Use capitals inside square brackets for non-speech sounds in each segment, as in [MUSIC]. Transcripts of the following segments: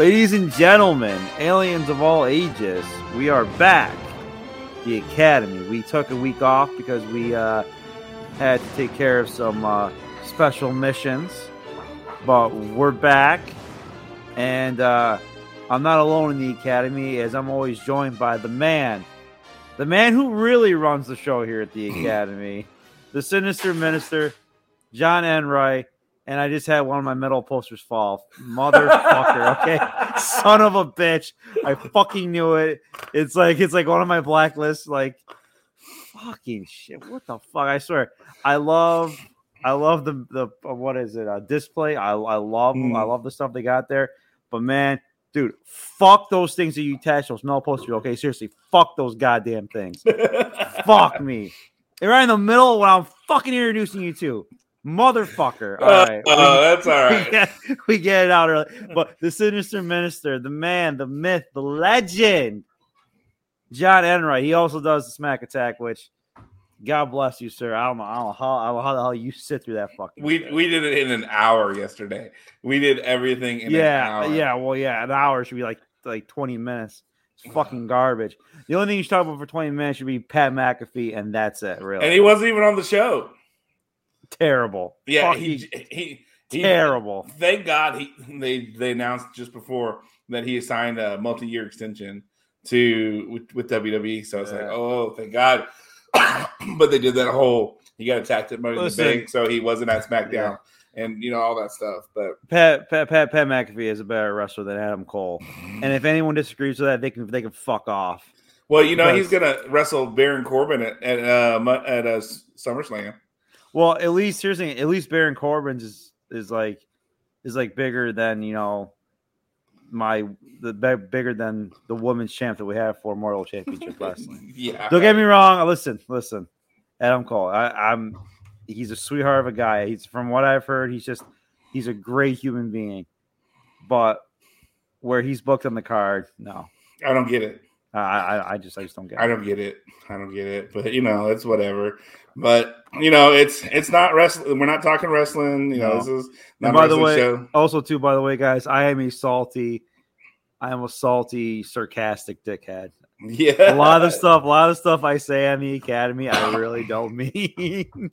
Ladies and gentlemen, aliens of all ages, we are back. The Academy. We took a week off because we uh, had to take care of some uh, special missions, but we're back, and uh, I'm not alone in the Academy as I'm always joined by the man, the man who really runs the show here at the [CLEARS THROAT] Academy, the Sinister Minister, John Enright and I just had one of my metal posters fall. Motherfucker, okay? [LAUGHS] Son of a bitch. I fucking knew it. It's like it's like one of my blacklists, like fucking shit. What the fuck? I swear. I love I love the the uh, what is it? A display. I I love mm. I love the stuff they got there. But man, dude, fuck those things that you attach those metal posters. Okay, seriously, fuck those goddamn things. [LAUGHS] fuck me. They're right in the middle when I'm fucking introducing you to motherfucker. [LAUGHS] Uh, all right. Oh, we, that's all [LAUGHS] right. We get, we get it out early. But the sinister minister, the man, the myth, the legend, John Enright. He also does the smack attack, which God bless you, sir. I don't know, I don't know how, I don't know how the hell you sit through that fucking. We shit. we did it in an hour yesterday. We did everything in yeah, Yeah, well, yeah, an hour should be like like twenty minutes. It's [SIGHS] fucking garbage. The only thing you should talk about for twenty minutes should be Pat McAfee, and that's it. Really, and he wasn't even on the show terrible. Yeah, he, he, he terrible. Thank God he they they announced just before that he signed a multi-year extension to with, with WWE. So it's yeah. like, oh, thank God. [COUGHS] but they did that whole he got attacked at Money in the Bank, so he wasn't at SmackDown. Yeah. And you know all that stuff, but Pat, Pat Pat Pat McAfee is a better wrestler than Adam Cole. And if anyone disagrees with that, they can they can fuck off. Well, you know because, he's gonna wrestle Baron Corbin at at, uh, at a SummerSlam. Well, at least here's the thing, at least Baron Corbin's is is like is like bigger than you know my the bigger than the women's champ that we have for Mortal Championship [LAUGHS] Wrestling. yeah. Don't get me wrong. Uh, listen, listen. Adam Cole. I, am he's a sweetheart of a guy. He's from what I've heard, he's just he's a great human being. But where he's booked on the card, no. I don't get it. I, I just I just don't get it. I don't get it. I don't get it. But you know, it's whatever. But you know, it's it's not wrestling. We're not talking wrestling. You know, no. this is not by the way, show. also too, by the way, guys, I am a salty, I am a salty, sarcastic dickhead. Yeah, a lot of stuff, a lot of stuff I say on the academy, I really don't [LAUGHS] mean.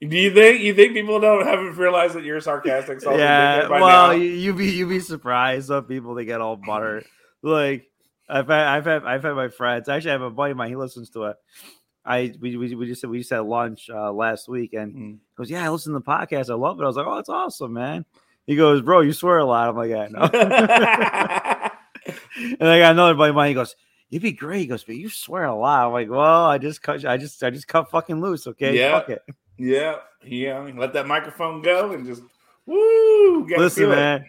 Do you think you think people don't haven't realized that you're sarcastic? Yeah, well, you, you be you be surprised. Some people they get all butter. Like I've had, I've had I've had my friends. I actually, I have a buddy of mine. He listens to it. I we, we, we just we just had lunch uh, last week, and mm. goes, "Yeah, I listen to the podcast. I love it." I was like, "Oh, it's awesome, man." He goes, "Bro, you swear a lot." I'm like, "Yeah, no." [LAUGHS] and I got another buddy of mine. He goes, "You'd be great." He goes, "But you swear a lot." I'm like, "Well, I just cut, I just, I just cut fucking loose." Okay, yeah, Fuck it. yeah, yeah. Let that microphone go and just woo. Listen, man.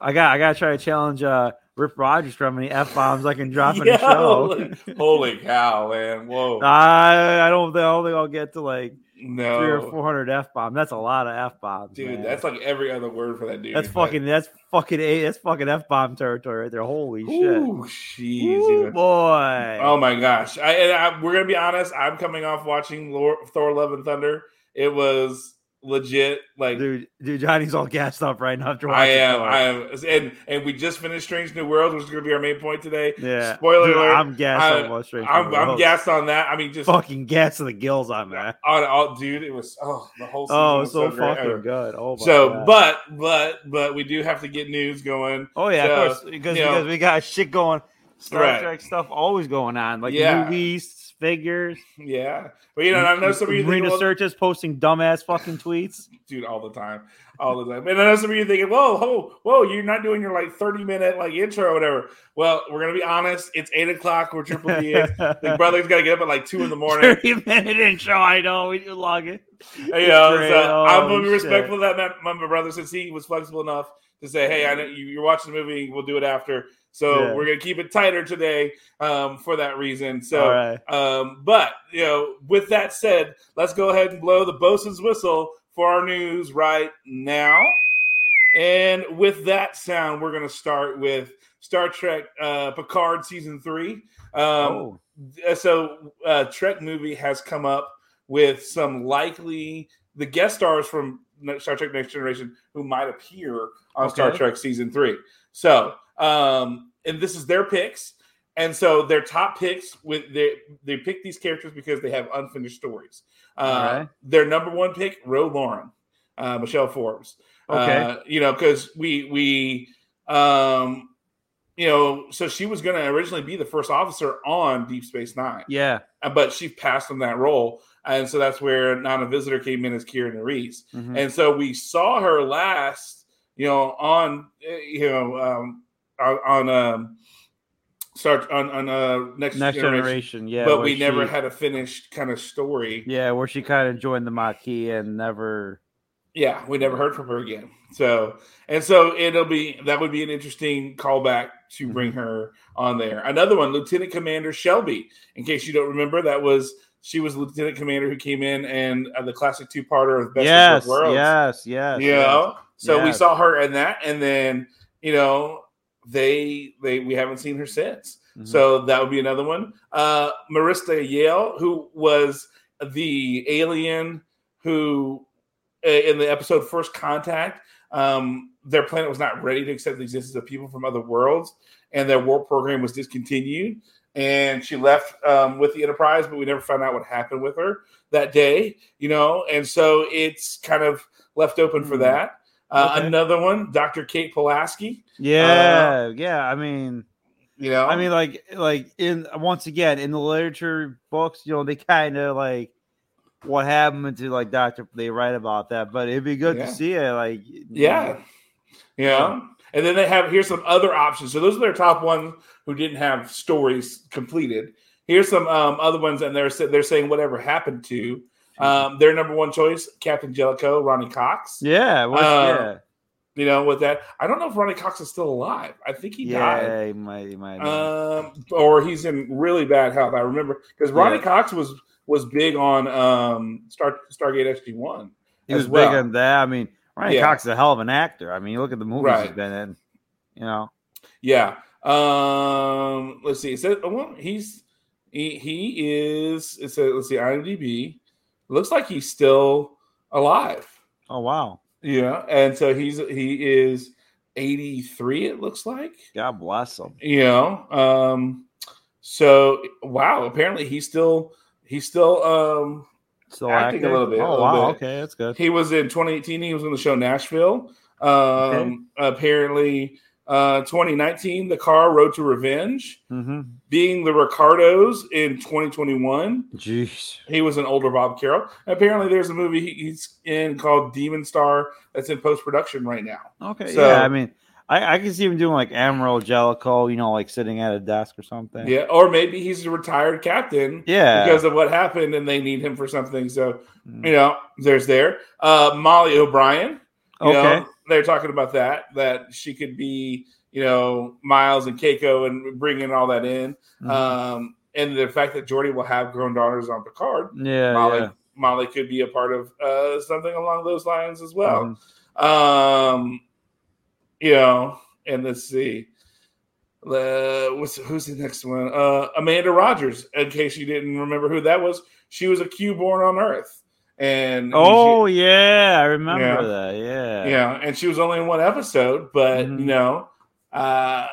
I got, I got to try to challenge. uh Rip Rogers from any f bombs I can drop in a [LAUGHS] show. Holy cow, man! Whoa! [LAUGHS] I I don't, I don't think I'll get to like no. three or four hundred f bombs. That's a lot of f bombs, dude. Man. That's like every other word for that dude. That's fucking. That's fucking. A, that's fucking f bomb territory right there. Holy Ooh, shit! Jeez, boy! Oh my gosh! I, I, we're gonna be honest. I'm coming off watching Lord, Thor: Love and Thunder. It was legit like dude dude johnny's all gassed up right now after watching i am i am and and we just finished strange new worlds which is going to be our main point today. Yeah. Spoiler dude, alert i'm gassed I, on strange I'm, I'm gassed on that. I mean just fucking gas to the gills on that. [LAUGHS] On all dude it was oh the whole oh so, so fucking good. Oh so God. but but but we do have to get news going. Oh yeah so, of course because, because we got shit going. Star Right. Trek stuff always going on, like Yeah. movies, figures. Yeah, but you know, I know some of you think, Marina well, Sirtis posting dumbass fucking tweets. [LAUGHS] dude, all the time, all the time. And I know some of you thinking, whoa, whoa, whoa, you're not doing your like 30 minute like intro or whatever. Well, we're gonna be honest. It's eight o'clock where Triple D [LAUGHS] is. The brother's got to get up at like two in the morning. Thirty minute intro. I know we do log it. You know, so I'm Oh, gonna be oh, shit. respectful of that. My, my brother, since he was flexible enough to say, "Hey, I know you, you're watching the movie. We'll do it after." So Yeah. we're gonna keep it tighter today um, for that reason. So, right. um, but you know, with that said, let's go ahead and blow the bosun's whistle for our news right now. And with that sound, we're gonna start with Star Trek uh, Picard season three. Um, oh, uh, so uh TrekMovie has come up with some likely the guest stars from star trek next generation who might appear on star trek season three so um and this is their picks and so their top picks with they they pick these characters because they have unfinished stories uh Alright. their number one pick Ro Laren uh michelle forbes Okay. uh, you know because we we um you know so she was going to originally be the first officer on deep space nine yeah. uh, but she passed on that role and so that's where Nana Visitor came in as Kira Nerys. Mhm. And so we saw her last, you know, on uh, you know um, on, on um, start on on uh, next, Next generation, generation. Yeah. but we never had a finished kind of story. Yeah, where she kind of joined the Maquis and never. Yeah, we never heard from her again. So and so it'll be that would be an interesting callback to bring her on there. Another one, Lieutenant Commander Shelby. In case you don't remember, that was she was Lieutenant Commander who came in and uh, the classic two parter of Best yes, of Worlds. yes, yes. you know, so we saw her in that, and then you know they they we haven't seen her since. Mhm. So that would be another one. Uh, Mirasta Yale, who was the alien who uh, in the episode First Contact, um, their planet was not ready to accept the existence of people from other worlds, and their warp program was discontinued. And she left um, with the Enterprise, but we never found out what happened with her that day, you know. And so it's kind of left open for Hmm. that. Uh, Okay. Another one, Dr. Kate Pulaski, Yeah, yeah. I mean, you know. I mean, like, like in once again in the literature books, you know, they kind of like what happened to like Doctor. They write about that, but it'd be good Yeah. to see it. Like, Yeah. Yeah. And then they have here's some other options. So those are their top ones who didn't have stories completed. Here's some um, other ones, and they're they're saying whatever happened to um, their number one choice, Captain Jellico, Ronny Cox. yeah, well, Uh, You know, with that, I don't know if Ronny Cox is still alive. I think he yeah, died. yeah. He might, he might. um, or he's in really bad health. I remember because Ronny Yeah. Cox was was big on um, Star Stargate SG One. he was well. big on that. I mean, Ryan Yeah. Cox is a hell of an actor. I mean, you look at the movies Right. he's been in. You know, Yeah. Um. Let's see. It says well, he's he he is. It says let's see. IMDb looks like he's still alive. oh wow, Yeah, and so he's he is eighty three. It looks like. God bless him. You know. Um. So wow. Apparently he's still he's still um Still Acting a little bit, a Oh little wow, bit. okay, that's good. He was in 2018. He was in the show Nashville. Um, apparently, uh, 2019, the car Road to Revenge, Mm-hmm. being the Ricardos in 2021. Jeez. He was an older Bob Carroll. Apparently, there's a movie he's in called Demon Star that's in post production right now. Okay, So- yeah. I mean, I, I can see him doing like Admiral Jellico, you know, like sitting at a desk or something. Yeah, or maybe he's a retired captain yeah. because of what happened, and they need him for something. So Mm. you know, there's there. Uh, Molly O'Brien. You okay. know, they're talking about that that she could be, you know, Miles and Keiko and bringing all that in, Mhm. um, and the fact that Geordi will have grown daughters on Picard. yeah, Molly, yeah. Molly could be a part of uh, something along those lines as well. Mhm. Um, you know, and let's see. Uh, what's who's the next one? Uh, Amanda Rogers. In case you didn't remember who that was, she was a Q born on Earth, and Oh yeah, I remember Yeah. that. Yeah. yeah, and she was only in one episode, but Mhm. you know, uh,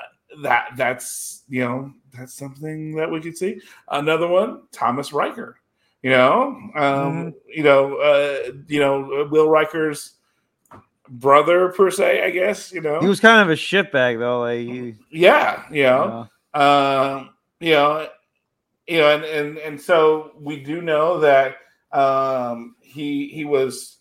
that that's you know that's something that we could see. Another one, Thomas Riker. You know, um, you know, uh, you know, Will Riker's brother per se, I guess. You know, He was kind of a shitbag though. Like, he, yeah, you you know, know, Um, you know, you know, and and and so we do know that um, he he was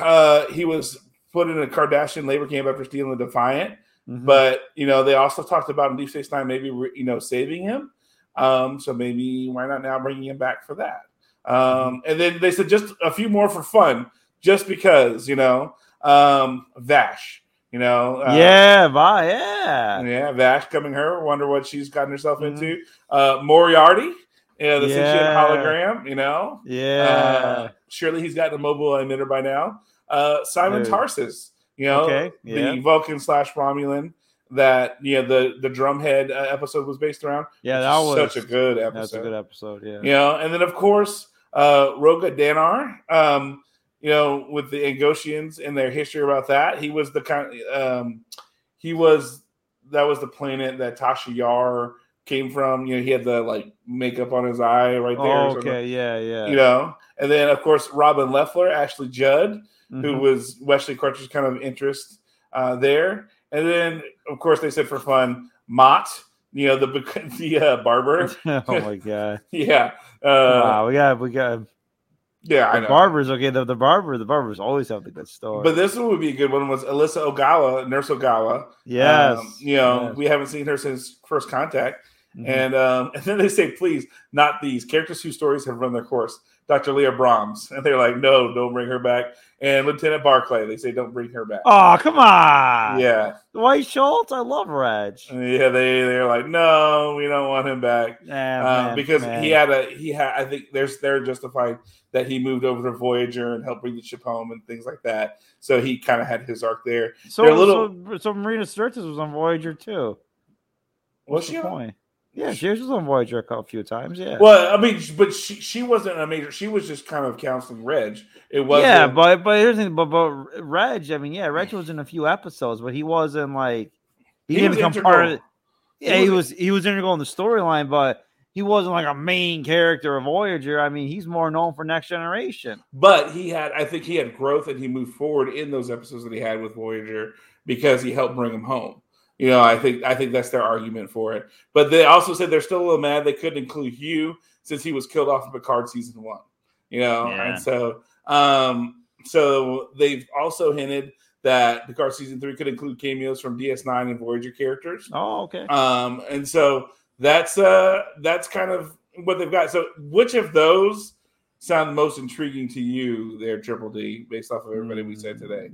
uh, he was put in a Cardassian labor camp after stealing the Defiant. Mhm. But you know, they also talked about in Deep Space Nine maybe you know saving him. Um, so maybe why not now bringing him back for that? Um, and then they said just a few more for fun, just because you know, um, Vash. You know, uh, yeah, bye, yeah. yeah, Vash coming her. Wonder what she's gotten herself Mhm. into. Uh, Moriarty, know, the sentient Yeah. hologram. You know, Yeah. uh, surely he's gotten a mobile emitter by now. Uh, Simon Dude. Tarses, you know, Okay, yeah. the Vulcan slash Romulan that you know the the drumhead uh, episode was based around. yeah, that was such a good episode. That's a good episode, yeah. You know, and then of course, uh, Roga Danar, um, you know, with the Angosians and their history about that, he was the kind, um, he was that was the planet that Tasha Yar came from. You know, he had the like makeup on his eye right there. Oh, okay, yeah, yeah. You know, and then of course Robin Lefler, Ashley Judd, who Mhm. was Wesley Crusher's kind of interest uh, there, and then of course they said for fun, Mott, you know, the [LAUGHS] the uh, barber. [LAUGHS] oh my [LAUGHS] god! yeah, uh, wow, we got we got yeah, I the know. barbers. Okay, the, the barber, the barbers always have the good story. But this one would be a good one. Was Alyssa Ogawa, Nurse Ogawa? yes, Um, you know, yes. we haven't seen her since first contact, Mhm. and um, [LAUGHS] and then they say, please, not these characters whose stories have run their course. Dr. Leah Brahms, and they're like, no, don't bring her back. And Lieutenant Barclay, they say, don't bring her back. oh come on, Yeah, Dwight Schultz. I love Reg. yeah, they they're like, no, we don't want him back. Yeah, Uh, man, because man. he had a he had I think there's they're justified that he moved over to Voyager and helped bring the ship home and things like that. So he kind of had his arc there. so, they're little- so so Marina Sirtis was on Voyager too. Was What's she the on? point? Yeah, she was on Voyager a couple few times. Yeah. Well, I mean, but she she wasn't a major. She was just kind of counseling Reg. It was yeah, but but here's the thing, but but Reg, I mean, yeah. Reg was in a few episodes, but he wasn't like he, He didn't become part of. it. Yeah, He he was- was he was integral in the storyline, but he wasn't like a main character of Voyager. I mean, he's more known for Next Generation. but he had. I think he had growth and he moved forward in those episodes that he had with Voyager because he helped bring him home. You know, I think I think that's their argument for it. But they also said they're still a little mad they couldn't include Hugh since he was killed off in Picard season one. You know, Yeah. and so um so they've also hinted that Picard season three could include cameos from DS9 and Voyager characters. Oh, okay. Um, and so that's uh that's kind of what they've got. So which of those sound most intriguing to you there, Triple D, based off of everybody we said today?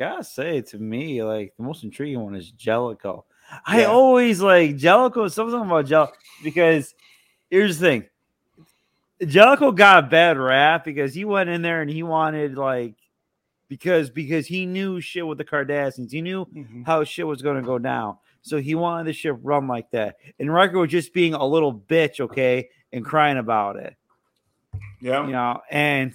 Gotta say to me, like the most intriguing one is Jellico. I Yeah. always like Jellico. Something about Jellico because here's the thing: Jellico got a bad rap because he went in there and he wanted like because because he knew shit with the Cardassians. He knew mm-hmm. how shit was going to go down. So he wanted the ship run like that. And Riker was just being a little bitch, okay, and crying about it, Yeah. you know. And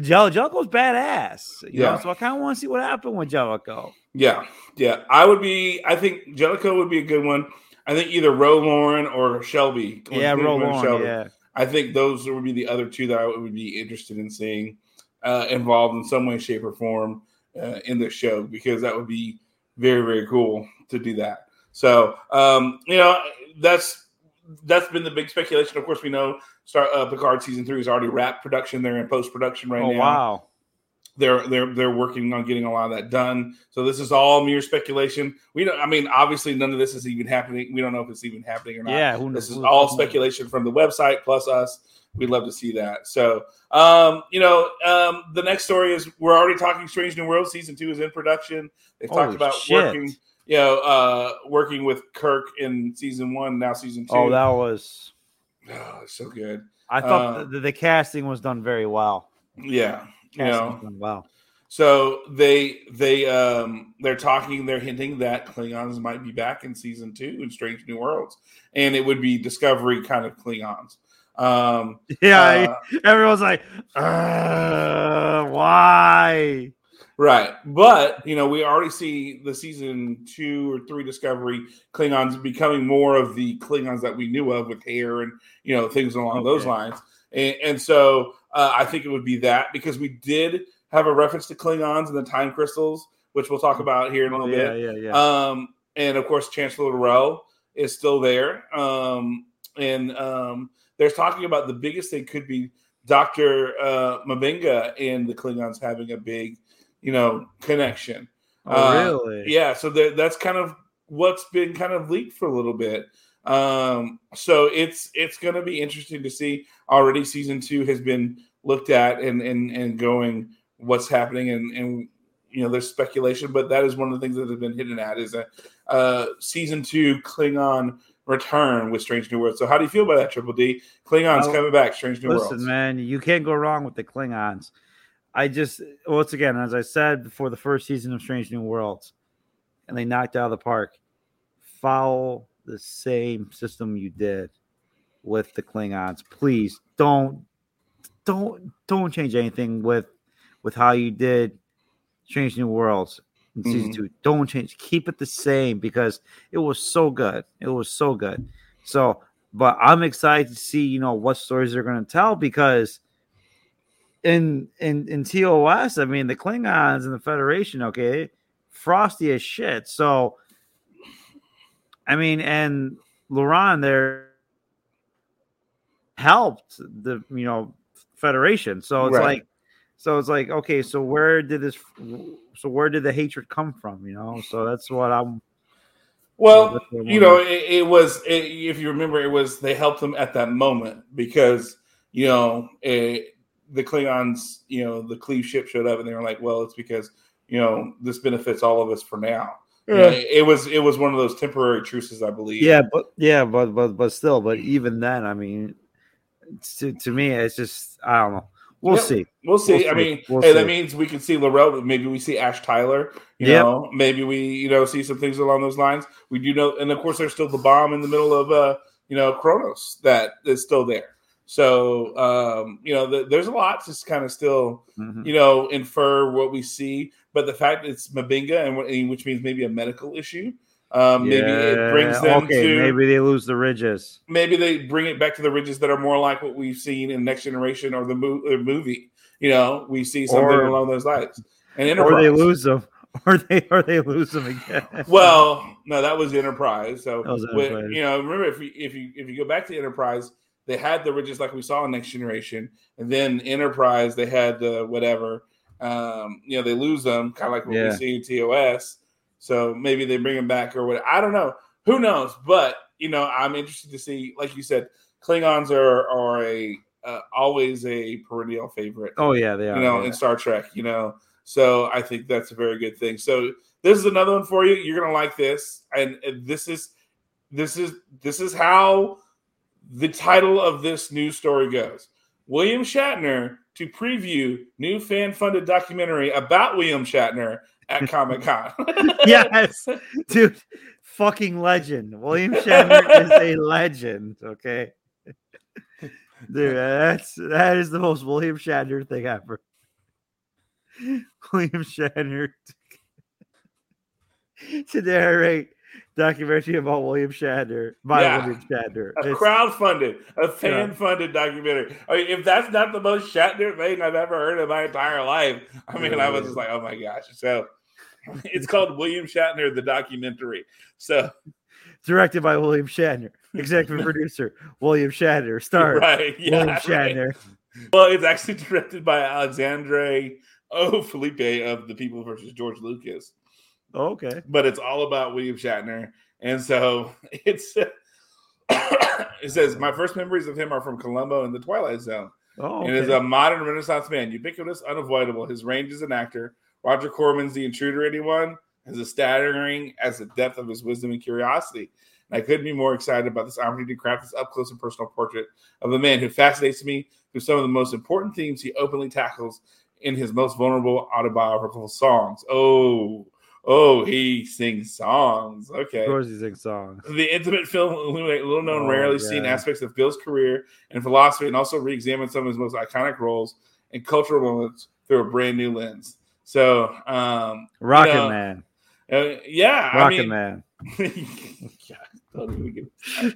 Jellico's badass, you Yeah. know. So I kind of want to see what happened with Jellico. Yeah, yeah. I would be. I think Jellico would be a good one. I think either Ro Laren or Shelby. Yeah, roll Commander. Shelby. Yeah, I think those would be the other two that I would be interested in seeing uh, involved in some way, shape, or form uh, in the show because that would be very, very cool to do that. So, um, you know, that's that's been the big speculation. Of course, we know Star uh, Picard season three is already wrapped production. They're in post production right oh now wow. they're they're they're working on getting a lot of that done. So this is all mere speculation. We don't. I mean, obviously, none of this is even happening. We don't know if it's even happening or not. Yeah, who this is all speculation from the website plus us. We'd love to see that. So, um, you know, um, the next story is we're already talking Strange New World season two is in production. They've talked about shit. working, you know, uh, working with Kirk in season one, now season two. Oh, that was. Oh, it's so good. I thought Uh, the, the casting was done very well. Yeah, you know, well. So they they um they're talking, they're hinting that Klingons might be back in season two in Strange New Worlds, and it would be Discovery kind of Klingons. Um, [LAUGHS] Yeah, uh, everyone's like, uh, why? Right, but you know we already see the season two or three Discovery Klingons becoming more of the Klingons that we knew of with hair and you know things along those lines, and, and so uh, I think it would be that because we did have a reference to Klingons and the time crystals, which we'll talk about here in a little yeah, bit. yeah, yeah. Um, and of course, Chancellor L'Rell is still there. Um, and um, they're talking about the biggest thing could be Doctor uh, M'Benga and the Klingons having a big, you know, connection. Oh, Uh, really? Yeah, so that that's kind of what's been kind of leaked for a little bit. Um, so it's it's going to be interesting to see. Already, season two has been looked at and and and going what's happening and and you know there's speculation, but that is one of the things that has been hidden at is a uh, season two Klingon return with Strange New Worlds. So how do you feel about that, Triple D? Klingons Oh, coming back, Strange New Listen, Worlds. man, you can't go wrong with the Klingons. I just once again, as I said before the first season of Strange New Worlds, and they knocked out of the park. Follow the same system you did with the Klingons. Please don't don't don't change anything with with how you did Strange New Worlds in season Mhm. two. Don't change. Keep it the same because it was so good. It was so good. So, but I'm excited to see you know what stories they're going to tell because in in in TOS, I mean the Klingons and the Federation, okay, frosty as shit. So, I mean, and L'Rell there helped the you know Federation. So it's Right. like, so it's like, okay, so where did this? So where did the hatred come from? You know, so that's what I'm. Well, you know, it, it was it, if you remember, it was they helped them at that moment because you know it, the Klingons, you know, the Cleve ship showed up and they were like, well, it's because you know this benefits all of us for now. You know, it, it was it was one of those temporary truces, I believe. Yeah, but yeah, but but but still, but even then, I mean, to, to me, it's just I don't know. We'll see. We'll see. We'll I mean, We'll hey, that means we can see L'Rell. Maybe we see Ash Tyler. You Yep. know, maybe we you know see some things along those lines. We do know, and of course, there's still the bomb in the middle of uh you know Kronos that is still there. So um, you know, th- there's a lot to kind of still Mhm. you know infer what we see. But the fact it's M'Benga, and wh- which means maybe a medical issue. Um, maybe it brings them okay, to maybe they lose the ridges. maybe they bring it back to the ridges that are more like what we've seen in Next Generation or the mo- uh, movie. You know, we see something Or- along those lines. And Enterprise. Or they lose them. [LAUGHS] Or they or they lose them again. [LAUGHS] Well, no, that was Enterprise. So, That was Enterprise. you know, remember if you if you if you go back to Enterprise, they had the ridges like we saw in Next Generation, and then Enterprise they had the whatever. Um, you know, they lose them, kind of like what Yeah. we see in TOS. So maybe they bring them back or what? I don't know. Who knows? But you know, I'm interested to see. Like you said, Klingons are are a uh, always a perennial favorite oh yeah, they are. you know, yeah. in Star Trek, you know. So I think that's a very good thing. So this is another one for you. You're gonna like this, and, and this is this is this is how the title of this news story goes. William Shatner to preview new fan-funded documentary about William Shatner at [LAUGHS] Comic Con. [LAUGHS] yes, dude, fucking legend. William Shatner is a legend. Okay, [LAUGHS] dude, that's that is the most William Shatner thing ever. William Shatner to narrate documentary about William Shatner by Yeah. William Shatner. a It's- crowd-funded, a fan-funded documentary. I mean, if that's not the most Shatner thing I've ever heard in my entire life, I mean, I was just like, oh my gosh. So [LAUGHS] it's called William Shatner the documentary. So [LAUGHS] directed by William Shatner, executive [LAUGHS] producer William Shatner, star right, yeah, William right. Shatner. Well, it's actually directed by Alexandre O. Philippe of The People versus George Lucas, Oh, okay, but it's all about William Shatner, and so [LAUGHS] it's. [COUGHS] it says my first memories of him are from Columbo and The Twilight Zone. oh, and is a modern Renaissance man, ubiquitous, unavoidable. His range as an actor. Roger Corman's The Intruder, anyone, is as staggering as the depth of his wisdom and curiosity. And I couldn't be more excited about this opportunity to craft this up close and personal portrait of a man who fascinates me through some of the most important themes he openly tackles in his most vulnerable autobiographical songs. Oh, oh, he sings songs. Okay. of course he sings songs. The intimate film illuminate little known, Oh, rarely seen aspects of Bill's career and philosophy, and also re-examine some of his most iconic roles and cultural moments through a brand new lens. So, um, Rocket know, Man, uh, yeah, Rocket I mean, Man. [LAUGHS] yeah, [LAUGHS]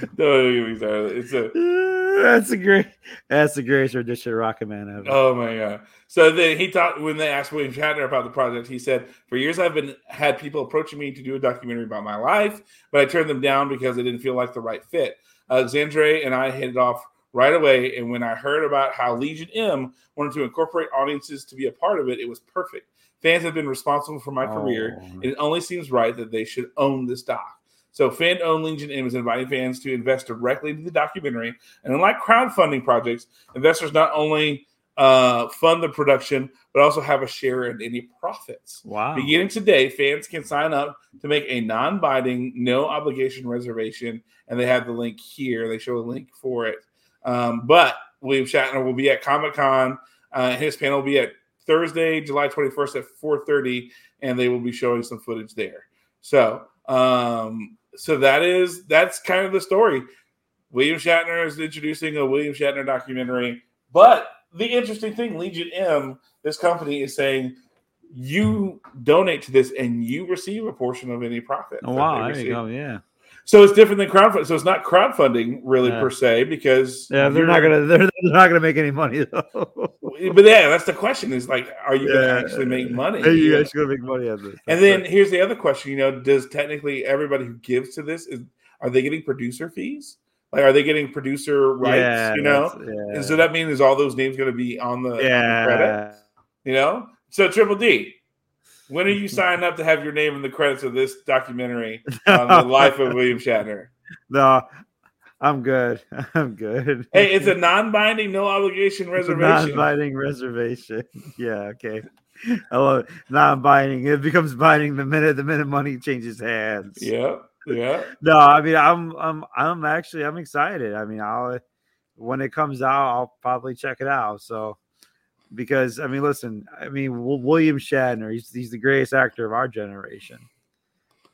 don't even get- Don't get me started. It's a [LAUGHS] that's a great. That's the greatest rendition of Rocket Man ever. Oh my god! So then he thought when they asked William Shatner about the project, he said, "For years I've been had people approaching me to do a documentary about my life, but I turned them down because they didn't feel like the right fit." Alexandre and I hit it off right away, and when I heard about how Legion M wanted to incorporate audiences to be a part of it, it was perfect. Fans have been responsible for my career, Oh. and it only seems right that they should own this doc. So, fan owned Legion M is inviting fans to invest directly into the documentary. And unlike crowdfunding projects, investors not only uh, fund the production, but also have a share in any profits. Wow. Beginning today, fans can sign up to make a non binding, no obligation reservation. And they have the link here. They show a link for it. Um, but William Shatner will be at Comic Con. Uh, his panel will be at Thursday, July 21st at 4:30, and they will be showing some footage there. So, um, so that is that's kind of the story. William Shatner is introducing a William Shatner documentary, but the interesting thing, Legion M, this company is saying you donate to this and you receive a portion of any profit. Oh, wow. There you go. Yeah. So it's different than crowdfunding. So it's not crowdfunding really Yeah. per se because Yeah. They're not gonna. They're, they're not gonna make any money though. [LAUGHS] But yeah, that's the question: is like, are you gonna actually make money? Are you Yeah. guys gonna make money out of this? And That's then right. here's the other question: you know, does technically everybody who gives to this is are they getting producer fees? Like, are they getting producer rights? Yeah, you know, yeah. and so that means is all those names going to be on the, on the credit? You know, so Triple D, when are you signing up to have your name in the credits of this documentary [LAUGHS] on the life of William Shatner? No, I'm good. [LAUGHS] I'm good. Hey, it's a non-binding, no obligation It's a reservation. non-binding reservation. [LAUGHS] Yeah, okay. I love it. Non-binding. It becomes binding the minute the minute money changes hands. Yeah, yeah. No, I mean I'm I'm I'm actually I'm excited. I mean I'll when it comes out I'll probably check it out. So because I mean listen, I mean William Shatner, he's he's the greatest actor of our generation.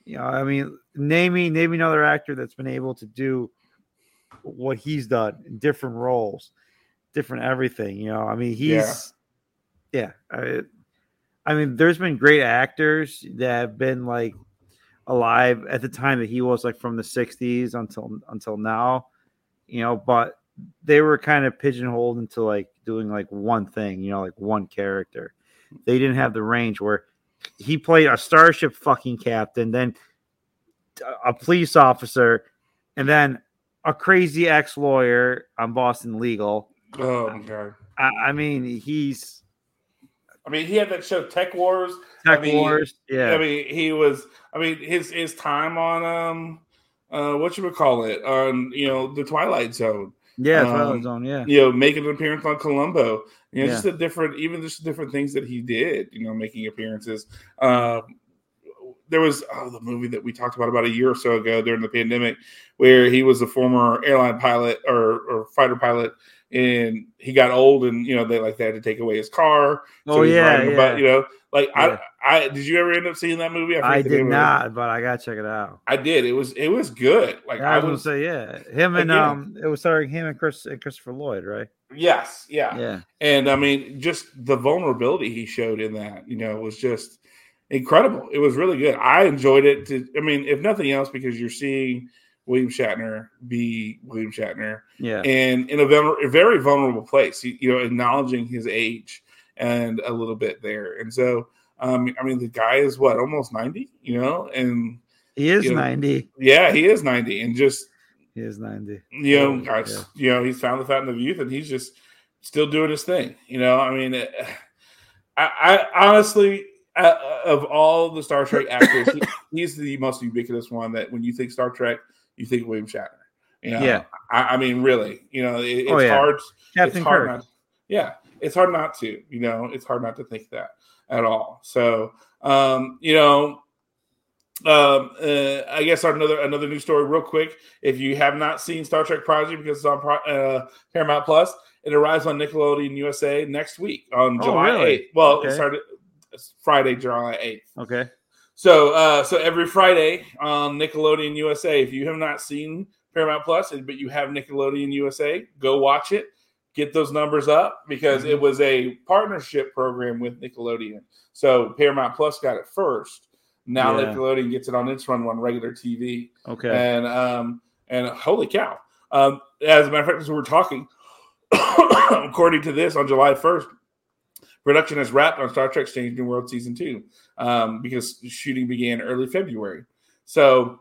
You know, I mean name me name me another actor that's been able to do what he's done in different roles, different everything, you know. I mean he's yeah, I, I mean there's been great actors that have been like alive at the time that he was like from the 60s until until now you know but they were kind of pigeonholed into like doing like one thing you know like one character they didn't have the range where he played a starship fucking captain then a police officer and then a crazy ex-lawyer on boston legal Oh my god. i, I mean he's I mean, he had that show Tech Wars. tech I mean, wars yeah I mean, he was. I mean, his his time on um, uh, what you would call it on you know the Twilight Zone. Yeah um, Zone, yeah You know, making an appearance on Columbo. You know, Yeah. just the different, even just different things that he did. You know, making appearances. Um, there was oh, the movie that we talked about about a year or so ago during the pandemic, where he was a former airline pilot or, or fighter pilot, and he got old, and you know they like they had to take away his car. so oh yeah, yeah. you know, like Yeah. I, I did you ever end up seeing that movie? forget I did not, but I gotta check it out. I did. It was it was good. Like I I was, say, yeah, him and Again. um, it was starring him and Chris and Christopher Lloyd, right? yes, yeah. Yeah, And I mean, just the vulnerability he showed in that, you know, was just incredible. It was really good. I enjoyed it. To, I mean, if nothing else, because you're seeing William Shatner be William Shatner, yeah, and in a, a very vulnerable place. You know, acknowledging his age and a little bit there. And so, um, I mean, the guy is what almost ninety, you know, and he is you know, ninety. yeah, he is ninety, and just He is ninety. you know, Oh, guys, yeah. you know, he's found the fountain of youth, and he's just still doing his thing. You know, I mean, it, I, I honestly, uh, of all the Star Trek actors, he, [COUGHS] he's the most ubiquitous one. That when you think Star Trek, you think William Shatner. You know, Yeah. I, I mean, really, you know, it, it's Oh, yeah. hard. Captain it's hard Kirk. not, yeah, it's hard not to. You know, it's hard not to think that at all. So, um, you know, um, uh, I guess another another news story, real quick. If you have not seen Star Trek Prodigy because it's on Pro- uh, Paramount Plus, it arrives on Nickelodeon USA next week on Oh, July really? eighth. Well, Okay. it started Friday, July eighth. Okay. So, uh, so every Friday on Nickelodeon USA, if you have not seen Paramount Plus, but you have Nickelodeon USA, go watch it. Get those numbers up because it was a partnership program with Nickelodeon. So Paramount Plus got it first. Now Yeah. Nickelodeon gets it on its run on regular TV, Okay. and um, And holy cow! Um, as a matter of fact, as we were talking, [COUGHS] according to this, on July 1st, production has wrapped on Star Trek Strange New World season two um, because shooting began early February. So,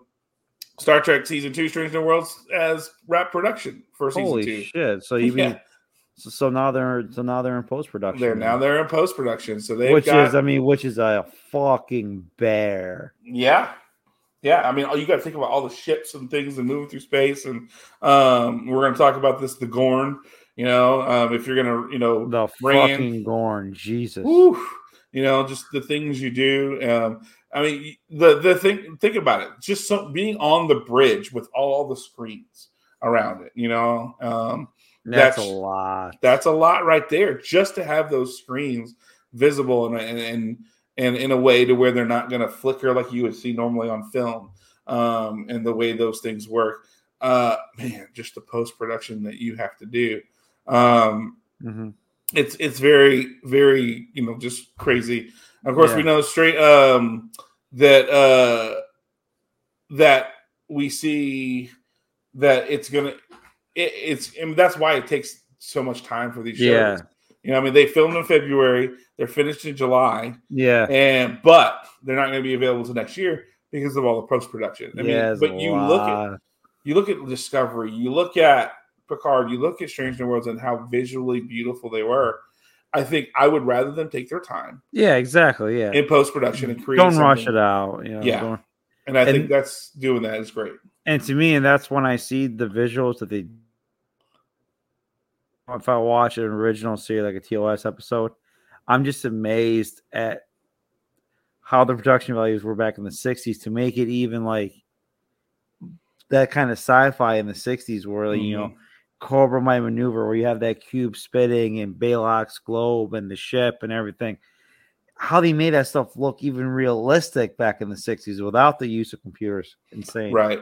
Star Trek season two, Strange New Worlds, has wrapped production for season Holy two. shit! So you [LAUGHS] mean Yeah. So, so now they're so now they're in post production. They're now they're in post production, so they've which got is I mean, which is a fucking bear. Yeah. Yeah. I mean, you got to think about all the ships and things and moving through space. And um, we're going to talk about this, the Gorn, you know, um, if you're going to, you know, The in- fucking Gorn, Jesus. whew, you know, just the things you do. Um, I mean, the, the thing, think about it, just some, being on the bridge with all the screens around it, you know, um, That's, that's- a lot. that's a lot right there just to have those screens visible and and and, and in a way to where they're not going to flicker like you would see normally on film um and the way those things work uh man just the post production that you have to do um Mhm. it's it's very very you know just crazy of course we know straight um that uh that we see that it's gonna it, it's and that's why it takes so much time for these shows Yeah. you know i mean they filmed in february they're finished in july Yeah. and but they're not going to be available till next year because of all the post-production i yeah, mean but you look at you look at Discovery, you look at Picard, you look at Strange New Worlds and how visually beautiful they were. I think I would rather them take their time Yeah, exactly. Yeah. in post production and create. Don't rush it out. You know, Yeah. don't- And I think that's doing that is great. and to me, and that's when I see the visuals that they. If I watch an original series like a TOS episode, I'm just amazed at how the production values were back in the '60s to make it even like that kind of sci-fi in the '60s, where you know mm-hmm. Corbomite maneuver, where you have that cube spitting and Balok's globe and the ship and everything. How they made that stuff look even realistic back in the '60s without the use of computers, insane. Right.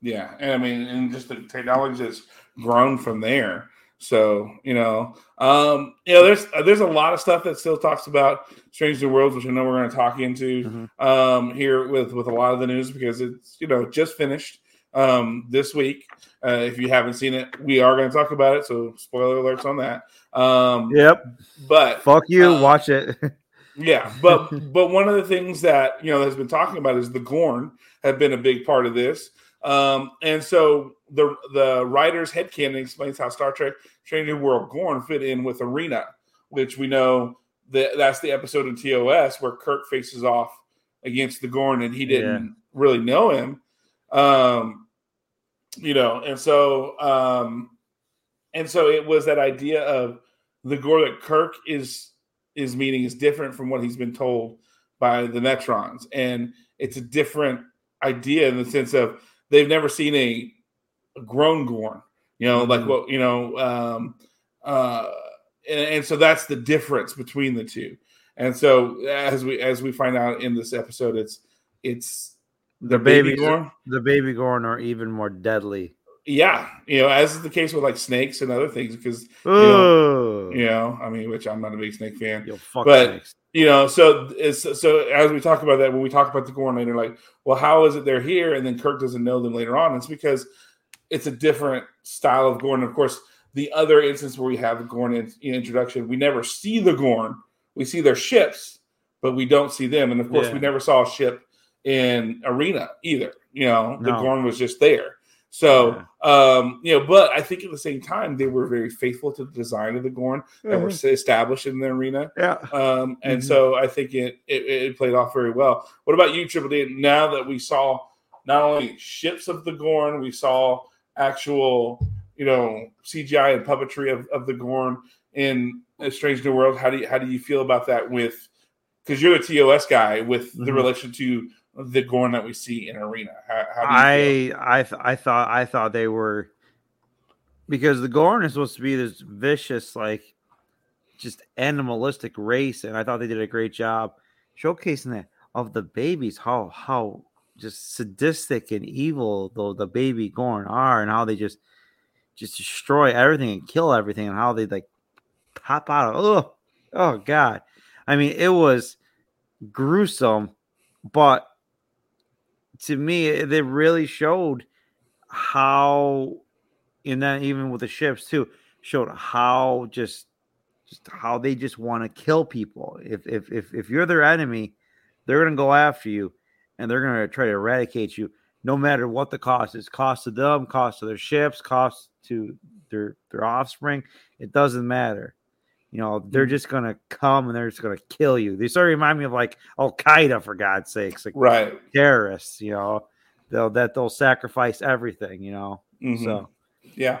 Yeah. And I mean, and just the technology has grown from there. So, you know, um, you know, there's there's a lot of stuff that still talks about Strange New Worlds, which I know we're going to talk into Mhm. um, here with with a lot of the news because it's you know just finished um, this week. Uh, if you haven't seen it, we are going to talk about it. So, spoiler alerts on that. Um, Yep. But Fuck you. Uh, Watch it. [LAUGHS] yeah, but [LAUGHS] but one of the things that you know has been talking about is the Gorn have been a big part of this, um, and so the the writer's headcanon explains how Star Trek: Strange New World Gorn fit in with Arena, which we know that that's the episode in TOS where Kirk faces off against the Gorn and he didn't really know him, um, you know, and so um, and so it was that idea of the Gorn that Kirk is is meeting is different from what he's been told by the Metrons, and it's a different idea in the sense of they've never seen a, a grown Gorn, you know, like Mhm. what you know, um, uh, and, and so that's the difference between the two. And so as we as we find out in this episode, it's it's The baby babies, Gorn. the baby Gorn are even more deadly. Yeah, you know, as is the case with like snakes and other things, because Oh, you know, I mean, which I'm not a big snake fan. Yo, fuck But- snakes. You know so so as we talk about that when we talk about the Gorn later like well how is it they're here? And then kirk doesn't know them later on. It's because it's a different style of gorn of course the other instance where we have the gorn in, in introduction we never see the gorn we see their ships but we don't see them. And of course Yeah. we never saw a ship in arena either. You know the No. gorn was just there so um you know but i think at the same time they were very faithful to the design of the gorn that were established in the arena Yeah. um, and Mhm. so I think it, it it played off very well. What about you, Triple D? Now that we saw not only ships of the Gorn, we saw actual, you know, CGI and puppetry of, of the Gorn in A Strange New World. How do you how do you feel about that? With because you're the TOS guy with the Mhm. relation to the Gorn that we see in Arena. How, how? I I th- I thought I thought they were because the Gorn is supposed to be this vicious, like just animalistic race, and I thought they did a great job showcasing that of the babies, how how just sadistic and evil though the baby Gorn are, and how they just just destroy everything and kill everything, and how they like pop out of oh oh god. I mean, it was gruesome, but to me, they really showed how, and then even with the ships too, showed how just just how they just want to kill people. If if if if you're their enemy, they're gonna go after you, and they're gonna try to eradicate you, no matter what the cost is. Cost to them, cost to their ships, cost to their their offspring. It doesn't matter. You know, they're Mm-hmm. just gonna come and they're just gonna kill you. They sort of remind me of like Al Qaeda for God's sakes, like Right. terrorists. You know, they'll that they'll sacrifice everything. You know, Mhm. so Yeah.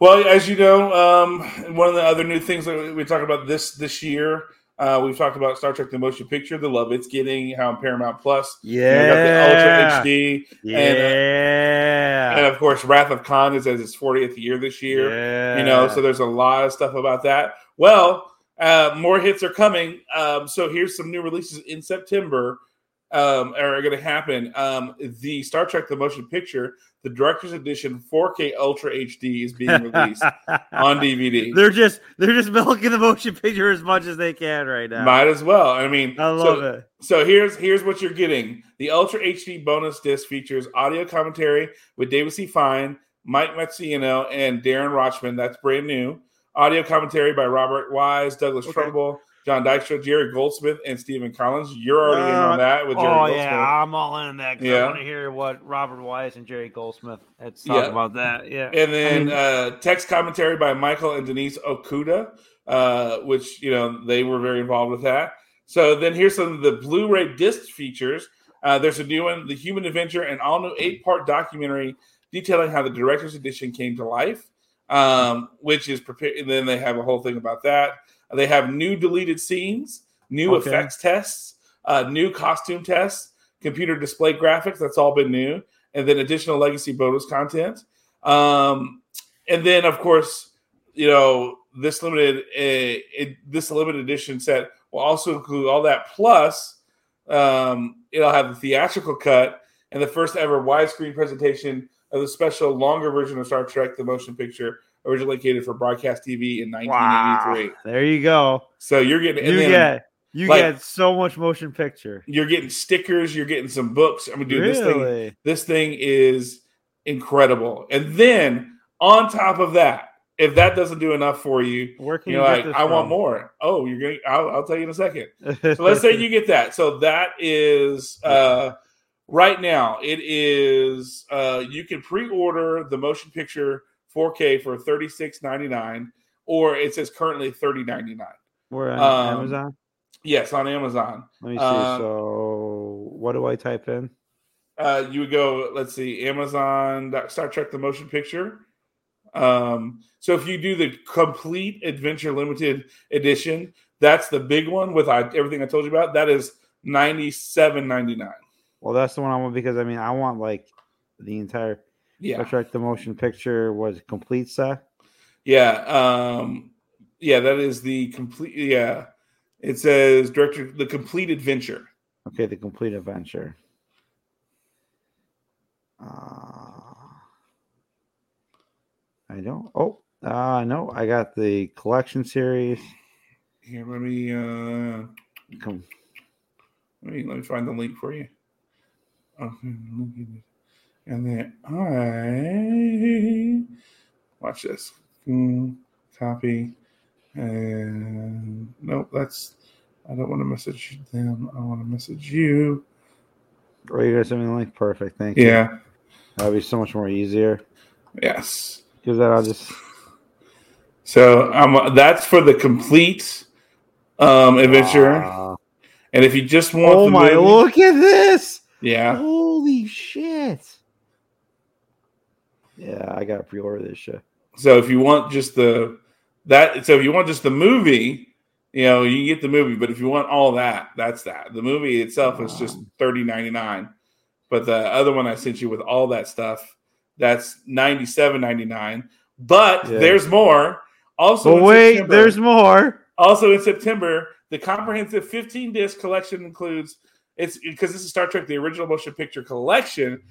Well, as you know, um, one of the other new things that we- talked about this this year, uh, we've talked about Star Trek: The Motion Picture, the love it's getting, how Paramount Plus, you know, got the yeah, Ultra HD, yeah, and of course, Wrath of Khan is as its 40th year this year. yeah. You know, so there's a lot of stuff about that. Well, uh, more hits are coming. Um, so here's some new releases in September. Um, are going to happen. Um, the Star Trek: The Motion Picture, the Director's Edition 4K Ultra HD is being released [LAUGHS] on DVD. They're just they're just milking the motion picture as much as they can right now. Might as well. I mean, I love so, it. So here's here's what you're getting. The Ultra HD bonus disc features audio commentary with David C. Fein, Mike Matessino, and Daren Dochterman. That's brand new. Audio commentary by Robert Wise, Douglas Okay. Trumbull, John Dykstra, Jerry Goldsmith, and Stephen Collins. You're already in on that with Jerry oh Goldsmith. yeah, I'm all in that. 'cause Yeah. I want to hear what Robert Wise and Jerry Goldsmith had to talk Yeah. about that. Yeah, And then uh, text commentary by Michael and Denise Okuda, uh, which you know they were very involved with that. So then here's some of the Blu-ray disc features. Uh, there's a new one, The Human Adventure, an all-new eight-part documentary detailing how the director's edition came to life, um, which is prepared. And then they have a whole thing about that. They have new deleted scenes, new Okay. effects tests, uh, new costume tests, computer display graphics. That's all been new, and then additional legacy bonus content. Um, and then, of course, you know this limited uh, it, this limited edition set will also include all that plus um, it'll have the theatrical cut and the first ever widescreen presentation of the special longer version of Star Trek: The Motion Picture, originally created for broadcast TV in 1983. wow. There you go. So you're getting and You then get you like- get so much motion picture. you're getting stickers, you're getting some books. I'm mean, dude, this thing this thing is incredible. And then on top of that, if that doesn't do enough for you, Where can you're you like, I want more. Oh, you're going. I'll, I'll tell you in a second. [LAUGHS] So let's say you get that. So that is uh, right now. It is uh, you can pre-order the motion picture 4K for thirty six ninety nine, or it says currently thirty ninety nine. We're on um, Amazon. Yes, on Amazon. Let me see. um, so what do I type in? uh, you would go, let's see, Amazon Star Trek the Motion Picture. Um, so if you do the complete Adventure Limited Edition, that's the big one with I, everything I told you about. That is ninety seven ninety nine. Well, that's the one I want because I mean I want like the entire Yeah, Star Trek the motion picture was complete set. yeah, um, yeah. That is the complete. Yeah, it says director the complete adventure. Okay, the complete adventure. Uh, I don't. Oh, uh, no, I got the collection series. Here, let me uh, Com- let me let me find the link for you. And then I watch this. Copy. And nope, that's I don't want to message them. I want to message you. Oh, you guys me the link. Perfect. Thank you. Yeah. That'll be so much more easier. Yes. Because I'll just. So um, that's for the complete um, adventure. Wow. and if you just want, Oh my! movie- Look at this. Yeah, Holy shit! Yeah, I gotta pre-order this shit. So if you want just the that, so if you want just the movie, you know, you can get the movie. But if you want all that, that's that. The movie itself is just thirty ninety nine, but the other one I sent you with all that stuff, that's ninety seven ninety nine. But Yeah. there's more. Also, wait, September- there's more. also in September, the comprehensive 15 disc collection includes it's because this is Star Trek, the original motion picture collection.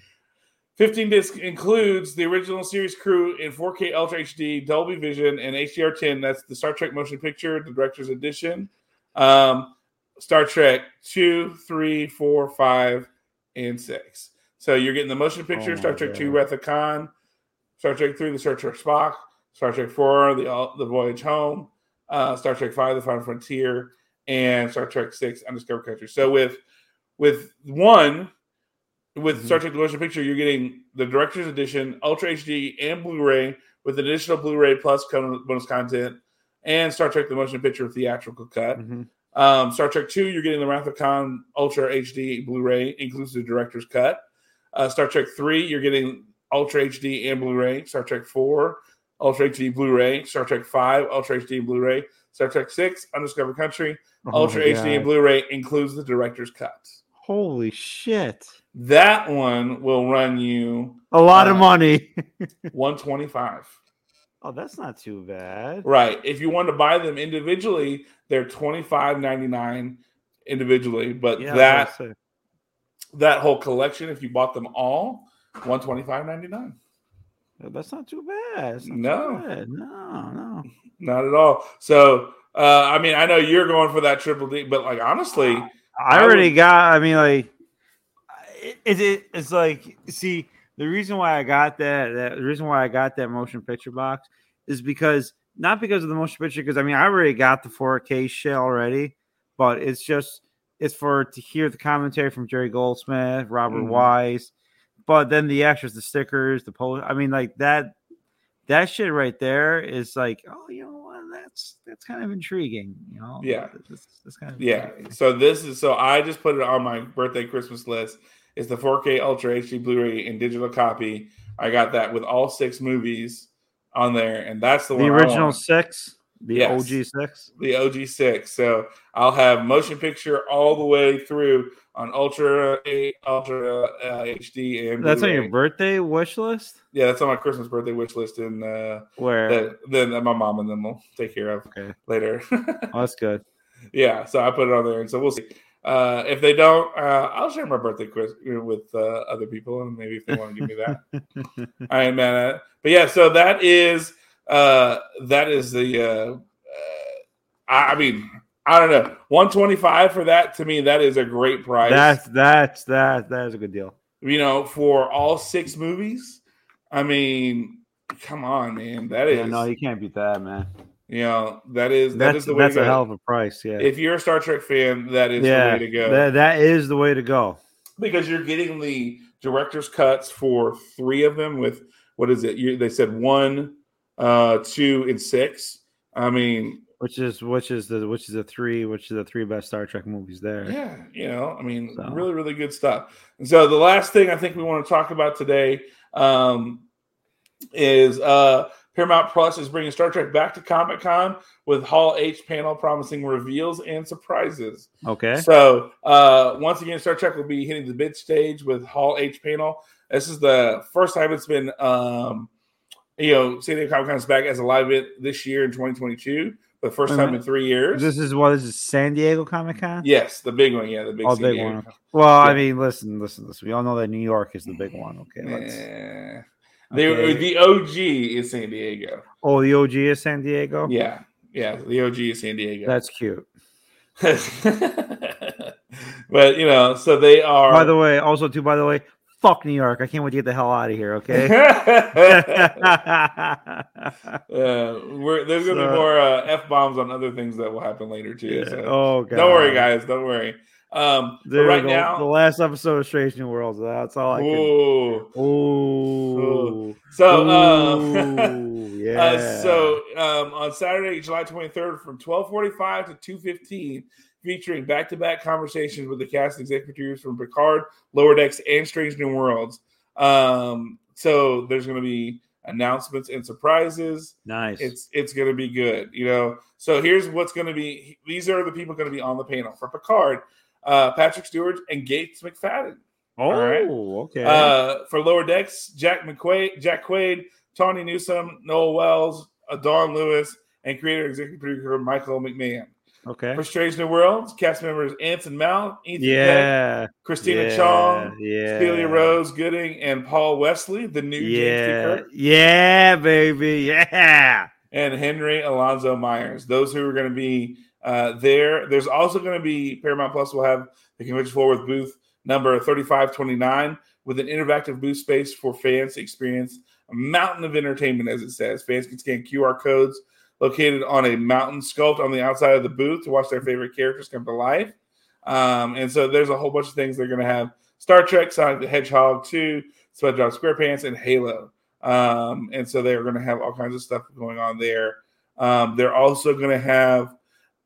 15 disc includes the original series crew in 4K Ultra HD, Dolby Vision, and HDR10. That's the Star Trek motion picture, the director's edition. Um, Star Trek 2, 3, 4, 5, and 6. So you're getting the motion picture, Oh Star Trek God. Two, Wrath of Khan, Star Trek Three, The Search for Spock, Star Trek Four, The uh, The Voyage Home, uh, Star Trek Five, The Final Frontier, and Star Trek Six, Undiscovered Country. So with with one, with Mhm. Star Trek: The Motion Picture, you're getting the Director's Edition, Ultra HD, and Blu-ray with additional Blu-ray plus bonus content, and Star Trek: The Motion Picture theatrical cut. Mhm. Um, Star Trek 2, you're getting the Wrath of Khan Ultra HD Blu ray, inclusive director's cut. Uh, Star Trek 3, you're getting Ultra HD and Blu ray. Star Trek 4, Ultra HD Blu ray. Star Trek 5, Ultra HD and Blu ray. Star Trek 6, Undiscovered Country, Oh Ultra HD and Blu ray includes the director's cut. Holy shit! That one will run you A lot of Uh, money. [LAUGHS] 125 oh, that's not too bad. Right. If you want to buy them individually, they're 25.99 individually, but Yeah, that was gonna say. that whole collection, if you bought them all, one twenty five ninety nine. that's not too bad. Not No. too bad. no, no. Not at all. So, uh, I mean, I know you're going for that triple D, but like honestly, I I already would- got. I mean, like, it, it, it- it's like, see, the reason why I got that, that the reason why I got that motion picture box is because not because of the motion picture, because I mean, I already got the 4K shit already, but it's just it's for to hear the commentary from Jerry Goldsmith, Robert Mhm. Wise, but then the extras, the stickers, the post. I mean, like that. That shit right there is like, oh, you know? That's that's kind of intriguing, you know. Yeah. that's, that's kind of yeah. intriguing. So this is so I just put it on my birthday Christmas list. It's the 4K Ultra HD Blu-ray and digital copy. I got that with all six movies on there, and that's the, the original six, the Yes. OG six. the OG six. So I'll have motion picture all the way through on Ultra A, Ultra uh, HD, and That's on Blu-ray. your birthday wish list. yeah. That's on my Christmas birthday wish list, and uh, Where? then my mom and them will take care of Okay. later. [LAUGHS] Oh, that's good. yeah, so I put it on there, and so we'll see. Uh, if they don't, uh, I'll share my birthday quiz with uh, other people, and maybe if they want to give me that, I ain't mad at it. But yeah, so that is uh, that is the. Uh, uh, I, I mean, I don't know, one twenty five for that. To me, that is a great price. That's that's that that is a good deal. you know, for all six movies. I mean, come on, man. That is Yeah, no, you can't beat that, man. you know that is that That's is the way that's to a go. hell of a price. Yeah, if you're a Star Trek fan, that is yeah, the way to go. that, that is the way to go. because you're getting the director's cuts for three of them with what is it? You, they said one, uh, two, and six. I mean, Which is which is the which is the three which is the three best Star Trek movies there. yeah, you know, I mean, So. really, really good stuff. And so the last thing I think we want to talk about today um, is uh, Paramount Plus is bringing Star Trek back to Comic Con with Hall H panel promising reveals and surprises. Okay. So uh, once again, Star Trek will be hitting the big stage with Hall H panel. This is the first time it's been, um, you know, San Diego Comic Con is back as a live event this year in 2022. The first time in three years. This is what this is San Diego Comic Con. yes, the big one. Yeah, the big, Oh, big one. Well, I mean, listen, listen, listen. We all know that New York is the big one. Okay. Let's, Eh. The, okay. the OG is San Diego. Oh, the OG is San Diego. Yeah, yeah, the OG is San Diego. That's cute. [LAUGHS] but you know, so they are. By the way, also too. By the way, fuck New York. I can't wait to get the hell out of here. Okay. [LAUGHS] [LAUGHS] Uh, we're, there's going to be more uh, f bombs on other things that will happen later too. Yeah. So Oh god. don't worry, guys. Don't worry. Um, Dude, right the, now, the last episode of Strange New Worlds. That's all I can. ooh, Ooh. so um, Ooh, [LAUGHS] yeah. uh, so um, on Saturday, July 23rd, from 12:45 to 2:15, featuring back-to-back conversations with the cast and executive producers from Picard, Lower Decks, and Strange New Worlds. Um, so there's going to be announcements and surprises. nice. it's it's going to be good you know so here's what's going to be these are the people going to be on the panel for picard uh patrick stewart and gates mcfadden oh, right. okay. uh for lower decks jack mcquaid jack quaid tawny newsome noel wells dawn lewis and creator executive producer michael mcmahan okay. for strange new worlds cast members anson mount ethan Peck, Yeah. christina yeah, chong Yeah. celia rose gooding and paul wesley the new james. Yeah. Kirk. Yeah, baby. Yeah. and Henry Alonso Myers. Those who are going to be uh, there. There's also going to be Paramount Plus will have the convention floor with booth number 3529 with an interactive booth space for fans to experience a mountain of entertainment, as it says. Fans can scan QR codes located on a mountain sculpt on the outside of the booth to watch their favorite characters come to life. Um, and so there's a whole bunch of things they're going to have Star Trek, Sonic the Hedgehog 2, SpongeBob SquarePants, and Halo. Um, and so they're going to have all kinds of stuff going on there. Um, they're also going to have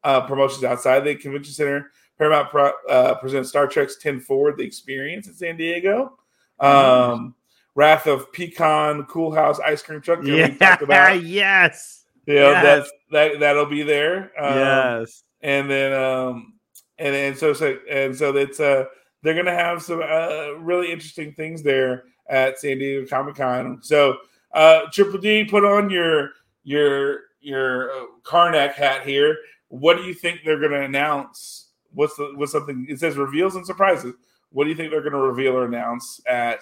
uh, promotions outside the convention center. Paramount Pro, uh, presents Star Trek's 10 Forward, the experience in San Diego. Um, Wrath of Pecan, Coolhaus Ice Cream Truck. that we talked about. [LAUGHS] yes. You know, Yes. that's that that'll be there. Um, yes. and then um and then so so and so it's uh they're gonna have some uh really interesting things there at San Diego Comic Con. So uh Triple D, put on your your your uh, Carnac hat here. What do you think they're gonna announce? What's the what's something it says reveals and surprises? What do you think they're gonna reveal or announce at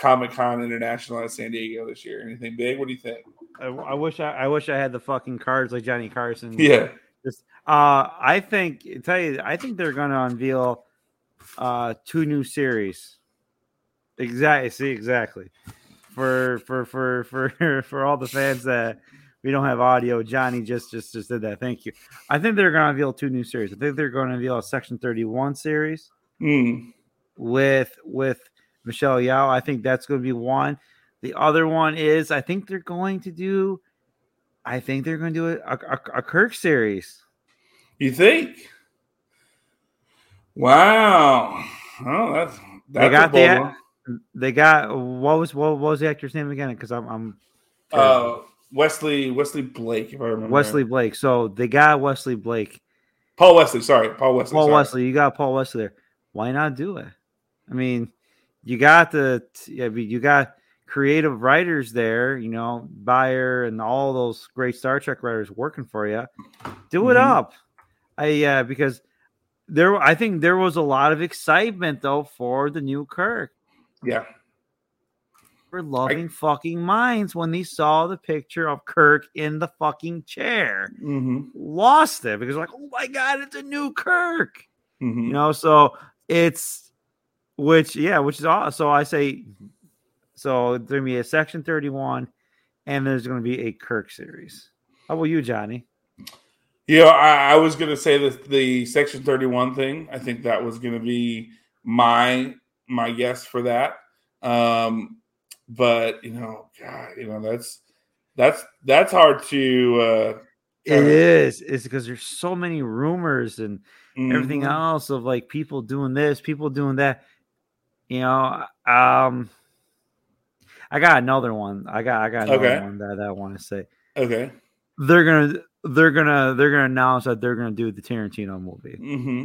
Comic Con International at San Diego this year? Anything big? What do you think? I, I wish I, I wish I had the fucking cards like Johnny Carson. Yeah. Just, uh, I think tell you, I think they're gonna unveil uh two new series. Exactly. See, exactly. For for for for [LAUGHS] for all the fans that we don't have audio, Johnny just just just did that. Thank you. I think they're gonna unveil two new series. I think they're gonna unveil a Section Thirty One series Mm. with with Michelle Yeoh. I think that's going to be one. The other one is I think they're going to do. I think they're going to do a, a, a Kirk series. You think? Wow. Oh, that's that's They got the they got what was what, was the actor's name again? Because I'm, I'm uh, Wesley Wesley Blake, if I remember. Wesley Blake. So they got Wesley Blake. Paul Wesley. Sorry, Paul Wesley. Paul sorry. Wesley. You got Paul Wesley there. Why not do it? I mean, you got the I mean, you got creative writers there. You know, Bayer and all those great Star Trek writers working for you. Do it Mhm. up. I yeah, because there I think there was a lot of excitement though for the new Kirk. Yeah. For loving fucking minds when they saw the picture of Kirk in the fucking chair. Mm-hmm. Lost it because like, oh my god, it's a new Kirk Mm-hmm. you know so it's which yeah which is all so i say so there's gonna be a section 31 and there's gonna be a kirk series how about you johnny Yeah, I, I was gonna say the the Section Thirty One thing. I think that was gonna be my my guess for that. Um, but you know, God, you know that's that's that's hard to. Uh, it is it's because there's so many rumors and everything Mhm. else of like people doing this people doing that you know um i got another one i got i got another Okay. one that i want to say Okay. they're gonna they're gonna they're gonna announce that they're gonna do the tarantino movie hmm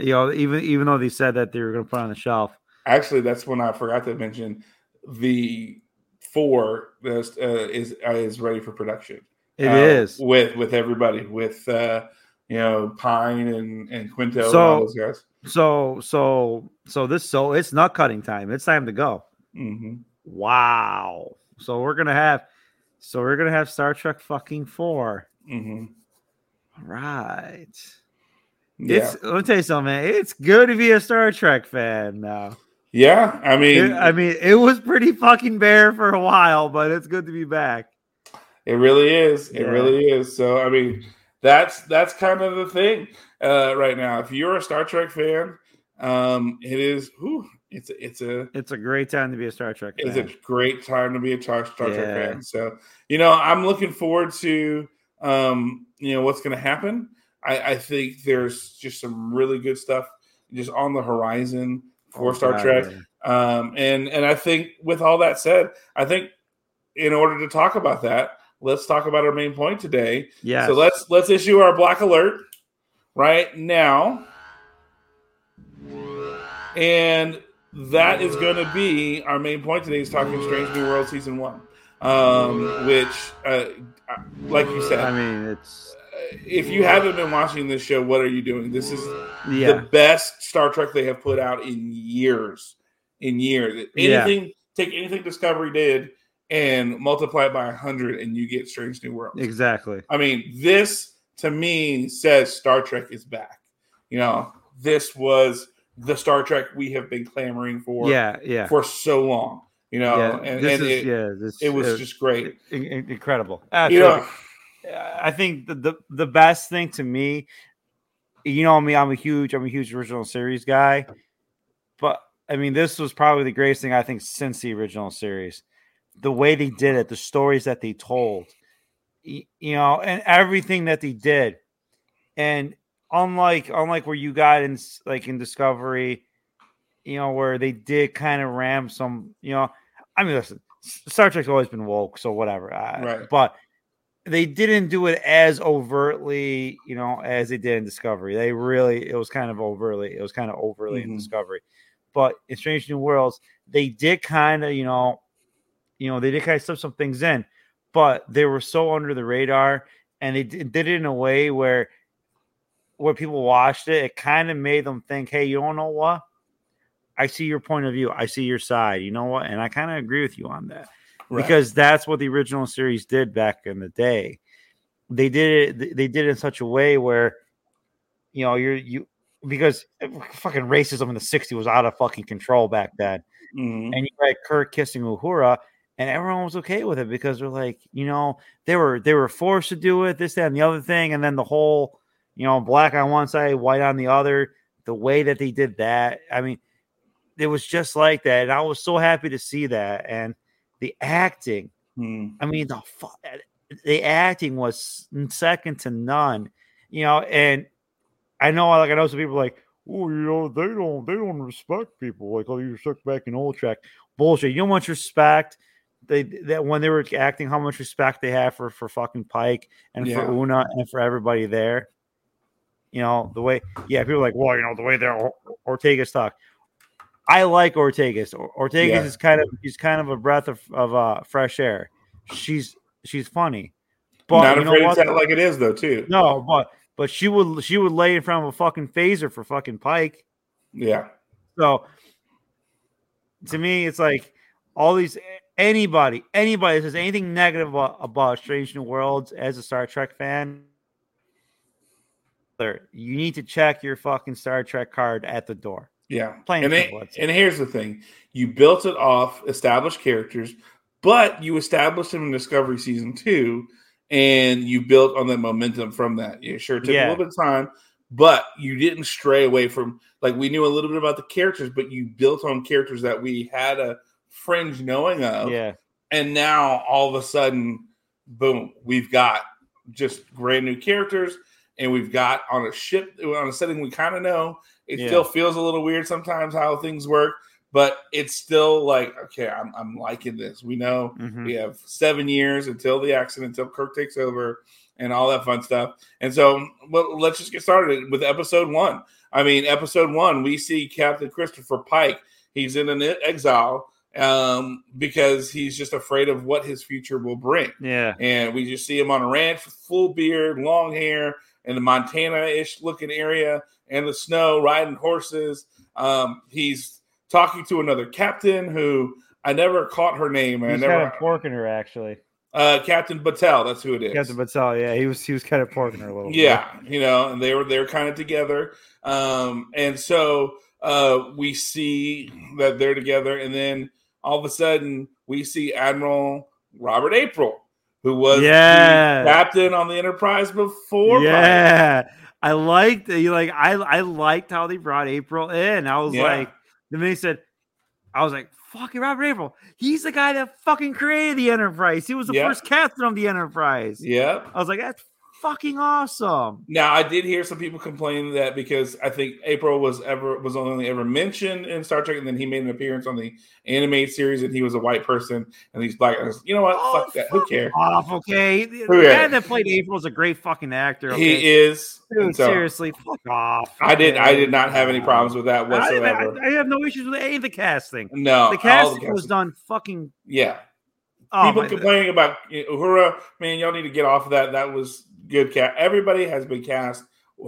you know, even even though they said that they were going to put it on the shelf. Actually, that's when I forgot to mention the four that's, uh, is uh, is ready for production. It uh, is with with everybody with uh, you know Pine and and Quinto and all those guys. So so so this so it's nut cutting time. It's time to go. hmm Wow. So we're gonna have so we're gonna have Star Trek fucking four. hmm All right. Yeah, It's let me tell you something, man. It's good to be a Star Trek fan now. yeah. I mean, It- I mean, it was pretty fucking bare for a while, but it's good to be back. It really is. It Yeah. really is. So I mean, that's that's kind of the thing uh, right now. If you're a Star Trek fan, um, it is. Whew, it's a, it's a It's a great time to be a Star Trek fan. it's a great time to be a Star, Star Trek fan. So you know, I'm looking forward to um, you know what's going to happen. I, I think there's just some really good stuff just on the horizon for Oh, Star God, Trek. yeah. Um, and and I think with all that said, I think in order to talk about that, let's talk about our main point today. Yeah. So let's let's issue our black alert right now. And that is going to be our main point today is talking Strange New World season 1. Um, which uh, like you said, I mean, it's if you haven't been watching this show, what are you doing? This is yeah. the best Star Trek they have put out in years. In years. Yeah. Anything take anything Discovery did and multiply it by a hundred and you get Strange New Worlds. Exactly. I mean, this to me says Star Trek is back. You know, this was the Star Trek we have been clamoring for Yeah, yeah. for so long. You know, yeah, and, and is, it, yeah, this, it was uh, just great. in- in- incredible. You Absolutely. know, I think the, the the best thing to me, you know me, I'm a huge I'm a huge original series guy, but I mean this was probably the greatest thing I think since the original series. The way they did it, the stories that they told, you know, and everything that they did, and unlike unlike where you got in like in Discovery, you know, where they did kind of ram some, you know, I mean, listen, Star Trek's always been woke, so whatever, I- Right. But they didn't do it as overtly, you know, as they did in Discovery. They really, it was kind of overtly, it was kind of overly in Mhm. Discovery. But in Strange New Worlds, they did kind of, you know, you know, they did kind of slip some things in, but they were so under the radar, and they did, it in a way where, where people watched it, it kind of made them think, hey, you don't know what? I see your point of view. I see your side. You know what? And I kind of agree with you on that right. because that's what the original series did back in the day. They did it. They did it in such a way where, you know, you're you because fucking racism in the '60s was out of fucking control back then, Mhm. and you had Kirk kissing Uhura, and everyone was okay with it because they're like, you know, they were they were forced to do it, this, that, and the other thing, and then the whole, you know, black on one side, white on the other. The way that they did that, I mean, it was just like that, and I was so happy to see that, and the acting. Mhm. I mean, the fu- the acting was second to none, you know. And I know, like, I know some people like, oh, you know, they don't, they don't respect people. Like, oh, you stuck back in old track bullshit. You how much respect they that when they were acting, how much respect they have for for fucking Pike and Yeah. for Una and for everybody there. You know the way, yeah. People are like, well, you know, the way they're Or- Ortegas talk. I like Ortegas. Or- Ortegas Yeah. is kind of she's kind of a breath of, of uh, fresh air. She's she's funny, but Not you know afraid to what? tell it like it is, though, too. No, but but she would she would lay in front of a fucking phaser for fucking Pike. Yeah. So to me, it's like all these anybody anybody that says anything negative about, about Strange New Worlds as a Star Trek fan. You need to check your fucking Star Trek card at the door. Yeah. Plain and, simple, it. and here's the thing you built it off established characters, but you established them in Discovery Season 2, and you built on that momentum from that. Yeah, sure, it took Yeah. a little bit of time, but you didn't stray away from, like, we knew a little bit about the characters, but you built on characters that we had a fringe knowing of. Yeah, And now all of a sudden, boom, we've got just brand new characters, and we've got on a ship on a setting we kind of know. It Yeah. still feels a little weird sometimes how things work, but it's still like, okay, I'm, I'm liking this. We know Mhm. we have seven years until the accident, until Kirk takes over, and all that fun stuff. And so, well, let's just get started with episode one. I mean, episode one, we see Captain Christopher Pike. He's in an exile um, because he's just afraid of what his future will bring. yeah, And we just see him on a ranch, full beard, long hair, in the Montana-ish looking area, and the snow, riding horses. Um, he's talking to another captain who I never caught her name. and I he's never kind of porking her actually. uh, Captain Batel. That's who it is. Captain Batel, yeah, he was he was kind of porking her a little. bit. Yeah, you know, and they were they were kind of together, um, and so uh, we see that they're together, and then all of a sudden we see Admiral Robert April, who was Yeah. the captain on the Enterprise before. Yeah, I liked you. Like I, I liked how they brought April in. I was Yeah. like, the minute he said, I was like, fucking Robert April. He's the guy that fucking created the Enterprise. He was the Yeah. first captain of the Enterprise. yeah. I was like, that's fucking awesome. Now I did hear some people complain that because I think April was ever was only ever mentioned in Star Trek, and then he made an appearance on the animated series, and he was a white person, and he's black. I was, you know what? Oh, fuck that. Who cares? Off, okay. The, the Who guy that played April is a great fucking actor. Okay? He is. Dude, so- seriously, fuck off. I did. I did not have any problems with that I, whatsoever. I, I have no issues with any of the casting. no, The casting was done fucking. Yeah, Oh, people complaining about you Uhura. Man, y'all need to get off of that. That was good cast. Everybody has been cast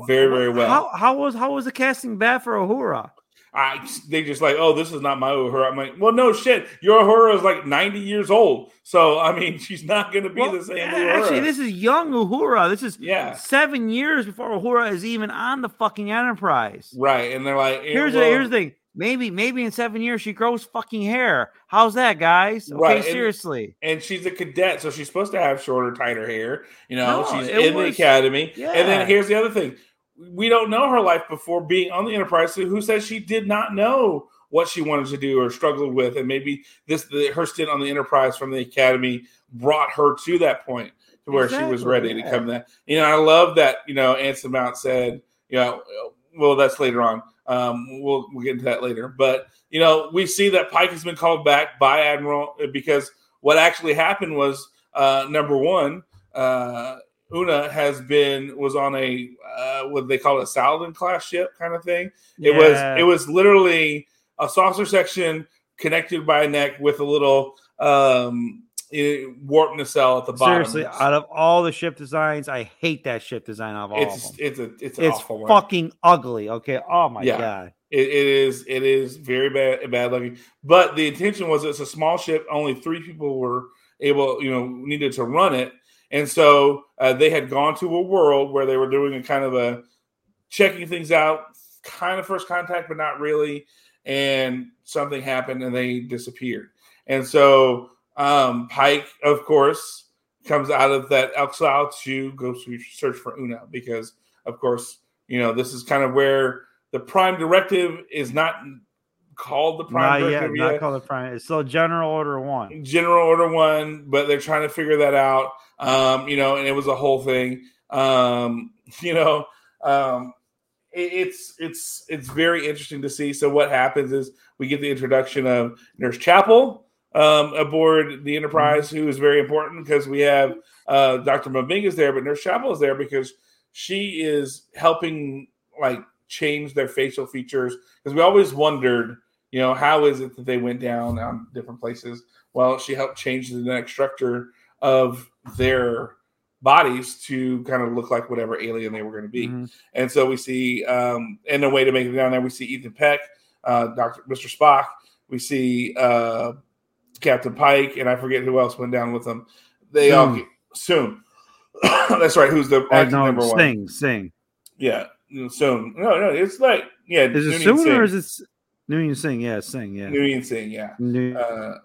very, very well. How how was how was the casting bad for Uhura? I they just like, oh, this is not my Uhura. I'm like, well, no shit. Your Uhura is like 90 years old. So I mean, [LAUGHS] she's not gonna be Well, the same. Uhura. actually, this is young Uhura. This is Yeah. seven years before Uhura is even on the fucking Enterprise. right. And they're like, Here's well, the here's the thing. Maybe maybe in seven years she grows fucking hair. How's that, guys? Okay, Right, and- seriously. and she's a cadet, so she's supposed to have shorter, tighter hair. You know, No, she's in the was- academy. And then here's the other thing: we don't know her life before being on the Enterprise. So who says she did not know what she wanted to do or struggled with, and maybe this the, her stint on the Enterprise from the academy brought her to that point to where she was ready yeah. to come. That you know, I love that. You know, Anson Mount said, you know, well, that's later on. Um, we'll we'll get into that later, but you know, we see that Pike has been called back by Admiral uh, because what actually happened was uh, number one, uh, Una has been was on a uh, what they call a Saladin class ship kind of thing. It was it was literally a saucer section connected by a neck with a little um, eh, warp nacelle at the bottom. Seriously, out of all the ship designs, I hate that ship design of all it's of them. it's a it's an It's awful one. fucking ugly. Okay. Oh my Yeah. god. It, it is it is very bad bad looking. But the intention was it's a small ship. Only three people were able, you know, needed to run it, and so uh, they had gone to a world where they were doing a kind of a checking things out, kind of first contact, but not really. And something happened, and they disappeared. And so um, Pike, of course, comes out of that exile to go search for Una because, of course, you know this is kind of where the Prime Directive is not called the Prime Not yet. Directive Not called the prime. It's still General Order One. General Order One, but they're trying to figure that out. Um, you know, and it was a whole thing. Um, [LAUGHS] you know, um, it- it's it's it's very interesting to see. So what happens is we get the introduction of Nurse Chapel um, aboard the Enterprise, who is very important because we have uh, Dr. is there, but Nurse Chapel is there because she is helping like change their facial features because we always wondered, you know, how is it that they went down on different places? Well, she helped change the genetic structure of their bodies to kind of look like whatever alien they were going to be. Mhm. And so we see, um, and a way to make it down there, we see Ethan Peck, uh, Doctor Mr. Spock. We see uh, Captain Pike, and I forget who else went down with them. They all Soon. get, soon. That's right. Who's the acting no, number one? sing, sing. Yeah, soon. No, no, it's like yeah. Is it soon or is it Noonien Singh? Yeah, sing. Yeah. Noonien Singh? Yeah. New- Uh,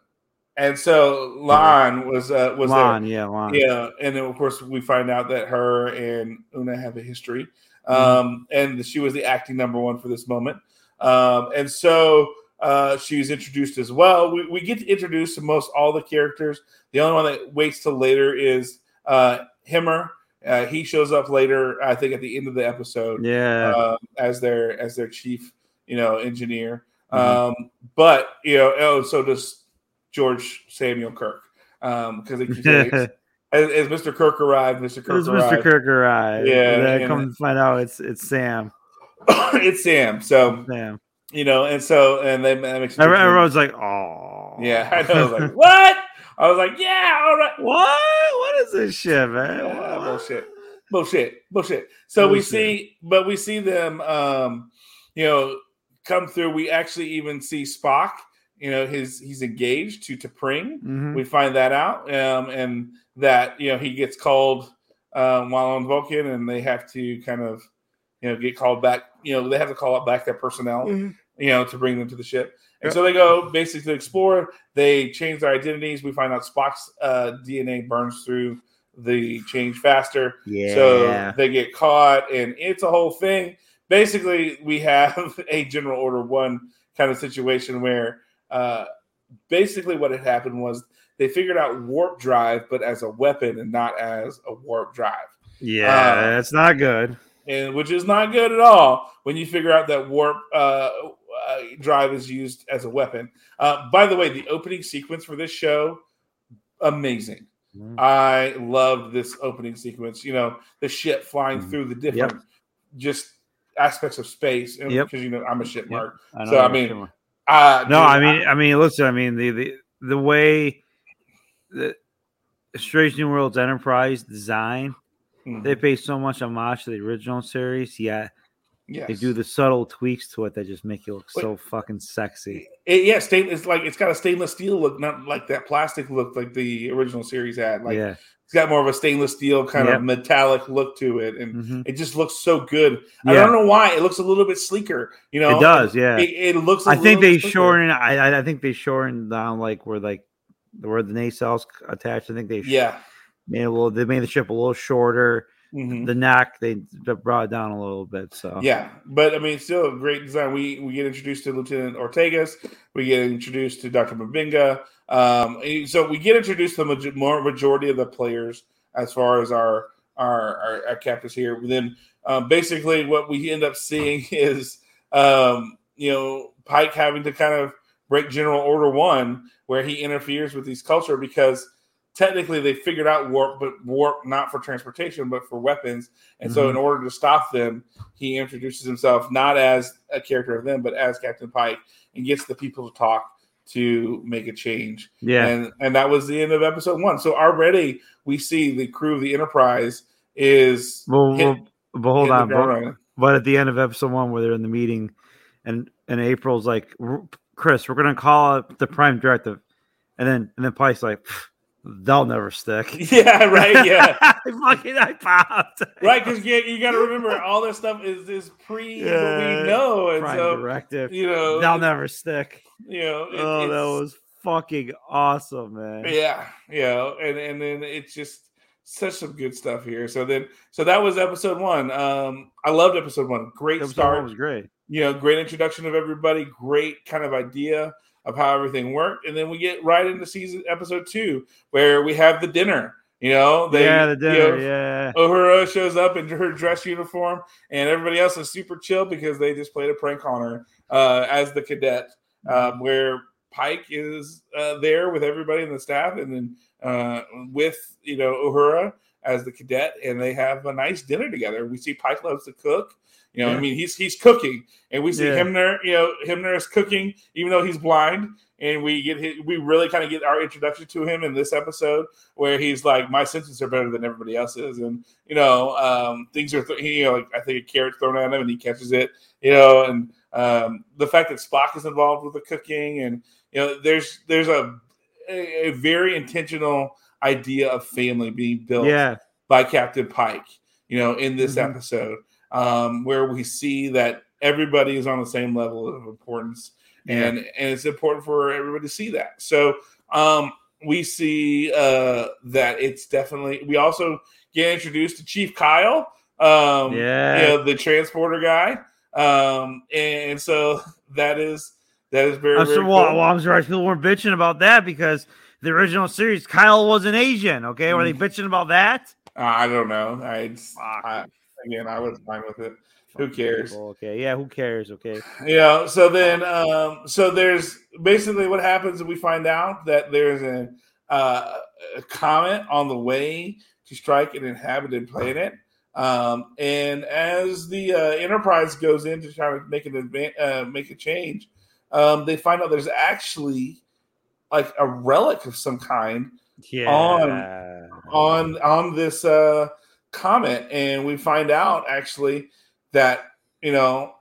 and so La'an was uh, was La'an, yeah, La'an. Yeah, and then of course we find out that her and Una have a history, Mm-hmm. um, and she was the acting number one for this moment. Um, and so uh, she was introduced as well. We, we get to introduce to most all the characters. The only one that waits till later is uh, Hemmer. Uh, he shows up later, I think, at the end of the episode Yeah. um, as their as their chief, you know, engineer. Mhm. Um, but you know, oh, so does George Samuel Kirk because keep [LAUGHS] as, as Mr. Kirk arrived, Mr. Kirk arrived. Mr. Kirk arrived. Yeah, And and- come to find out it's it's Sam. [COUGHS] it's Sam. So Sam. You know, and so and they that makes Every- Everyone's like, oh. yeah. [LAUGHS] I know. I was like, what? I was like, yeah, all right. what? What is this shit, man? Yeah, What? bullshit, bullshit, bullshit. So we see, but we see them, um, you know, come through. We actually even see Spock. You know, his he's engaged to T'Pring. Mhm. We find that out, um, and that you know he gets called um, while on Vulcan, and they have to kind of, you know, get called back. You know, they have to call up back their personnel, you know, to bring them to the ship. And Yeah. so they go basically explore. They change their identities. We find out Spock's uh, DNA burns through the change faster. Yeah. So they get caught, and it's a whole thing. Basically, we have [LAUGHS] a General Order One kind of situation where uh, basically what had happened was they figured out warp drive, but as a weapon and not as a warp drive, yeah, uh, that's not good. And which is not good at all when you figure out that warp uh, uh, drive is used as a weapon. Uh, by the way, the opening sequence for this show, amazing. Mhm. I love this opening sequence. You know, the ship flying Mhm. through the different just aspects of space. Because Yep. you know I'm a ship Yep. mark. I So, I mean. Uh, no, dude, I mean, I mean, listen, I mean, the the the way the Strange New Worlds Enterprise design, Mhm. they pay so much homage to the original series. Yeah, Yes. They do the subtle tweaks to it that just make you look Wait. so fucking sexy. It, yeah, stain, it's like it's got a stainless steel look, not like that plastic look like the original series had. Like yeah, it's got more of a stainless steel kind Yep. of metallic look to it, and Mhm. it just looks so good. I don't know why it looks a little bit sleeker. You know, it does. Yeah, It, it looks. I think they shortened. I I- think they shortened down like where like where the nacelles attached. I think they Yeah. Made a little. They made the ship a little shorter. Mhm. The neck they brought it down a little bit. So Yeah, but I mean, still a great design. We we get introduced to Lieutenant Ortegas. We get introduced to Doctor M'Benga. Um, so we get introduced to the more majority of the players as far as our our our, our captors here. But then um, basically, what we end up seeing [LAUGHS] is um, you know Pike having to kind of break General Order One, where he interferes with these culture because technically they figured out warp, but warp not for transportation, but for weapons. And so, mm-hmm. in order to stop them, he introduces himself not as a character of them, but as Captain Pike, and gets the people to talk to make a change. yeah. And and that was the end of episode one. So already we see the crew of the Enterprise is Well, hit- well, but hold on. But, but at the end of episode one, where they're in the meeting, and and April's like, "Chris, we're gonna call it the Prime Directive," and then and then Pike's like, "Pff, "They'll never stick." [LAUGHS] Yeah, right. Yeah. I [LAUGHS] fucking I popped. right, because you, you got to remember all this stuff is is pre Yeah, we know, and Prime so Directive. you know, They'll never stick. you know, it- Oh, that was fucking awesome, man. Yeah, yeah, and and then it's just such some good stuff here. So then, so that was episode one. Um, I loved episode one. Great Episode start. one was great. You know, great introduction of everybody. Great kind of idea of how everything worked, and then we get right into season episode two, where we have the dinner. You know, they yeah, the you dinner. know, yeah. Uhura shows up in her dress uniform, and everybody else is super chill because they just played a prank on her uh, as the cadet, um, where Pike is uh, there with everybody in the staff, and then uh, with you know Uhura as the cadet, and they have a nice dinner together. We see Pike loves to cook. You know, I mean, he's he's cooking, and we see Yeah. there. You know, him there is cooking, even though he's blind. And we get his, we really kind of get our introduction to him in this episode, where he's like, "My senses are better than everybody else's," and you know, um, things are th- you know, like I think a carrot thrown at him and he catches it, you know, and um, the fact that Spock is involved with the cooking, and you know, there's there's a a, a very intentional idea of family being built Yeah. by Captain Pike, you know, in this Mhm. episode, um, where we see that everybody is on the same level of importance, and and it's important for everybody to see that. So um, we see uh, that it's definitely. We also get introduced to Chief Kyle, um, Yeah. you know, the transporter guy, um, and so that is that is very. I'm very well, cool. well, I'm surprised people weren't bitching about that because the original series, Kyle was an Asian. Okay, were they Mm. bitching about that? Uh, I don't know. I. I again, I was fine with it. Who cares? Okay, yeah, who cares? Okay, Yeah. So then, um, so there's basically what happens. If we find out that there's a, uh, a comet on the way to strike an inhabited planet. Um, and as the uh, Enterprise goes in to try to make an advan- uh, make a change, um, they find out there's actually like a relic of some kind yeah, on on this uh comet and we find out actually that you know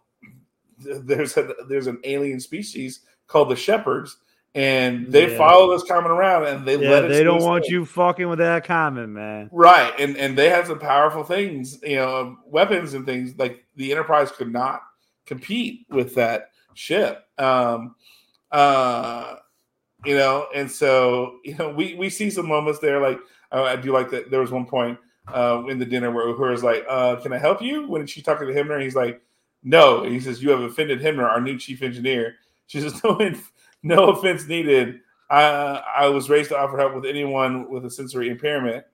there's a there's an alien species called the shepherds and they Yeah. follow this comet around and they yeah, let it they don't want thing. you fucking with that comment, man. right and and they have some powerful things you know weapons and things like the enterprise could not compete with that ship um uh you know and so [LAUGHS] you know we we see some moments there like uh, i do like that there was one point uh in the dinner where Uhura's like uh can i help you? When she's talking to hemmer and he's like no. And he says you have offended hemmer our new chief engineer. She says [LAUGHS] no no offense needed. I i was raised to offer help with anyone with a sensory impairment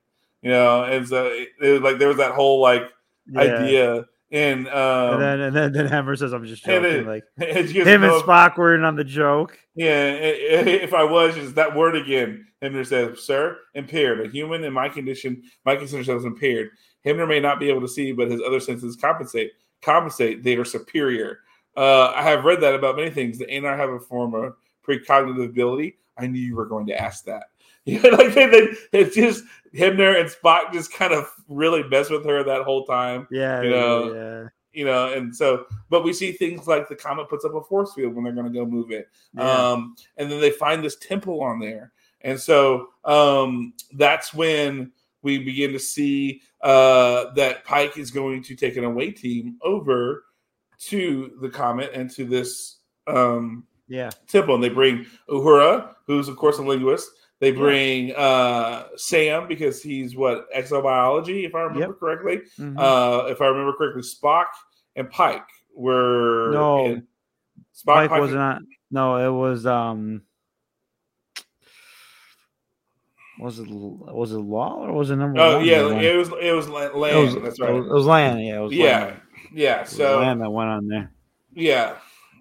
you know? And so it, it was like there was that whole like Yeah. idea and um and then and then, then Hemmer says, "I'm just joking." [LAUGHS] it- like and she goes, him and Spock were in on the joke. yeah, [LAUGHS] if I was, is that word again? Hemmer says, Sir, impaired. A human in my condition my consider themselves impaired. Hemmer may not be able to see, but his other senses compensate. Compensate, they are superior. Uh, I have read that about many things. The Aenar have a form of precognitive ability. I knew you were going to ask that. [LAUGHS] Yeah, like they, they, it's just Hemmer and Spock just kind of really mess with her that whole time. Yeah, You know, yeah. you know, and so, but we see things like the comet puts up a force field when they're going to go move it, Yeah. um, and then they find this temple on there, and so um, that's when we begin to see uh, that Pike is going to take an away team over to the comet and to this um, Yeah. temple, and they bring Uhura, who's of course a linguist. They bring uh, Sam because he's what exobiology, if I remember Yep. correctly. Mhm. Uh, if I remember correctly, Spock and Pike were No. in- Spock, Pike was not. No, it was. um Was it was it Law or was it number Oh one? yeah, it was it was La- it Land. was, that's it right. was, it was Land. Yeah, it was yeah, Land. yeah. It So Land that went on there. yeah,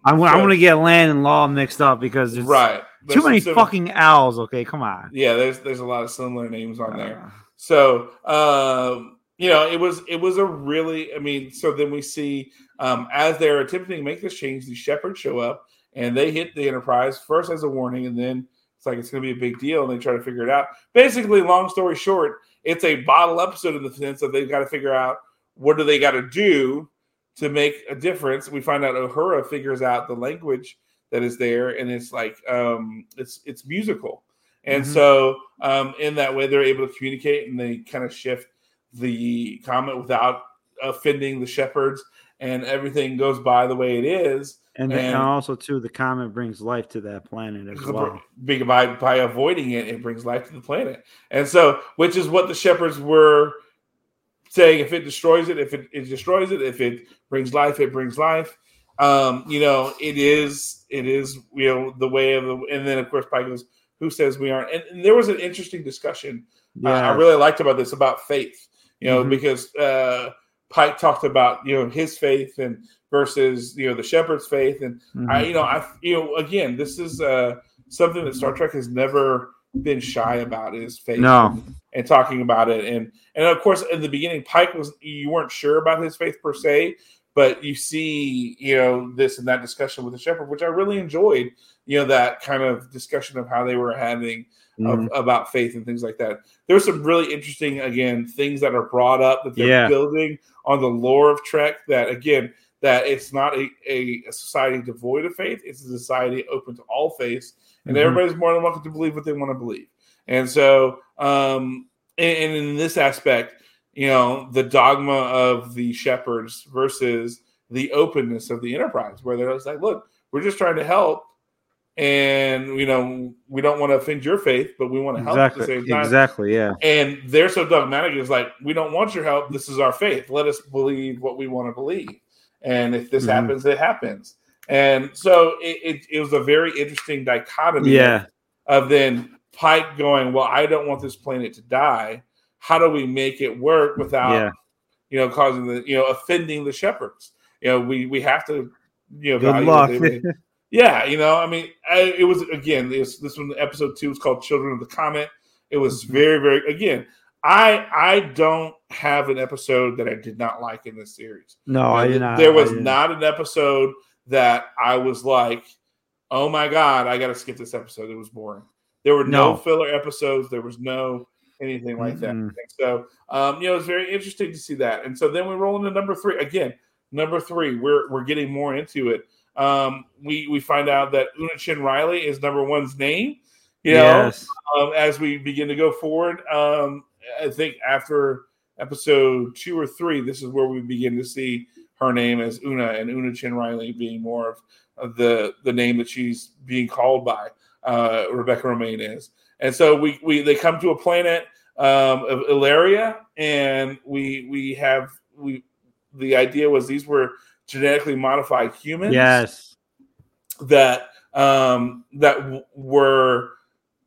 I'm, gonna- I'm going to get Land and Law mixed up because there's right. Too many similar- fucking owls. Okay, come on. Yeah, there's there's a lot of similar names on there. Uh, So um, you know, it was it was a really I mean, so then we see um as they're attempting to make this change, the shepherds show up and they hit the Enterprise first as a warning, and then it's like it's gonna be a big deal, and they try to figure it out. Basically, long story short, it's a bottle episode in the sense that they've got to figure out what do they got to do to make a difference. We find out Uhura figures out the language that is there, and it's like um it's it's musical. And Mhm. so, um, in that way, they're able to communicate and they kind of shift the comet without offending the shepherds, and everything goes by the way it is. and, and And- also too, the comet brings life to that planet as well. By, by avoiding it, it brings life to the planet. And so, which is what the shepherds were saying if it destroys it, if it, it destroys it, if it brings life, it brings life. Um, you know, it is, it is, you know, the way of the, and then of course, Pike goes, who says we aren't? And, and there was an interesting discussion uh, I really liked about this about faith, you know, Mhm. because uh, Pike talked about you know his faith and versus you know the shepherd's faith, and I Mhm. you know I you know again this is uh, something that Star Trek has never been shy about is faith No. and talking about it and and of course in the beginning Pike was you weren't sure about his faith per se but you see you know this and that discussion with the shepherd which I really enjoyed you know that kind of discussion of how they were having Mhm. of, about faith and things like that. There's some really interesting, again, things that are brought up that they're Yeah. building on the lore of Trek. That again, that it's not a, a, a society devoid of faith; it's a society open to all faiths, and Mhm. everybody's more than welcome to believe what they want to believe. And so, um, and, and in this aspect, you know, the dogma of the shepherds versus the openness of the enterprise, where they're just like, look, we're just trying to help. And you know, we don't want to offend your faith, but we want to help at the exactly. same time. Exactly. Yeah. And they're so dogmatic. It's like we don't want your help. This is our faith. Let us believe what we want to believe. And if this Mhm. happens, it happens. And so it, it, it was a very interesting dichotomy Yeah. of then Pike going, Well, I don't want this planet to die. How do we make it work without Yeah. you know causing the you know offending the shepherds? You know, we we have to you know Good luck. [LAUGHS] Yeah, you know, I mean, I, it was again. This this one, episode two, was called "Children of the Comet." It was Mhm. very, very. Again, I I don't have an episode that I did not like in this series. no, I Uh, did not. There was not an episode that I was like, "Oh my god, I got to skip this episode." It was boring. There were no, No. filler episodes. There was no anything like that. Mm-mm. And so, um, you know, it's very interesting to see that. And so then we roll into number three again. Number three, we're we're getting more into it. Um, we we find out that Una Chin Riley is number one's name. You know, Yes. um, as we begin to go forward. Um, I think after episode two or three, this is where we begin to see her name as Una and Una Chin Riley being more of, of the the name that she's being called by. Uh, Rebecca Romijn is, and so we we they come to a planet um, of Illyria, and we we have we the idea was these were genetically modified humans Yes. that um, that w- were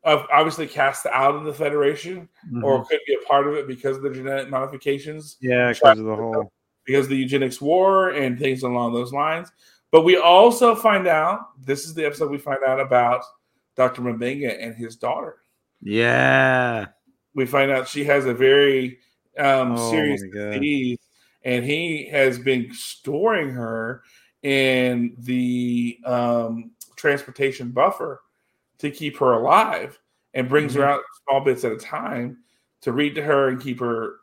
obviously cast out of the Federation Mhm. or could be a part of it because of the genetic modifications, yeah, because of the whole. because of the eugenics war and things along those lines. But we also find out this is the episode we find out about Dr. M'Benga and his daughter. Yeah. We find out she has a very um, Oh, serious disease, and he has been storing her in the um, transportation buffer to keep her alive, and brings her Mhm. out small bits at a time to read to her and keep her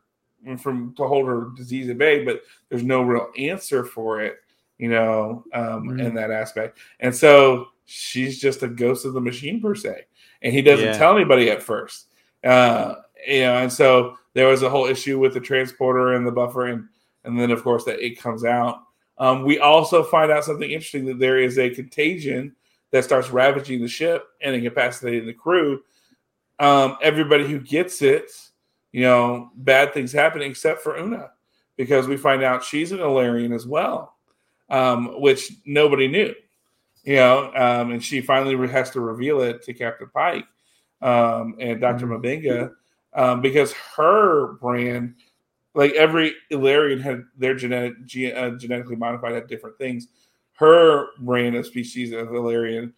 from to hold her disease at bay, but there's no real answer for it, you know, um, Mhm. in that aspect. And so she's just a ghost of the machine per se, and he doesn't Yeah. tell anybody at first, uh, you know. And so there was a whole issue with the transporter and the buffer, and and then of course that it comes out. Um, we also find out something interesting that there is a contagion that starts ravaging the ship and incapacitating the crew. Um, everybody who gets it, you know, bad things happen except for Una, because we find out she's an Illyrian as well, um, which nobody knew, you know, um, and she finally has to reveal it to Captain Pike um, and doctor M'Benga um, because her brand, like every Illyrian had their genetic ge- uh, genetically modified had different things. Her brand of species of Illyrian,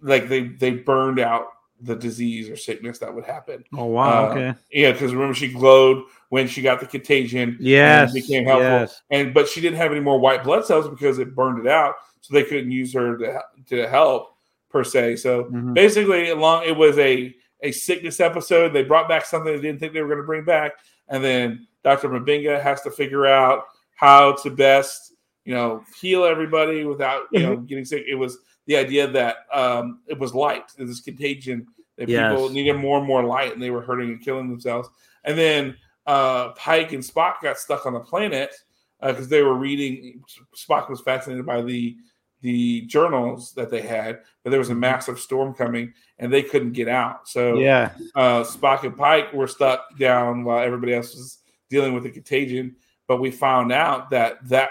like they they burned out the disease or sickness that would happen. Oh wow. Uh, okay. Yeah, because remember she glowed when she got the contagion. Yes. and became helpful. Yes. And but she didn't have any more white blood cells because it burned it out, so they couldn't use her to to help per se. So Mhm. basically, along it was a a sickness episode. They brought back something they didn't think they were going to bring back, and then Doctor M'Benga has to figure out how to best you know heal everybody without you know getting sick. It was the idea that um, it was light, this contagion that people needed more and more light, and they were hurting and killing themselves. And then uh, Pike and Spock got stuck on the planet because they were reading. Spock was fascinated by the the journals that they had, but there was a massive storm coming, and they couldn't get out. So Yeah. uh, Spock and Pike were stuck down while everybody else was dealing with the contagion. But we found out that that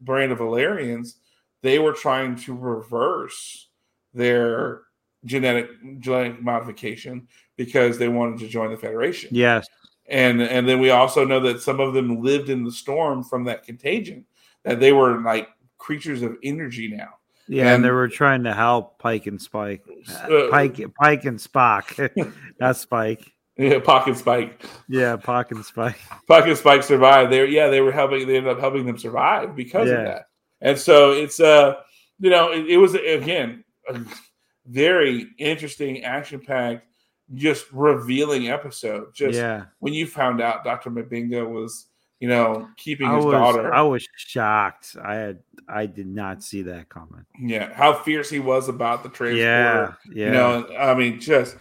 brand of Valerians, they were trying to reverse their genetic genetic modification because they wanted to join the Federation. Yes. And and then we also know that some of them lived in the storm from that contagion. That they were like creatures of energy now. Yeah, and, they were trying to help Pike and Spike. Uh, Pike, Pike and Spock, [LAUGHS] not Spike. Yeah, Pocket Spike. Yeah, and Spike. Pocket Spike survived. They yeah, they were helping. They ended up helping them survive because Yeah. of that. And so it's uh, you know, it, it was again a very interesting, action packed, just revealing episode. Just yeah, when you found out Doctor M'Benga was, you know, keeping I his was, daughter. I was shocked. I had, I did not see that coming. yeah, how fierce he was about the transporter. Yeah, yeah. You know, I mean, just,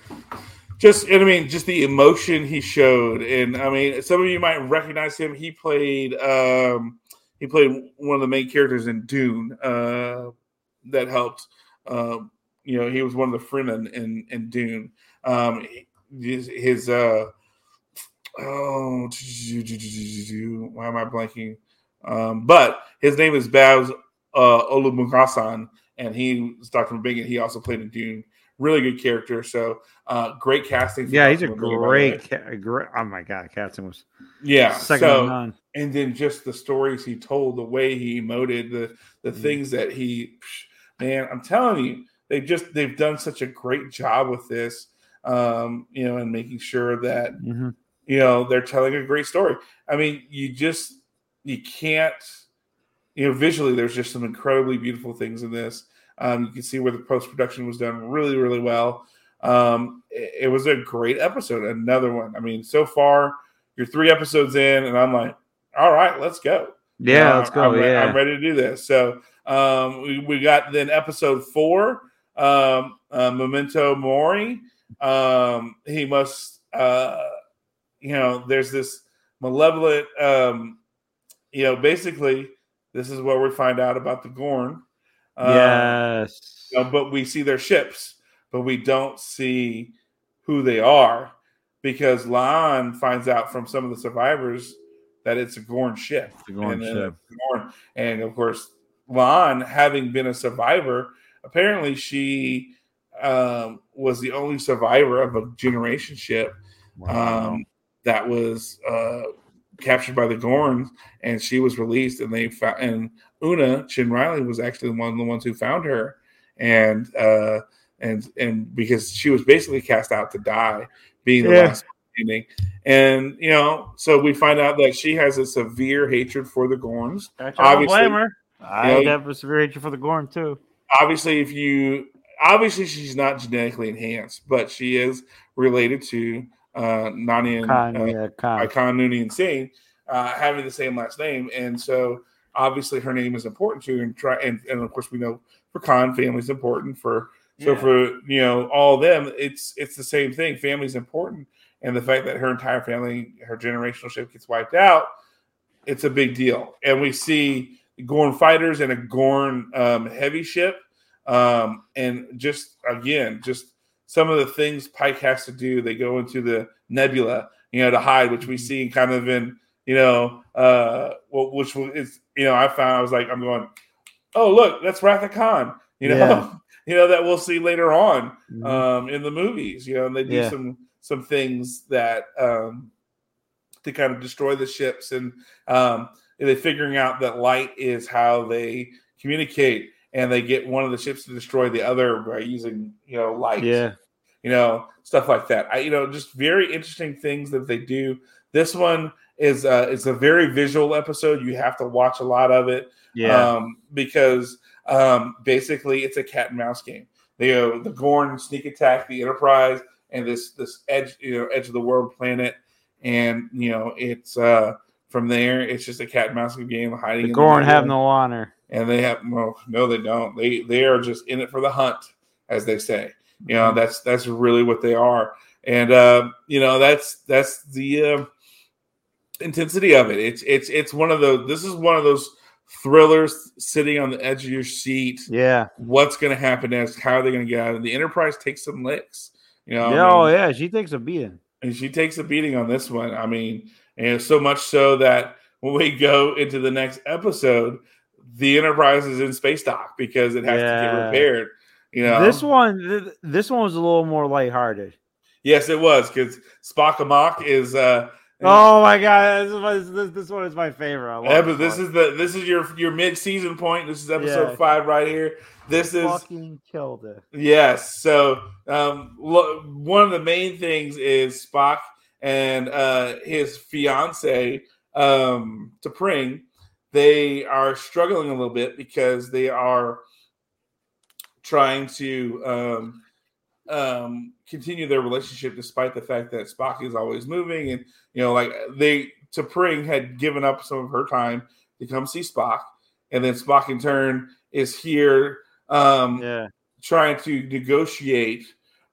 just, and I mean, just the emotion he showed, and I mean, some of you might recognize him. He played, um, he played one of the main characters in Dune. Uh, that helped. Um, you know, he was one of the Fremen in in Dune. Um, his, his uh, oh, why am I blanking? Um, but his name is Babs uh, Olusanmokun, and he was Dr. M'Benga. He also played in Dune. Really good character. So uh, great casting. yeah, he's a Dr. M'Benga, by the way. great, ca- great. Oh my god, casting was Yeah. second so none. and then just the stories he told, the way he emoted, the the Mm. things that he, man, I'm telling you, they just they've done such a great job with this, um, you know, and making sure that Mhm. You know they're telling a great story. I mean, you just you can't, you know, visually there's just some incredibly beautiful things in this. Um, you can see where the post production was done really, really well. Um, it, it was a great episode. Another one. I mean, so far you're three episodes in, and I'm like, all right, let's go. Yeah, Uh, let's go. I'm, re- yeah, I'm ready to do this. So um, we, we got then episode four, um, uh, Memento Mori. Um, he must, uh, you know, there's this malevolent, um, you know, basically, this is where we find out about the Gorn. Um, yes. you know, but we see their ships, but we don't see who they are because La'an finds out from some of the survivors that it's a Gorn ship. Gorn and, ship. Gorn. and of course, La'an, having been a survivor, apparently she um, was the only survivor of a generation ship Wow. um, that was uh, captured by the Gorns, and she was released. And they found and Una Chin Riley was actually one of the ones who found her, and uh, and and because she was basically cast out to die, being the Yeah. last ending. And you know, so we find out that she has a severe hatred for the Gorns. Obviously- blame her. I Yeah. have a severe hatred for the Gorn too. Obviously, if you obviously she's not genetically enhanced, but she is related to uh, Nani and Khan, uh, yeah, Khan. Icon Noonien Singh uh, having the same last name, and so obviously her name is important to her. And try and, and of course we know for Khan, family is important for. So Yeah. for you know all of them, it's it's the same thing. Family's important, and the fact that her entire family, her generational ship gets wiped out, it's a big deal. And we see Gorn fighters and a Gorn um, heavy ship, um, and just again, just some of the things Pike has to do. They go into the nebula, you know, to hide, which we see kind of in you know, uh, well, which is you know, I found I was like, I'm going, oh look, that's Wrath of Khan, [LAUGHS] you know. Yeah. You know that we'll see later on Mhm. um, in the movies. You know, and they do Yeah. some some things that um, to kind of destroy the ships, and um, they're figuring out that light is how they communicate, and they get one of the ships to destroy the other by using you know light. yeah, you know stuff like that. I you know just very interesting things that they do. This one is uh, it's a very visual episode. You have to watch a lot of it yeah, um, because um, basically it's a cat and mouse game. They uh, the Gorn sneak attack the Enterprise and this this edge you know edge of the world planet, and you know it's uh, from there it's just a cat and mouse game hiding. the Gorn have no honor. And they have well, no, they don't. They they are just in it for the hunt, as they say. You know that's that's really what they are, and uh, you know that's that's the uh, intensity of it. It's it's it's one of those. This is one of those thrillers sitting on the edge of your seat. Yeah, What's going to happen next? How are they going to get out? And the Enterprise takes some licks. You know, I yeah, oh yeah, she takes a beating. and she takes a beating on this one. I mean, and so much so that when we go into the next episode, the Enterprise is in space dock because it has to get repaired. You know, This one, th- this one was a little more lighthearted. yes, it was because Spock Amok is. uh Oh my god, this, this, this one is my favorite. I love yeah, but this is the this is your your mid season point. This is episode Yeah. five right here. This is fucking killed it. Yes. So um, lo- one of the main things is Spock and uh, his fiance um, T'Pring. They are struggling a little bit because they are trying to um, um, continue their relationship despite the fact that Spock is always moving, and you know, like they T'Pring had given up some of her time to come see Spock, and then Spock in turn is here um, Yeah, trying to negotiate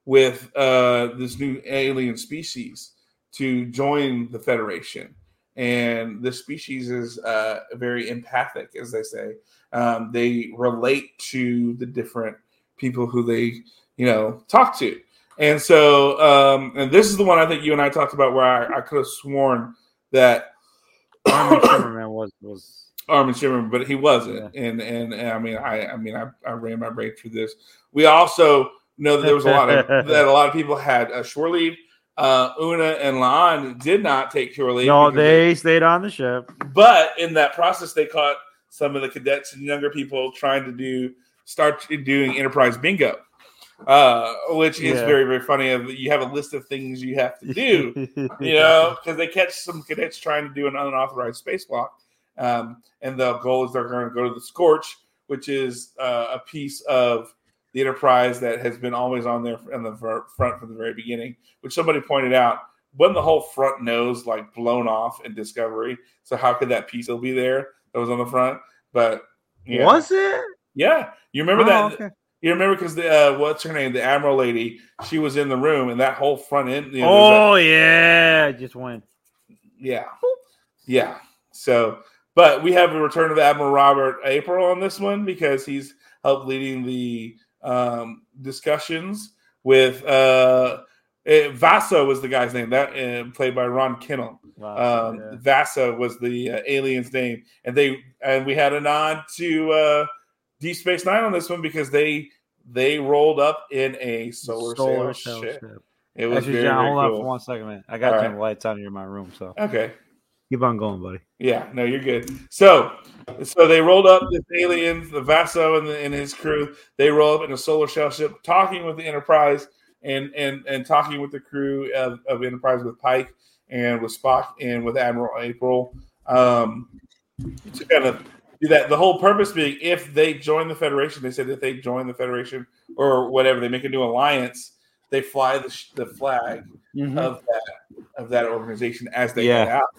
with uh, this new alien species to join the Federation. And the species is uh, very empathic, as they say. Um, they relate to the different people who they, you know, talk to. And so, um, and this is the one I think you and I talked about where I, I could have sworn that Armin Shimerman was was Armin Shimerman, but he wasn't. And, and and I mean, I I mean, I, I ran my brain through this. We also know that there was a lot of [LAUGHS] that a lot of people had a shore leave. Uh, Una and La'an did not take shore leave. no, they stayed on the ship. but in that process, they caught some of the cadets and younger people trying to do start doing enterprise bingo, uh, which is Yeah. very very funny. You have a list of things you have to do you [LAUGHS] know, because they catch some cadets trying to do an unauthorized spacewalk. Um, and the goal is they're going to go to the Scorch, which is uh, a piece of the Enterprise that has been always on there in the ver- front from the very beginning. Which somebody pointed out, wasn't the whole front nose like blown off in Discovery? So how could that piece still be there that was on the front? But yeah. Was it? yeah, you remember Oh, that? okay. You remember because the uh, what's her name, the Admiral lady, she was in the room, and that whole front end. You know, that- Oh yeah, it just went. yeah. Yeah. So, but we have a return of Admiral Robert April on this one because he's helped leading the um, discussions with uh, eh, Vaso was the guy's name that uh, played by Ron Kinnell. Wow, Um, yeah. Vasa was the uh, alien's name, and they and we had a nod to uh, Deep Space Nine on this one because they they rolled up in a solar, sail cell ship. ship. It was Actually, very, John, very hold on for one second, man. I got All some right. lights on here in my room, so Okay. Keep on going, buddy. Yeah, no, you're good. So, so they rolled up this aliens, the Vaso and, the, and his crew. They roll up in a solar shell ship, talking with the Enterprise and and and talking with the crew of, of Enterprise with Pike and with Spock and with Admiral April um, to kind of do that. The whole purpose being, if they join the Federation, they said if they join the Federation or whatever, they make a new alliance, they fly the, sh- the flag Mhm. of that of that organization as they Yeah. get out.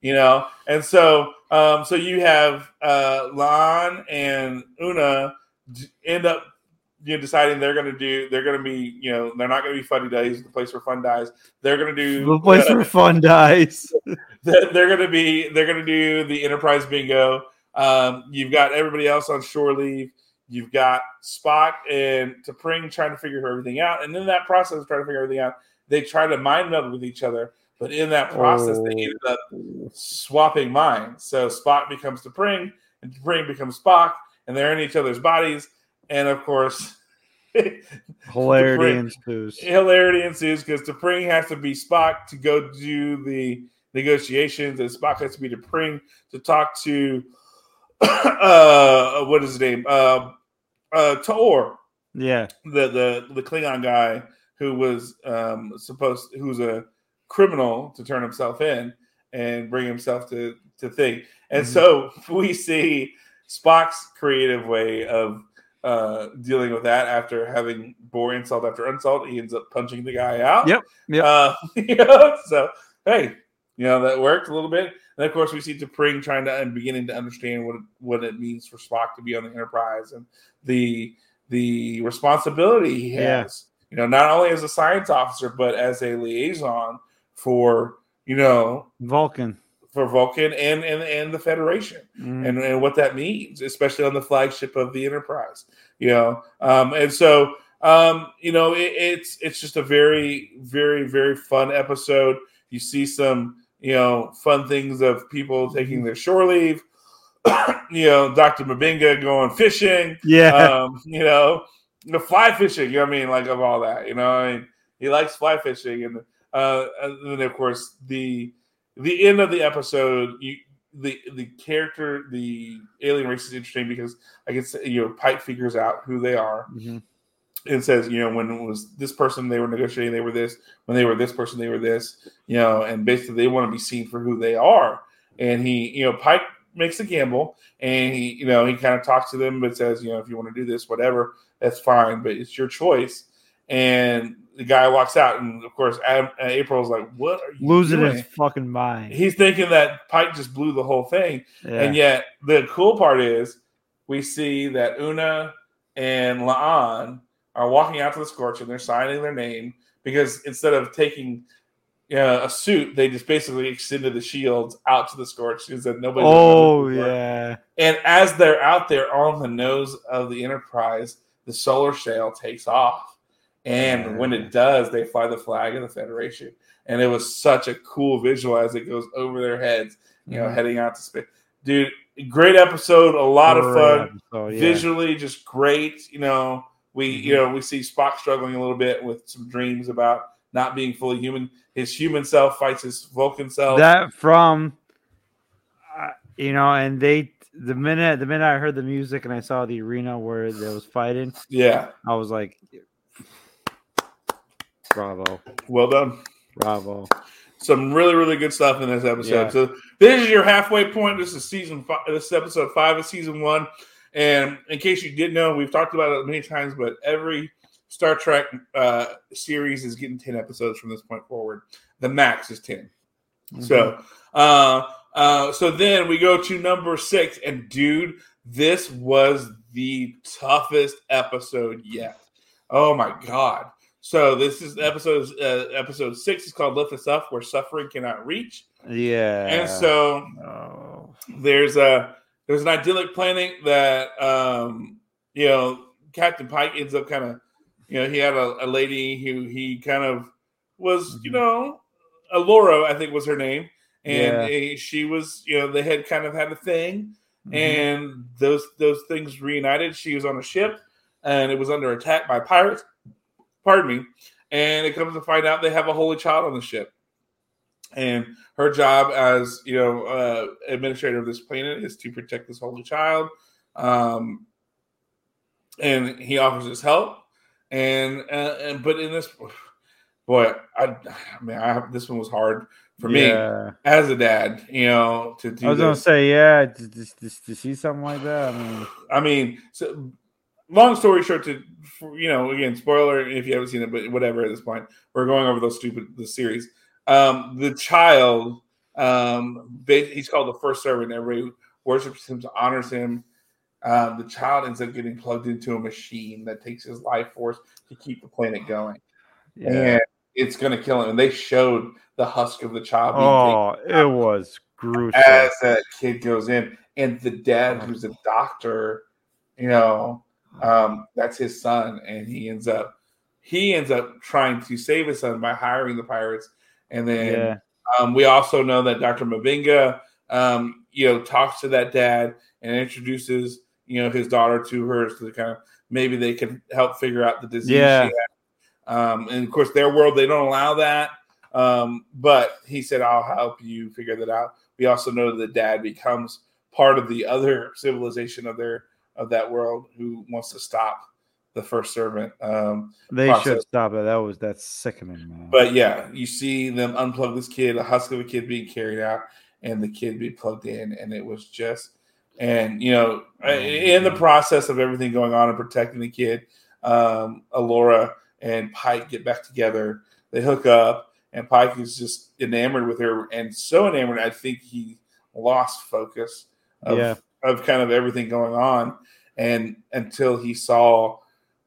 You know, and so um, so you have uh, La'an and Una end up you know deciding they're going to do they're going to be you know they're not going to be funny days the place where fun dies. They're going to do The place where fun dies. [LAUGHS] they're, they're going to be they're going to do the enterprise bingo. Um, you've got everybody else on shore leave. You've got spock and T'Pring trying to figure everything out. And in that process of trying to figure everything out they try to mind meld with each other but in that process they Oh. ended up swapping minds so spock becomes T'Pring and T'Pring becomes spock and they're in each other's bodies and of course [LAUGHS] Hilarity T'Pring- ensues. hilarity ensues because T'Pring has to be Spock to go do the negotiations, and Spock has to be T'Pring to talk to [COUGHS] uh, what is his name? Uh, uh, Tor, Yeah. the the the Klingon guy who was um, supposed who's a criminal to turn himself in and bring himself to to think. And Mhm. so [LAUGHS] we see Spock's creative way of uh, dealing with that after having bore insult after insult. He ends up punching the guy out. Yep, yep. Uh, [LAUGHS] you know, so hey, you know that worked a little bit. And of course, we see T'Pring trying to and beginning to understand what it, what it means for Spock to be on the Enterprise and the the responsibility he Yeah. has. You know, not only as a science officer but as a liaison for you know Vulcan. for Vulcan and and, and the Federation Mhm. and, and what that means, especially on the flagship of the Enterprise. You know, um, and so um, you know it, it's it's just a very very very fun episode. You see some you know fun things of people taking their shore leave. [COUGHS] you know, Doctor M'Benga going fishing. yeah. Um, you know, the fly fishing. You know I mean? Like of all that. You know, I mean, he likes fly fishing, and uh, and then of course the the end of the episode. You the the character, the alien race is interesting because I guess you know Pike figures out who they are Mhm. and says, you know, when it was this person they were negotiating, they were this. When they were this person, they were this. You know, and basically they want to be seen for who they are. And he, you know, Pike makes a gamble, and he, you know, he kind of talks to them, but says, you know, if you want to do this, whatever, that's fine, but it's your choice. And the guy walks out, and of course, Adam, uh, April's like, "What are you Losing doing?" his fucking mind. He's thinking that Pike just blew the whole thing, Yeah. and yet the cool part is we see that Una and La'an are walking out to the Scorch and they're signing their name because instead of taking uh, a suit, they just basically extended the shields out to the Scorch and said nobody. oh yeah. And as they're out there on the nose of the Enterprise, the solar sail takes off. And when it does, they fly the flag of the Federation. And it was such a cool visual as it goes over their heads, you know, heading out to space. Dude, great episode, a lot of fun. episode, yeah. Visually, just great. You know, we you Mhm. know we see Spock struggling a little bit with some dreams about not being fully human. His human self fights his Vulcan self. that from uh, you know and they the minute the minute i heard the music and i saw the arena where they was fighting yeah, i was like bravo well done. bravo some really really good stuff in this episode. Yeah. So this is your halfway point. This is season five. This is episode five of season one. And in case you didn't know, we've talked about it many times, but every Star Trek uh, series is getting ten episodes from this point forward. The max is 10 So, uh, uh, so then we go to number six, and dude, this was the toughest episode yet. Oh my god! So this is episode uh, episode six is called "Lift Us Up," where suffering cannot reach. yeah And so oh. there's a there's an idyllic planet that um, you know Captain Pike ends up kind of you know he had a, a lady who he kind of was you Mhm. know Alora I think was her name and Yeah. eh, she was you know they had kind of had a thing Mhm. and those those things reunited. She was on a ship and it was under attack by pirates. Pardon me. And it comes to find out they have a holy child on the ship. And her job as you know uh, administrator of this planet is to protect this holy child. Um, and he offers his help. And, uh, and but in this, boy, I, I mean, I this one was hard for me yeah. as a dad. You know, to do i was gonna say yeah to, to, to, to see something like that i mean I mean, so long story short, to for, you know, again, spoiler if you haven't seen it, but whatever. At this point, we're going over those stupid the series. um, the child, um, he's called the first servant. Everybody worships him, honors him. Um, the child ends up getting plugged into a machine that takes his life force to keep the planet going, yeah. and it's going to kill him. And they showed the husk of the child. oh, it was gruesome as that kid goes in, and the dad, who's a doctor, you know, um, that's his son, and he ends up he ends up trying to save his son by hiring the pirates, and then yeah. um, we also know that Dr. M'Benga, um, you know, talks to that dad and introduces you know his daughter to her to kind of maybe they can help figure out the disease. Yeah. Um, and of course, their world they don't allow that. Um, but he said, "I'll help you figure that out." We also know that dad becomes part of the other civilization of their of that world who wants to stop the first servant. Um, they process. should stop it. That was that's sickening, man. But yeah, you see them unplug this kid, a husk of a kid being carried out, and the kid be plugged in, and it was just, and you know, oh, in the process of everything going on and protecting the kid, um, Alora and Pike get back together. They hook up, and Pike is just enamored with her, and so enamored, I think he lost focus of, yeah. Of kind of everything going on, and until he saw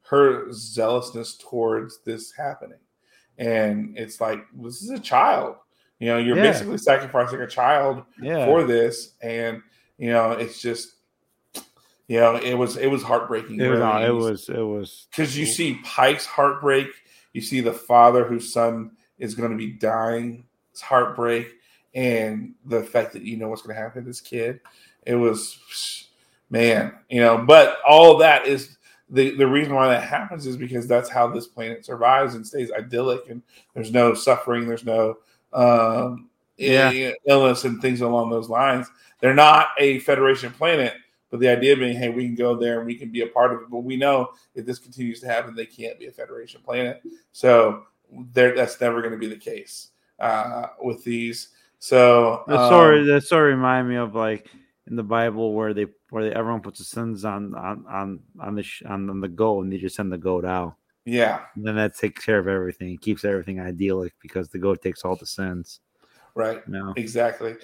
her zealousness towards this happening. And it's like, this is a child. You know, you're yeah. basically sacrificing a child yeah. for this. And, you know, it's just, you know, it was it was heartbreaking. It, really. no, it was it was because you see Pike's heartbreak, you see the father whose son is going to be dying, it's heartbreak, and the fact that you know what's going to happen to this kid. It was, man, you know. But all that is the, the reason why that happens is because that's how this planet survives and stays idyllic and there's no suffering there's no um, yeah. illness and things along those lines they're not a federation planet but the idea being hey we can go there and we can be a part of it but we know if this continues to happen they can't be a federation planet so there that's never going to be the case uh, with these so um, that story that story remind me of like in the Bible where they where they, everyone puts the sins on on on on the on, on the goat and they just send the goat out. Yeah, and then that takes care of everything. It keeps everything idyllic because the goat takes all the sins. Right. No. Exactly.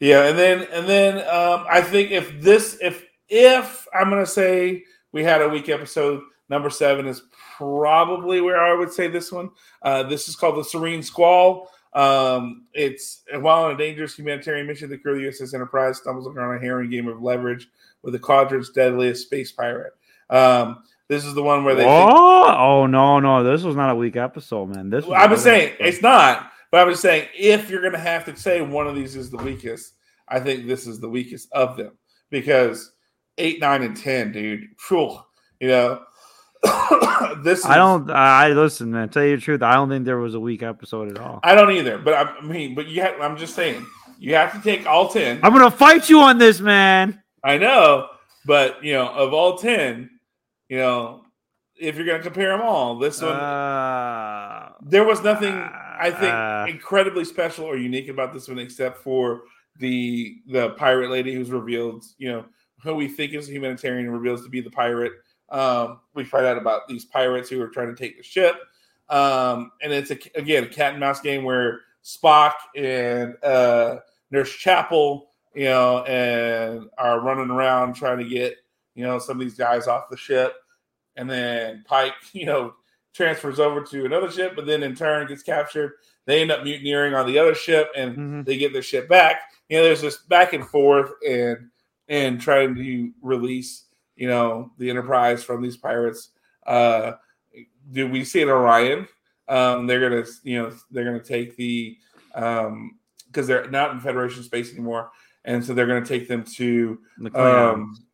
Yeah, and then and then um, I think if this if if I'm gonna say we had a weak episode number seven is probably where I would say this one. Uh, this is called the Serene Squall. Um, it's while on a dangerous humanitarian mission, the crew of the USS Enterprise stumbles upon a harrowing game of leverage with the quadrant's deadliest space pirate. Um, this is the one where they. Oh, think, oh no, no, this was not a weak episode, man. This. I was saying episode. it's not, but I was saying if you're gonna have to say one of these is the weakest, I think this is the weakest of them because eight, nine, and ten, dude. Phew, you know, [COUGHS] this is, I don't. I listen, man. Tell you the truth, I don't think there was a weak episode at all. I don't either. But I, mean, but you have, I'm just saying, you have to take all ten. I'm gonna fight you on this, man. I know, but you know, of all ten, you know, if you're gonna compare them all, this one, uh, there was nothing I think uh, incredibly special or unique about this one, except for the the pirate lady who's revealed, you know, who we think is a humanitarian reveals to be the pirate um, we find out about these pirates who are trying to take the ship. Um, and it's a, again a cat and mouse game where Spock and uh, Nurse Chapel, you know, and are running around trying to get you know some of these guys off the ship, and then Pike, [LAUGHS] you know, transfers over to another ship, but then in turn gets captured. They end up mutineering on the other ship, and mm-hmm. they get their ship back. You know, there's this back and forth, and and trying to release you know, the Enterprise from these pirates. Uh, do we see it Orion? Um, they're gonna, you know, they're gonna take the um, because they're not in Federation space anymore, and so they're gonna take them to the Klingons. Um,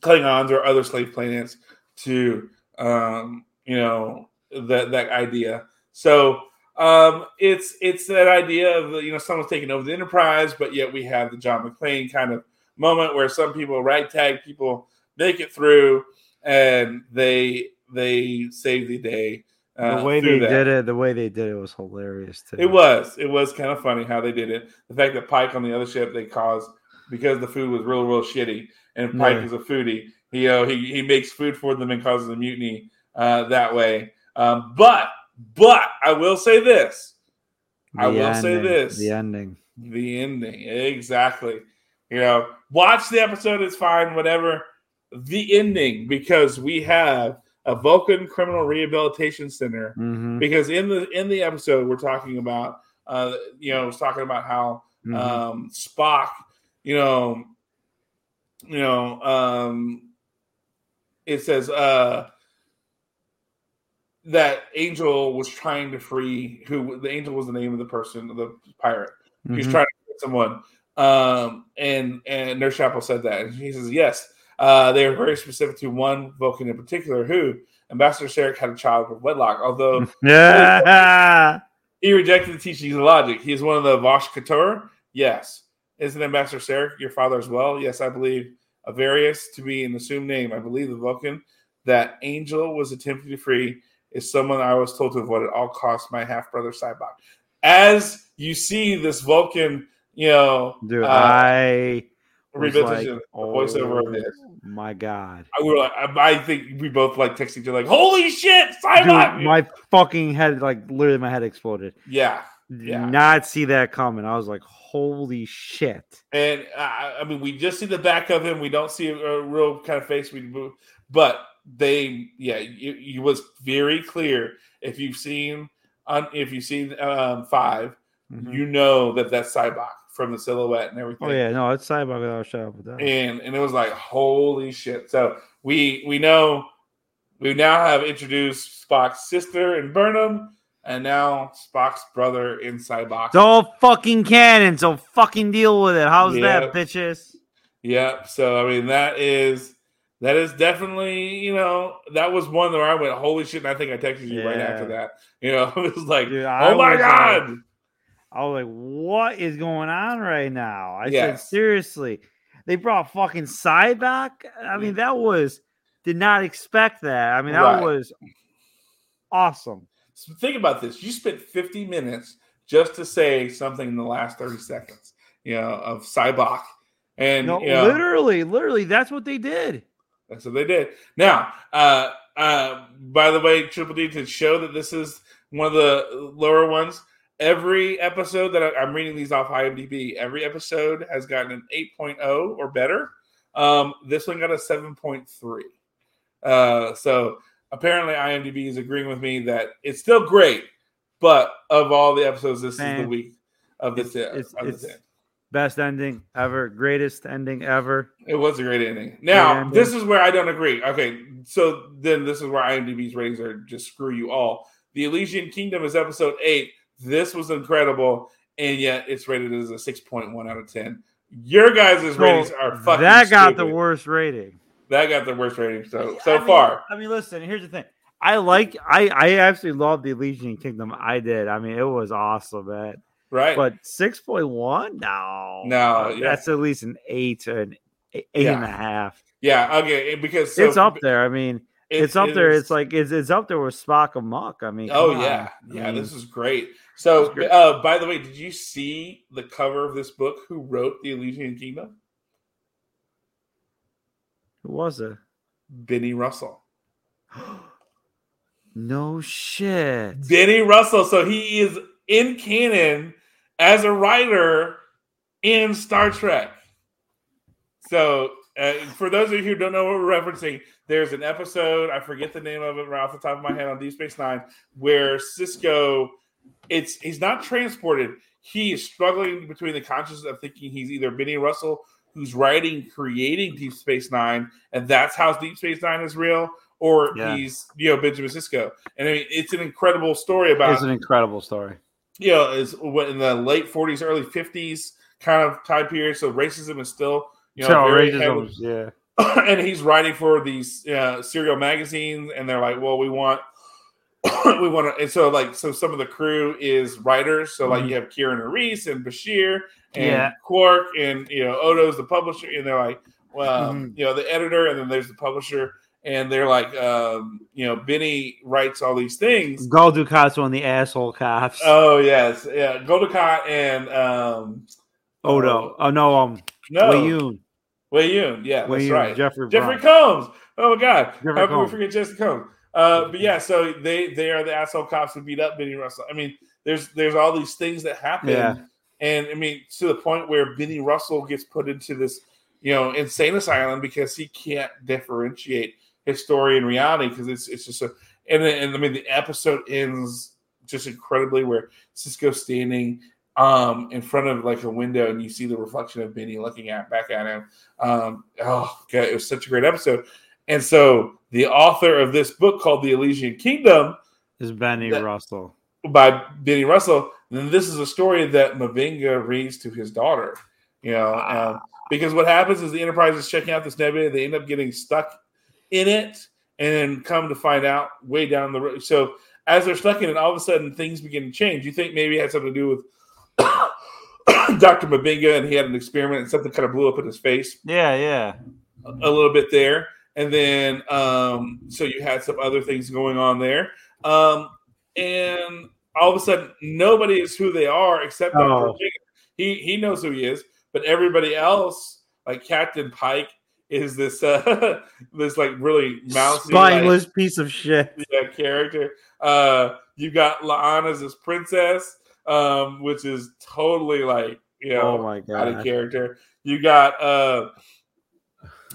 Klingons or other slave planets to, um, you know, that that idea. So um, it's it's that idea of you know someone's taking over the Enterprise, but yet we have the John McClane kind of moment where some people ragtag people make it through, and they they save the day. Uh, the way they that. did it, the way they did it was hilarious too. It was, it was kind of funny how they did it. The fact that Pike on the other ship they caused because the food was real, real shitty, and Pike yeah. is a foodie. He, know, he he makes food for them and causes a mutiny uh, that way. Um, but but I will say this: I The will say this: The ending. the ending, exactly. You know, watch the episode; it's fine, whatever. The ending, because we have a Vulcan Criminal Rehabilitation Center. Mhm, Because in the in the episode, we're talking about, uh, you know, it's talking about how mhm. um, Spock, you know, you know, um, it says uh, that Angel was trying to free who the Angel was the name of the person, the pirate. He was Mhm. trying to get someone, um, and and Nurse Chapel said that, and he says yes. Uh, they were very specific to one Vulcan in particular, who Ambassador Sarek had a child with wedlock. Although [LAUGHS] Yeah. he rejected the teachings of logic. He is one of the V'tosh ka'tur. Yes. Isn't Ambassador Sarek your father as well? Yes, I believe. Avarius to be an assumed name. I believe the Vulcan that Angel was attempting to free is someone I was told to avoid at all costs, my half brother Sybok. As you see this Vulcan, you know, Dude, uh, I was like, the voiceover of this. "Oh My God. I, were like, I, I think we both like texting each other like, "Holy shit, Dude, my fucking head, like literally, my head exploded. yeah, Did Yeah. Not see that coming. I was like, holy shit. And uh, I mean, we just see the back of him. We don't see a, a real kind of face. We, but they, yeah, it, it was very clear. If you've seen, on, if you've seen um, 5 Mhm. you know that that's Sybok from the silhouette and everything. Oh yeah, no, it's Sybok without a shadow of a doubt. and and it was like holy shit. So we we know we now have introduced Spock's sister in Burnham, and now Spock's brother in. It's all fucking canon, so fucking deal with it. How's Yep. that, bitches? Yep. So I mean that is that is definitely you know that was one where I went holy shit, and I think I texted you right after that. You know, [LAUGHS] it was like Dude, I oh my was, uh, god. I was like, what is going on right now? I said, seriously. They brought fucking side back. I mean, that was did not expect that. I mean, that Right. was awesome. So think about this. You spent 50 minutes just to say something in the last 30 seconds, you know, of Sybok. And No, you know, literally, literally, that's what they did. That's what they did. Now, uh, uh, by the way, Triple D to show that this is one of the lower ones. Every episode that I, I'm reading these off IMDb, every episode has gotten an 8.0 or better. Um, this one got a 7.3. Uh, so apparently, IMDb is agreeing with me that it's still great, but of all the episodes, this is the week of this. it's- it's- of it's- this. Best ending ever, greatest ending ever. It was a great ending. Now, ending. this is where I don't agree. Okay, so then this is where IMDb's ratings are just screw you all. The Elysian Kingdom is episode eight. This was incredible, and yet it's rated as a six point one out of ten. Your guys' ratings are fucking. that got the worst rating. That got the worst rating so so I mean- far. I mean, listen. Here's the thing. I like. I I absolutely love the Elysian Kingdom. I did. I mean, it was awesome, man. Right? But six point one, no, No, yeah. that's at least an eight or an eight eight and a Yeah. half. yeah. Okay. Because so, it's up there. I mean, it- it's up it there. is- It's like it's, it's up there with Spock Amok I mean, Oh yeah, on. I yeah. mean, This is great. So, uh, by the way, did you see the cover of this book? Who wrote the Elysian Kingdom? who was it? Benny Russell. [GASPS] No shit. Benny Russell. So he is in canon as a writer in Star Trek. So uh, for those of you who don't know what we're referencing, there's an episode, I forget the name of it right off the top of my head on Deep Space Nine, where Sisko, it's he's not transported. He is struggling between the consciousness of thinking he's either Benny Russell, who's writing, creating Deep Space Nine, and that's how Deep Space Nine is real, or Yeah. he's you know Benjamin Sisko. And I mean, it's an incredible story about It's an incredible story. you know, is what in the late 40s, early 50s kind of time period. So racism is still, you know, So very racism, heavily- yeah. [CLEARS THROAT] and he's writing for these uh, serial magazines, and they're like, well, we want, [COUGHS] we want to, and so like, so some of the crew is writers. So like, Mhm. you have Kieran Reese and Bashir and Yeah. Quark, and you know, Odo's the publisher, and they're like, well, Mhm. you know, the editor, and then there's the publisher. And they're like, um, you know, Benny writes all these things, Gul Dukat's one of the asshole cops. Oh yes, yeah. Gul Dukat and um Odo. Oh no, um no. Weyoun. Yeah, Wei that's right. Jeffrey Jeffrey Brown. Combs. Oh my God, Jeffrey how can we forget Jesse Combs? Uh, but yeah, so they they are the asshole cops who beat up Benny Russell. I mean, there's there's all these things that happen, Yeah. and I mean to the point where Benny Russell gets put into this you know insane asylum because he can't differentiate his story and reality because it's it's just a and and I mean the episode ends just incredibly where Sisko's standing um in front of like a window and you see the reflection of Benny looking at back at him. Um oh god, it was such a great episode. And so the author of this book called The Elysian Kingdom Is Benny That- Russell. by Benny Russell, then this is a story that M'Benga reads to his daughter. You know, um, because what happens is the Enterprise is checking out this nebula, they end up getting stuck in it, and then come to find out way down the road. So as they're stuck in it, all of a sudden things begin to change. You think maybe it had something to do with [COUGHS] Dr. M'Benga and he had an experiment and something kind of blew up in his face Yeah, yeah. a little bit there. And then, um, so you had some other things going on there. Um, and all of a sudden, nobody is who they are except. Oh. He, he knows who he is, but everybody else, like Captain Pike, is this uh, [LAUGHS] this like really mousy, like, Spineless piece of shit. [LAUGHS] yeah, character. Uh, you got La'ana's as princess, um, which is totally like you know Oh my out of character. You got uh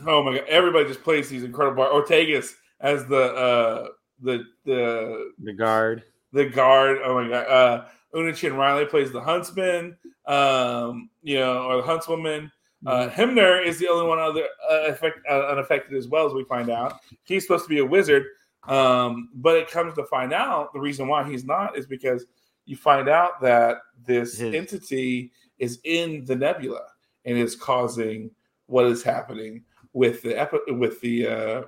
oh my god, everybody just plays these incredible Ortegas as the uh the the The guard. the guard. Oh my god. Uh Una Chin-Riley plays the huntsman, um, you know, or the huntswoman. Uh, Hemmer is the only one other uh, effect, uh, unaffected as well as we find out. He's supposed to be a wizard, um, but it comes to find out the reason why he's not is because you find out that this His- entity is in the nebula and is causing what is happening with the epi- with the uh,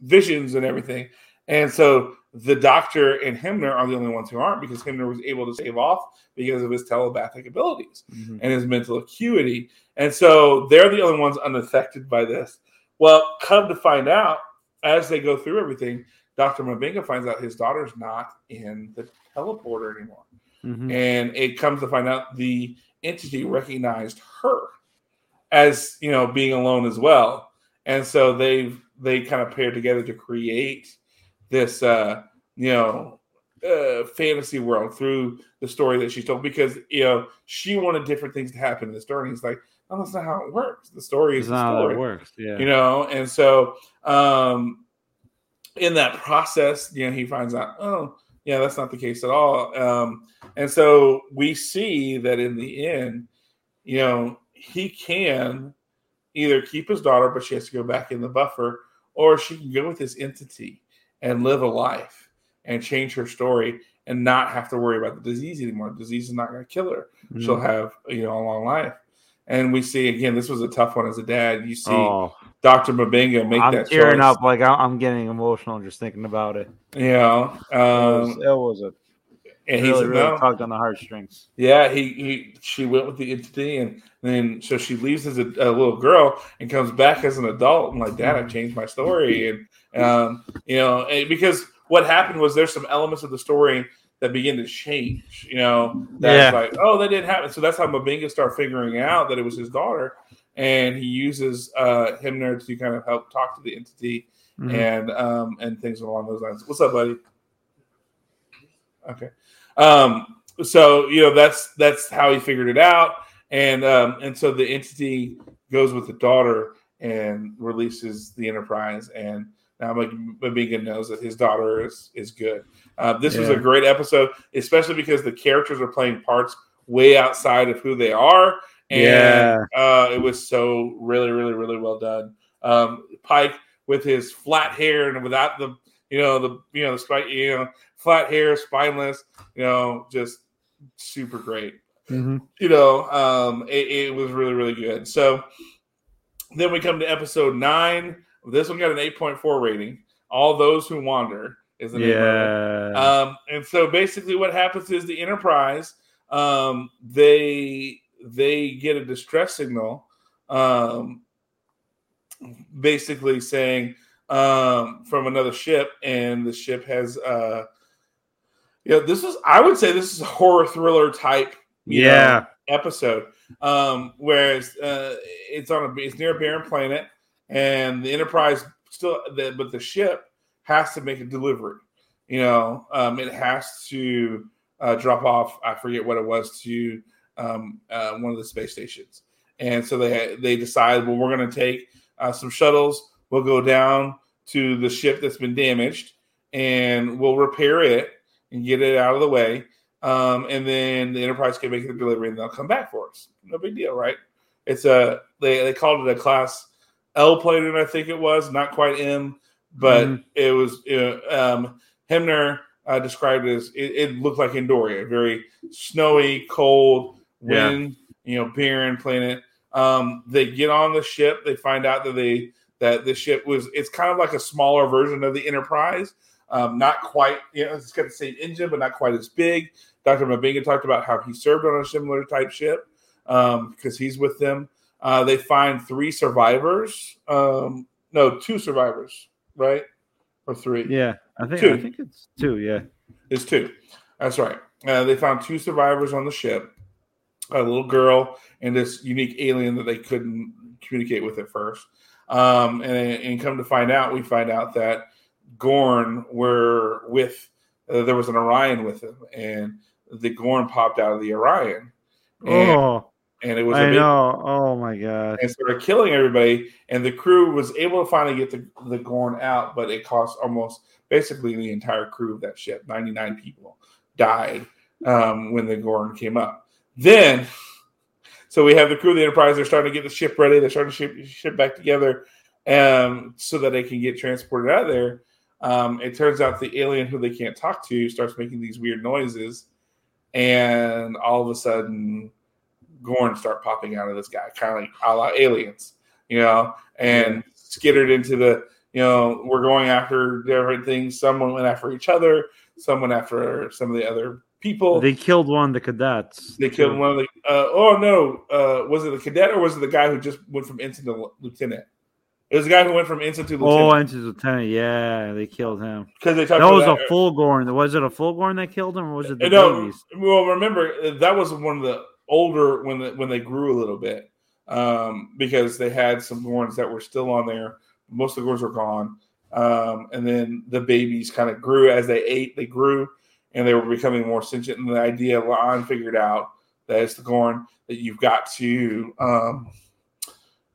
visions and everything. And so the doctor and Hemmer are the only ones who aren't because Hemmer was able to save off because of his telepathic abilities Mhm. and his mental acuity. And so they're the only ones unaffected by this. Well, come to find out, as they go through everything, Dr. M'Benga finds out his daughter's not in the teleporter anymore. Mhm. And it comes to find out the entity recognized her as, you know, being alone as well. And so they've they kind of paired together to create this uh, you know, uh, fantasy world through the story that she told because you know she wanted different things to happen in the story. And he's like, "No, that's not how it works. The story is It's the not how story." it works. Yeah. you know and so um in that process you know he finds out oh yeah that's not the case at all um and so we see that in the end you know he can either keep his daughter but she has to go back in the buffer or she can go with this entity and live a life and change her story and not have to worry about the disease anymore the disease is not going to kill her she'll Mhm. have you know a long life and we see again this was a tough one as a dad you see Oh, Dr. M'Benga make I'm that tearing choice. up. Like I'm, getting emotional just thinking about it. You know, It was, um, it was a and he really, said really no. tugged on the heartstrings. Yeah, he, he she went with the entity, and then so she leaves as a, a little girl and comes back as an adult. And like, Dad, I've changed my story, and um, you know, and because what happened was there's some elements of the story that begin to change. You know, that's Yeah. like, oh, that didn't happen. So that's how M'Benga started figuring out that it was his daughter, and he uses uh, Hemmer to kind of help talk to the entity Mhm. and um and things along those lines. What's up, buddy? Okay. Um so you know that's that's how he figured it out and um and so the entity goes with the daughter and releases the enterprise and now M'Benga knows that his daughter is is good. Uh, this was a great episode, especially because the characters are playing parts way outside of who they are, and Yeah. uh, it was so really, really, really well done. Um, Pike with his flat hair and without the you know the you know the spike you know flat hair, spineless, you know, just super great Mhm. you know, um, it, it was really, really good. So then we come to episode nine. This one got an 8.4 rating. All those who wander is the name of it. Yeah. Um, and so basically, what happens is the Enterprise um, they they get a distress signal, um, basically saying um, from another ship, and the ship has. Uh, yeah, this is. I would say this is a horror thriller type. you know, yeah. episode. Um, whereas uh, it's on a it's near a barren planet, and the Enterprise still, the, but the ship has to make a delivery. You know, um, it has to uh, drop off. I forget what it was to um, uh, one of the space stations, and so they they decide, well, we're going to take uh, some shuttles. We'll go down to the ship that's been damaged, and we'll repair it and get it out of the way. Um, and then the Enterprise can make the delivery, and they'll come back for us. No big deal, right? It's a they they called it a class L planet, I think it was, not quite M, but mm-hmm. it was. Know, um, Hemmer uh, described it as it, it, looked like Andoria, very snowy, cold, wind, yeah. you know, barren planet. Um, they get on the ship. They find out that they that the ship was. It's kind of like a smaller version of the Enterprise. Um, not quite, you know, it's got the same engine, but not quite as big. Dr. M'Benga talked about how he served on a similar type ship um, because he's with them. Uh, they find three survivors. Um, no, two survivors, right? Or three? Yeah, I think two. I think it's two. Yeah, it's two. That's right. Uh, they found two survivors on the ship. A little girl and this unique alien that they couldn't communicate with at first. Um, and, and come to find out, we find out that Gorn were with. Uh, there was an Orion with him, and the Gorn popped out of the Orion. And, oh and it was I big, know. Oh my god! And started killing everybody. And the crew was able to finally get the the Gorn out, but it cost almost basically the entire crew of that ship. Ninety nine people died um, when the Gorn came up. Then, so we have the crew of the Enterprise. They're starting to get the ship ready. They're starting to ship ship back together, um, so that they can get transported out of there. Um, it turns out the alien who they can't talk to starts making these weird noises, and all of a sudden Gorn start popping out of this guy, kind of like a la aliens, you know, and skittered into the, you know, we're going after different things. Someone went after each other, someone after some of the other people. They killed one of the cadets. They killed one of the. Uh, oh no, uh, was it the cadet or was it the guy who just went from ensign to lieutenant? It was the guy who went from ensign to lieutenant. Oh, ensign to lieutenant. Yeah, they killed him because they talked. That was a full Gorn. Was it a full Gorn that killed him, or was it the no, babies? Well, remember that was one of the older when the, when they grew a little bit um, because they had some Gorns that were still on there. Most of the Gorns were gone, um, and then the babies kind of grew as they ate. They grew, and they were becoming more sentient. And the idea, La'an figured out that it's the Gorn that you've got to um,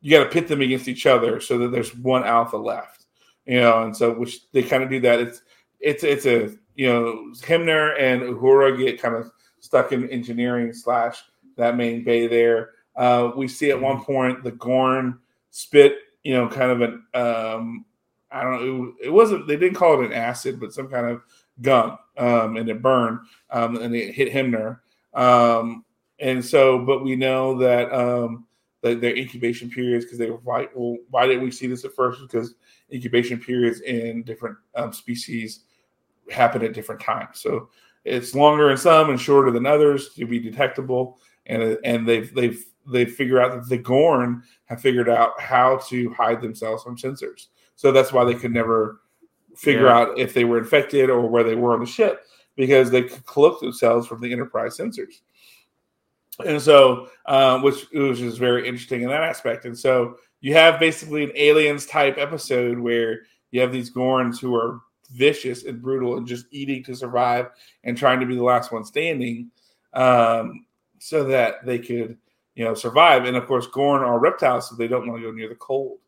you got to pit them against each other so that there's one alpha left. You know, and so which they kind of do that. It's it's it's a you know Hemmer and Uhura get kind of stuck in engineering slash that main bay there. Uh, we see at one point the Gorn spit, you know, kind of an um, I don't know, it, it, wasn't they didn't call it an acid, but some kind of gunk, um, and it burned, um, and it hit Hemmer. Um, and so, but we know that um, that their incubation periods because they were why well why didn't we see this at first? Because incubation periods in different um, species happen at different times. So it's longer in some and shorter than others to be detectable and and they've they've they figure out that the Gorn have figured out how to hide themselves from sensors. So that's why they could never figure yeah. out if they were infected or where they were on the ship because they could cloak themselves from the Enterprise sensors. And so, uh, which which is very interesting in that aspect. And so you have basically an aliens type episode where you have these Gorns who are vicious and brutal and just eating to survive and trying to be the last one standing. Um, so that they could, you know, survive. And of course, Gorn are reptiles, so they don't want to go near the cold.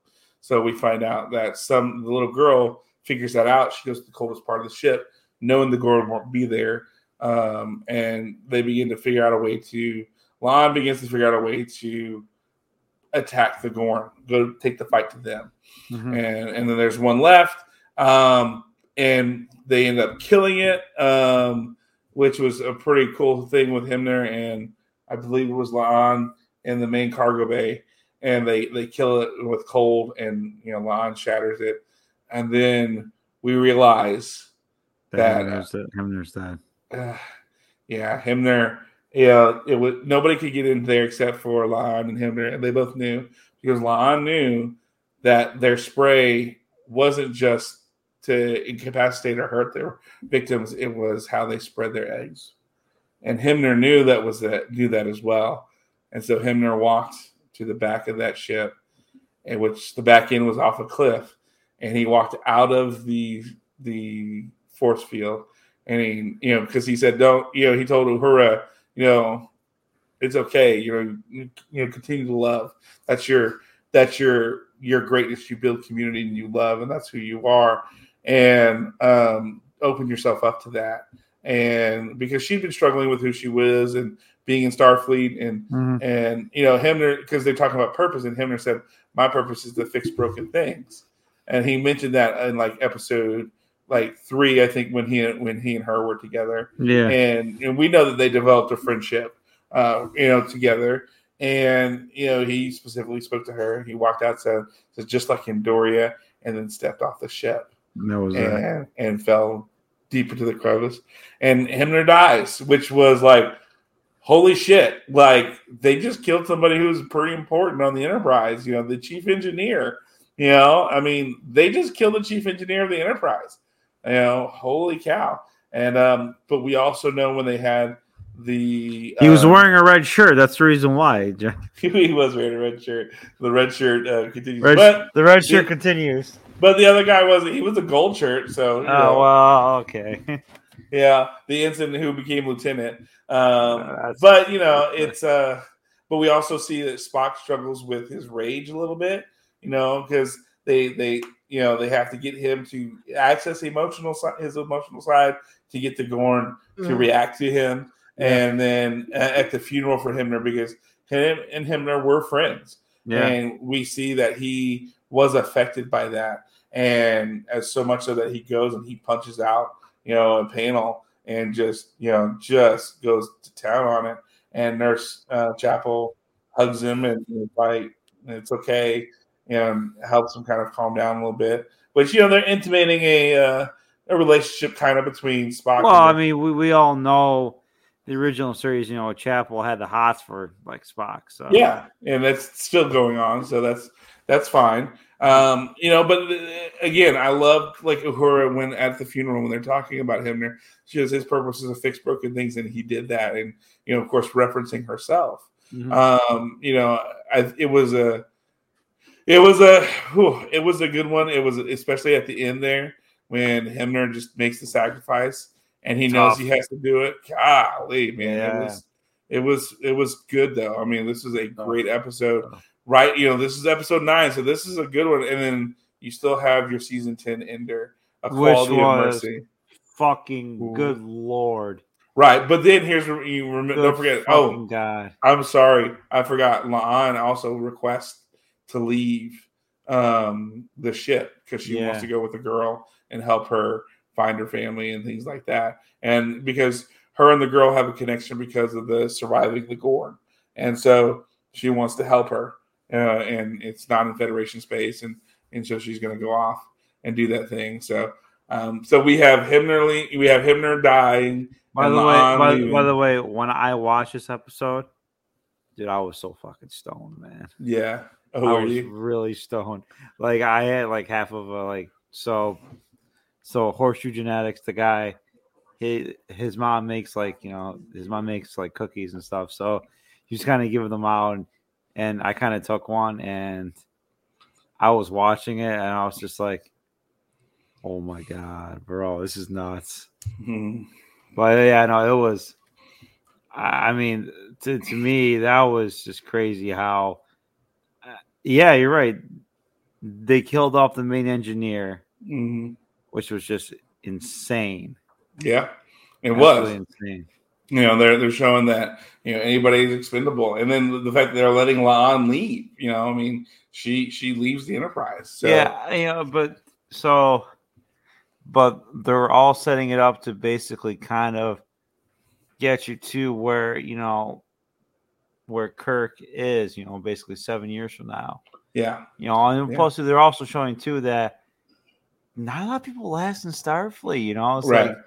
So we find out that some the little girl figures that out. She goes to the coldest part of the ship, knowing the Gorn won't be there, um, and they begin to figure out a way to. La'an begins to figure out a way to attack the Gorn, go take the fight to them, mm-hmm. and and then there's one left, um, and they end up killing it, um, which was a pretty cool thing with him there, and I believe it was La'an in the main cargo bay, and they they kill it with cold, and you know La'an shatters it, and then we realize that, that Hemmer's dead. Uh, yeah, Hemmer. Yeah, it was nobody could get in there except for La'an and Hemmer, and they both knew because La'an knew that their spray wasn't just to incapacitate or hurt their victims; it was how they spread their eggs and Hemmer knew that was that knew that as well, and so Hemmer walked to the back of that ship, in which the back end was off a cliff, and he walked out of the the force field, and he, you know, because he said, "Don't," you know, he told Uhura, you know, it's okay, you know, you, you know, continue to love. That's your that's your your greatness. You build community and you love, and that's who you are. And um, open yourself up to that. And because she'd been struggling with who she was and being in Starfleet, and Mhm. and you know Hemmer, because they're talking about purpose, and Hemmer said, "My purpose is to fix broken things," and he mentioned that in like episode like three, I think, when he when he and her were together Yeah. and and we know that they developed a friendship, uh, you know, together. And you know, he specifically spoke to her. He walked out, said, just like Andoria, and then stepped off the ship That was and and fell deep into the crevice. And Hemmer dies, which was like, holy shit! Like they just killed somebody who was pretty important on the Enterprise. You know, the chief engineer. You know, I mean, they just killed the chief engineer of the Enterprise. You know, holy cow! And um, but we also know when they had the He was um, wearing a red shirt. That's the reason why. [LAUGHS] he was wearing a red shirt. The red shirt uh, continues, Red, but the red shirt the- continues. but the other guy wasn't. He was a gold shirt, so you know. Oh well, okay. [LAUGHS] Yeah, the ensign who became lieutenant. Um, That's- but you know, it's uh, but we also see that Spock struggles with his rage a little bit. You know, because they they you know they have to get him to access emotional his emotional side to get the Gorn to react to him, and then at the funeral for Hemmer because him and Hemmer were friends. Yeah. and we see that he was affected by that. And as so much so that he goes and he punches out you know a panel and just you know just goes to town on it. And nurse uh, chapel hugs him and is like it's okay and helps him kind of calm down a little bit but you know they're intimating a uh, a relationship kind of between spock Well, I mean, we, we all know the original series. You know, Chapel had the hots for like Spock. So Yeah, and that's still going on, so that's that's fine. Um, you know, but uh, again, I love like Uhura when at the funeral when they're talking about him, there she says his purpose is to fix broken things, and he did that, and you know, of course, referencing herself. Mhm. Um, you know, I, it was a, it was a, whew, it was a good one. It was especially at the end there when Hemmer just makes the sacrifice, and he knows Tough. he has to do it. Golly, man, Yeah. it was, it was, it was good though. I mean, this is a great episode, right? You know, this is episode nine, so this is a good one, and then you still have your season ten ender, a Which quality of was- mercy. fucking Ooh. good lord. Right, but then here's you remember. Good Don't forget. Oh, God. I'm sorry, I forgot. La'an also requests to leave um, the ship because she wants to go with the girl and help her find her family and things like that. And because her and the girl have a connection because of the surviving the Gorn, and so she wants to help her. Uh, and it's not in Federation space, and and so she's going to go off and do that thing. So. Um, so we have Hemmer, le- we have Hemmer dying. By the way, by, by the way, when I watched this episode, dude, I was so fucking stoned, man. yeah. Oh, I was you? really stoned. Like I had like half of a like so so horseshoe genetics, the guy his his mom makes like, you know, his mom makes like cookies and stuff. So he's kind of giving them out and, and I kind of took one and I was watching it and I was just like, Oh my god, bro, this is nuts. Mhm. But yeah, no, it was. I I mean, to to me, that was just crazy. How, yeah, you're right. They killed off the main engineer, Mhm. which was just insane. Yeah, it was. Insane. You know, they're they're showing that you know anybody's expendable, and then the fact that they're letting La'an leave. You know, I mean, she she leaves the Enterprise. So, Yeah, you know, but so, but they're all setting it up to basically kind of get you to where you know where Kirk is. You know, basically seven years from now. yeah, You know, and Yeah. plus they're also showing too that not a lot of people last in Starfleet. You know, it's right. like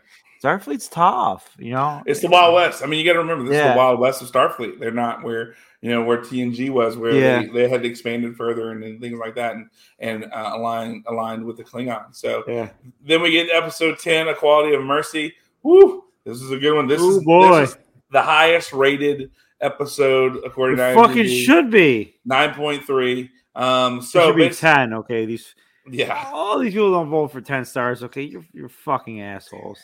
Starfleet's tough. You know, It's the Wild West. I mean, you got to remember this is the Wild West of Starfleet. They're not where you know where TNG was, where Yeah. they, they had expanded further and, and things like that, and and uh, aligned aligned with the Klingons. So Yeah. then we get episode ten, A Quality of Mercy. Woo! This is a good one. This Ooh, is boy. This is the highest rated episode according to It fucking IMDb. should be. nine point three. Um, So so should be ten. Okay, these yeah, all these people don't vote for ten stars. Okay, you're you're fucking assholes.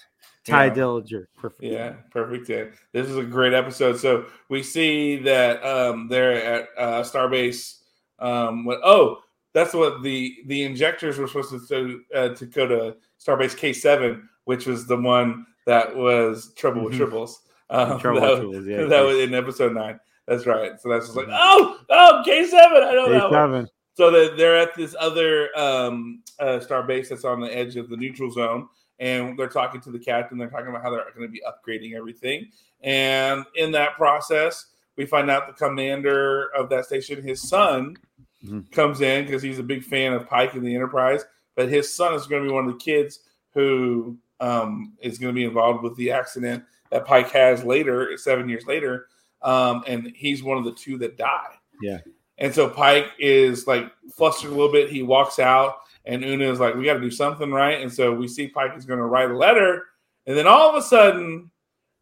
Ty Yeah. Dillinger. Perfect. Yeah, perfect. Yeah. This is a great episode. So we see that um, they're at uh, Starbase. Um, what, oh, that's what the the injectors were supposed to uh, to go to Starbase K seven, which was the one that was trouble with Mhm. tribbles. Um, that, with yeah, that was in episode nine. That's right. So that's just like, oh, oh, K seven. I know that one. K7. So that they're at this other um, uh, star base that's on the edge of the neutral zone, and they're talking to the captain. They're talking about how they're going to be upgrading everything, and in that process, we find out the commander of that station, his son, Mhm. comes in because he's a big fan of Pike and the Enterprise. But his son is going to be one of the kids who um, is going to be involved with the accident that Pike has later, seven years later, um, and he's one of the two that die. Yeah. And so Pike is like flustered a little bit. He walks out, and Una is like, "We got to do something, right?" And so we see Pike is going to write a letter, and then all of a sudden,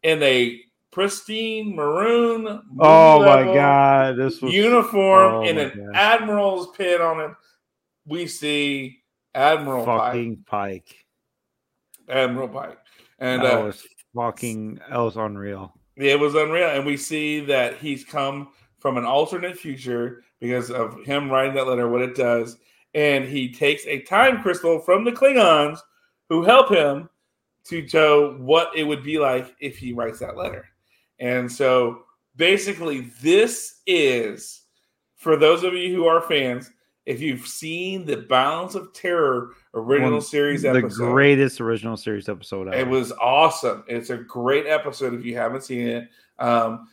in a pristine maroon, Oh my god, this was uniform Oh my an gosh. admiral's pin on it, we see Admiral Pike. fucking Pike. Admiral Pike, and that uh, was fucking that was unreal. It was unreal. And we see that he's come from an alternate future because of him writing that letter, what it does. And he takes a time crystal from the Klingons who help him to show what it would be like if he writes that letter. And so basically, this is for those of you who are fans, if you've seen the Balance of Terror original One- series the episode, greatest original series episode ever. it was awesome. It's a great episode if you haven't seen it. Um,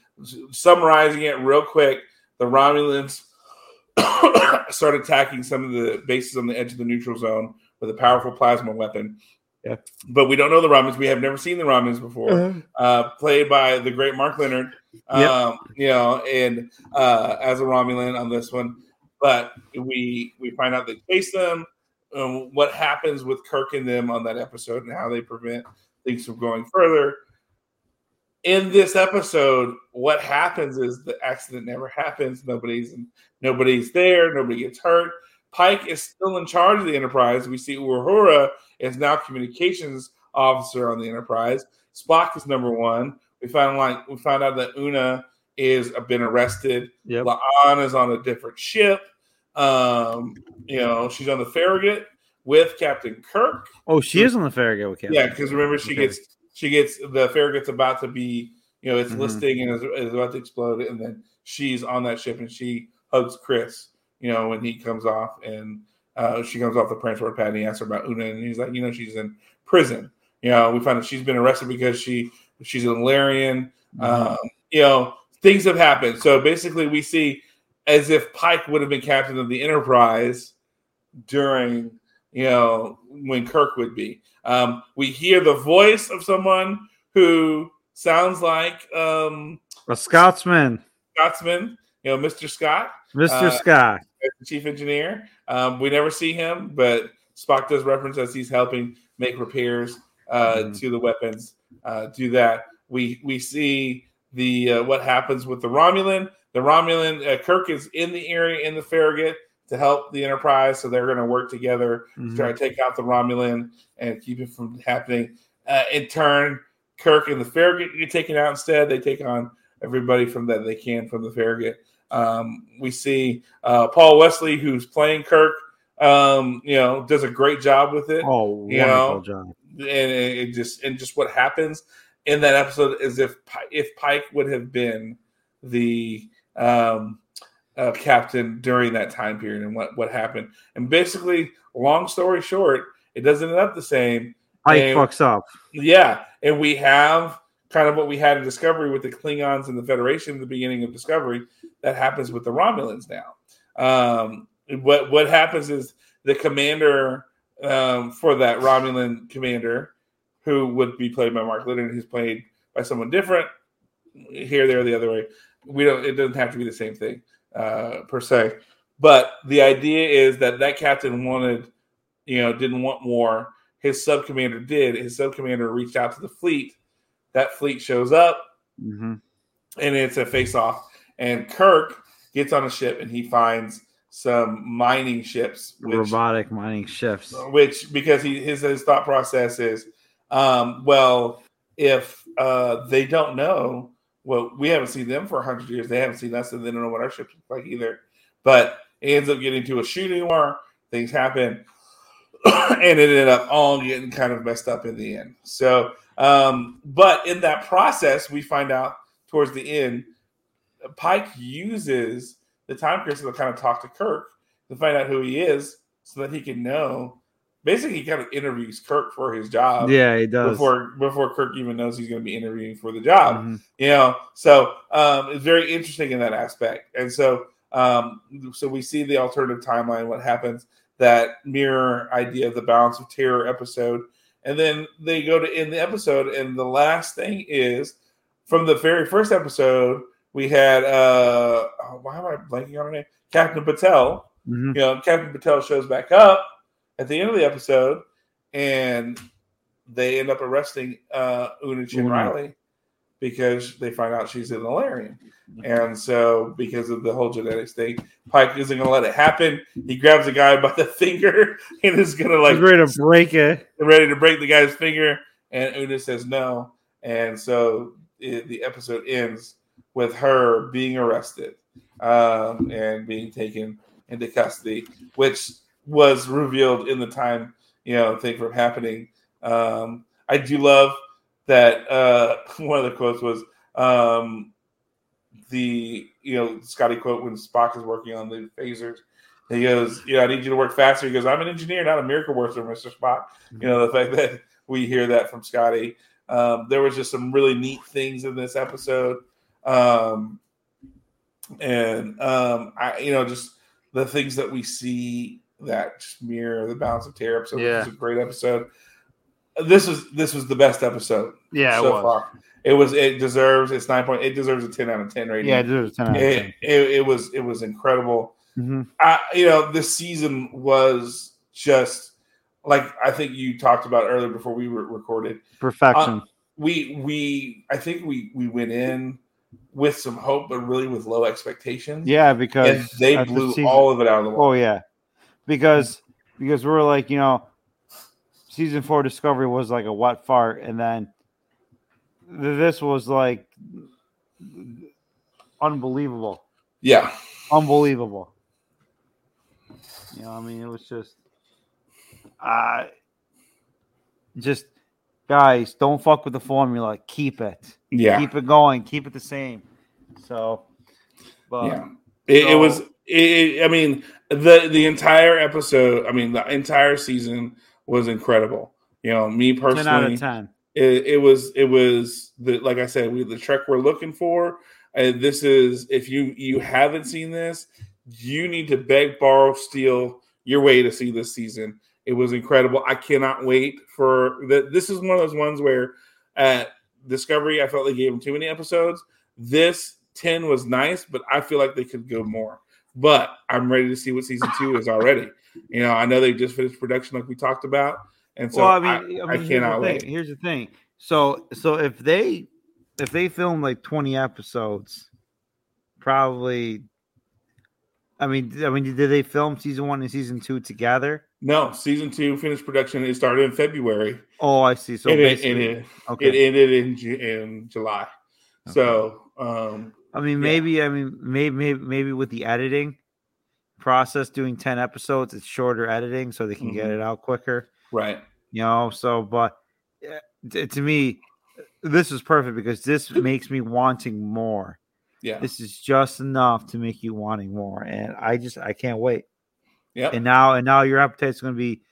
summarizing it real quick, the Romulans [COUGHS] start attacking some of the bases on the edge of the neutral zone with a powerful plasma weapon. Yeah. But we don't know the Romulans. We have never seen the Romulans before. Uh, played by the great Mark Lenard. Yep. Um, you know, and uh, as a Romulan on this one. But we we find out they chase them. Um, what happens with Kirk and them on that episode and how they prevent things from going further. In this episode, what happens is the accident never happens. Nobody's nobody's there. Nobody gets hurt. Pike is still in charge of the Enterprise. We see Uhura is now communications officer on the Enterprise. Spock is number one. We found like we found out that Una is uh, been arrested. Yep. La'an is on a different ship. Um, you know, she's on the Farragut with Captain Kirk. Oh, she is on the Farragut with Captain. Yeah, because remember she Okay. gets she gets the Farragut's about to be you know it's Mhm. listing and is, is about to explode, and then she's on that ship and she hugs Chris. You know when he comes off and uh, she comes off the transport pad and he asks her about Una and he's like, you know, she's in prison. You know, we find out she's been arrested because she she's an Illyrian. Um, you know, things have happened. So basically, we see as if Pike would have been captain of the Enterprise during, you know, when Kirk would be. Um, we hear the voice of someone who sounds like um, A Scotsman, Scotsman, you know, Mr. Scott, Mr. Uh, Scott. chief engineer. Um, we never see him, but Spock does reference as he's helping make repairs uh, Mhm. to the weapons. Uh, do that. We we see the uh, what happens with the Romulan. The Romulan uh, Kirk is in the area in the Farragut to help the Enterprise, so they're going to work together to Mhm. try to take out the Romulan and keep it from happening. Uh, in turn, Kirk and the Farragut get taken out instead. They take on everybody from that they can from the Farragut. Um, we see uh, Paul Wesley, who's playing Kirk, um, you know, does a great job with it, Oh, you wonderful know, job. and it just and just what happens in that episode is if if Pike would have been the um, uh, captain during that time period and what what happened, and basically, long story short, it doesn't end up the same. Pike and- fucks up. yeah, and we have kind of what we had in Discovery with the Klingons and the Federation at the beginning of Discovery. That happens with the Romulans now. Um, what what happens is the commander um, for that Romulan commander, who would be played by Mark Lenard, who's played by someone different here, there, the other way. We don't. It doesn't have to be the same thing uh, per se, but the idea is that that captain wanted, you know, didn't want more his sub commander did. His sub commander reached out to the fleet. That fleet shows up, hmm and it's a face off. And Kirk gets on a ship, and he finds some mining ships, which, Robotic mining ships. which because he his, his thought process is, Um, well, if uh, they don't know, well, we haven't seen them for hundred years. They haven't seen us, and they don't know what our ships look like either. But it ends up getting to a shooting war. Things happen, [COUGHS] and it ended up all getting kind of messed up in the end. So, um, but in that process, we find out towards the end, Pike uses the time crystal to kind of talk to Kirk to find out who he is, so that he can know. Basically, he kind of interviews Kirk for his job. Yeah, he does. Before before Kirk even knows he's going to be interviewing for the job, Mhm. you know. So um, it's very interesting in that aspect, and so um, so we see the alternative timeline, what happens, that mirror idea of the balance of terror episode, and then they go to end the episode, and the last thing is from the very first episode we had uh oh, why am I blanking on her name? Captain Batel. Mhm. You know, Captain Batel shows back up at the end of the episode, and they end up arresting uh Una Chin. Riley because they find out she's an the And so, because of the whole genetics thing, Pike isn't going to let it happen. He grabs a guy by the finger [LAUGHS] and is going to like He's ready to break it. ready to break the guy's finger, and Una says no, and so it, the episode ends with her being arrested um, and being taken into custody, which was revealed in the time you know thing from happening. Um, I do love that uh, [LAUGHS] one of the quotes was um, the you know Scotty quote when Spock is working on the phasers. He goes, "Yeah, I need you to work faster." He goes, "I'm an engineer, not a miracle worker, Mister Spock." You know the fact that we hear that from Scotty. Um, there was just some really neat things in this episode, um, and um, I, you know, just the things that we see that mirror the balance of terror episode. Yeah. This is a great episode. This was this was the best episode Yeah, so far. It was. It deserves. It's nine point. It deserves a ten out of ten rating. Yeah, it deserves a 10 out of It, 10. it, it was. It was incredible. Mhm. I, you know, this season was just like I think you talked about earlier before we were recorded. Perfection. We we I think we we went in with some hope, but really with low expectations. yeah, because and they the blew season- all of it out of the water. Oh yeah, because because we're like you know, season four Discovery was like a wet fart, and then this was like unbelievable, Yeah, unbelievable. You know, I mean, it was just, uh just guys, don't fuck with the formula. Keep it, yeah, keep it going, keep it the same. So, but yeah. It, it was. It, I mean, the the entire episode. I mean, the entire season was incredible. You know, me personally, ten out of ten. it, it was it was the like I said, we the trek we're looking for. And this is if you you haven't seen this, you need to beg, borrow, steal your way to see this season. It was incredible. I cannot wait for that. This is one of those ones where at Discovery, I felt they gave them too many episodes. This 10 was nice, but I feel like they could go more. But I'm ready to see what season two is already. You know, I know they just finished production like we talked about. And so well, I, I mean, I, I, mean, here's cannot wait. Here's the thing. So, so if they if they film like 20 episodes, probably. I mean, I mean, did they film season one and season two together? No, season two finished production. It started in February. Oh, I see. So and it, and it, okay. it ended in in July. So um, I mean, yeah. maybe, I mean, maybe, maybe, maybe with the editing process, doing 10 episodes, it's shorter editing, so they can get Mhm. it out quicker. right, you know so but uh, to me this is perfect because this makes me wanting more yeah, this is just enough to make you wanting more and i just i can't wait yeah, and now and now your appetite's going to be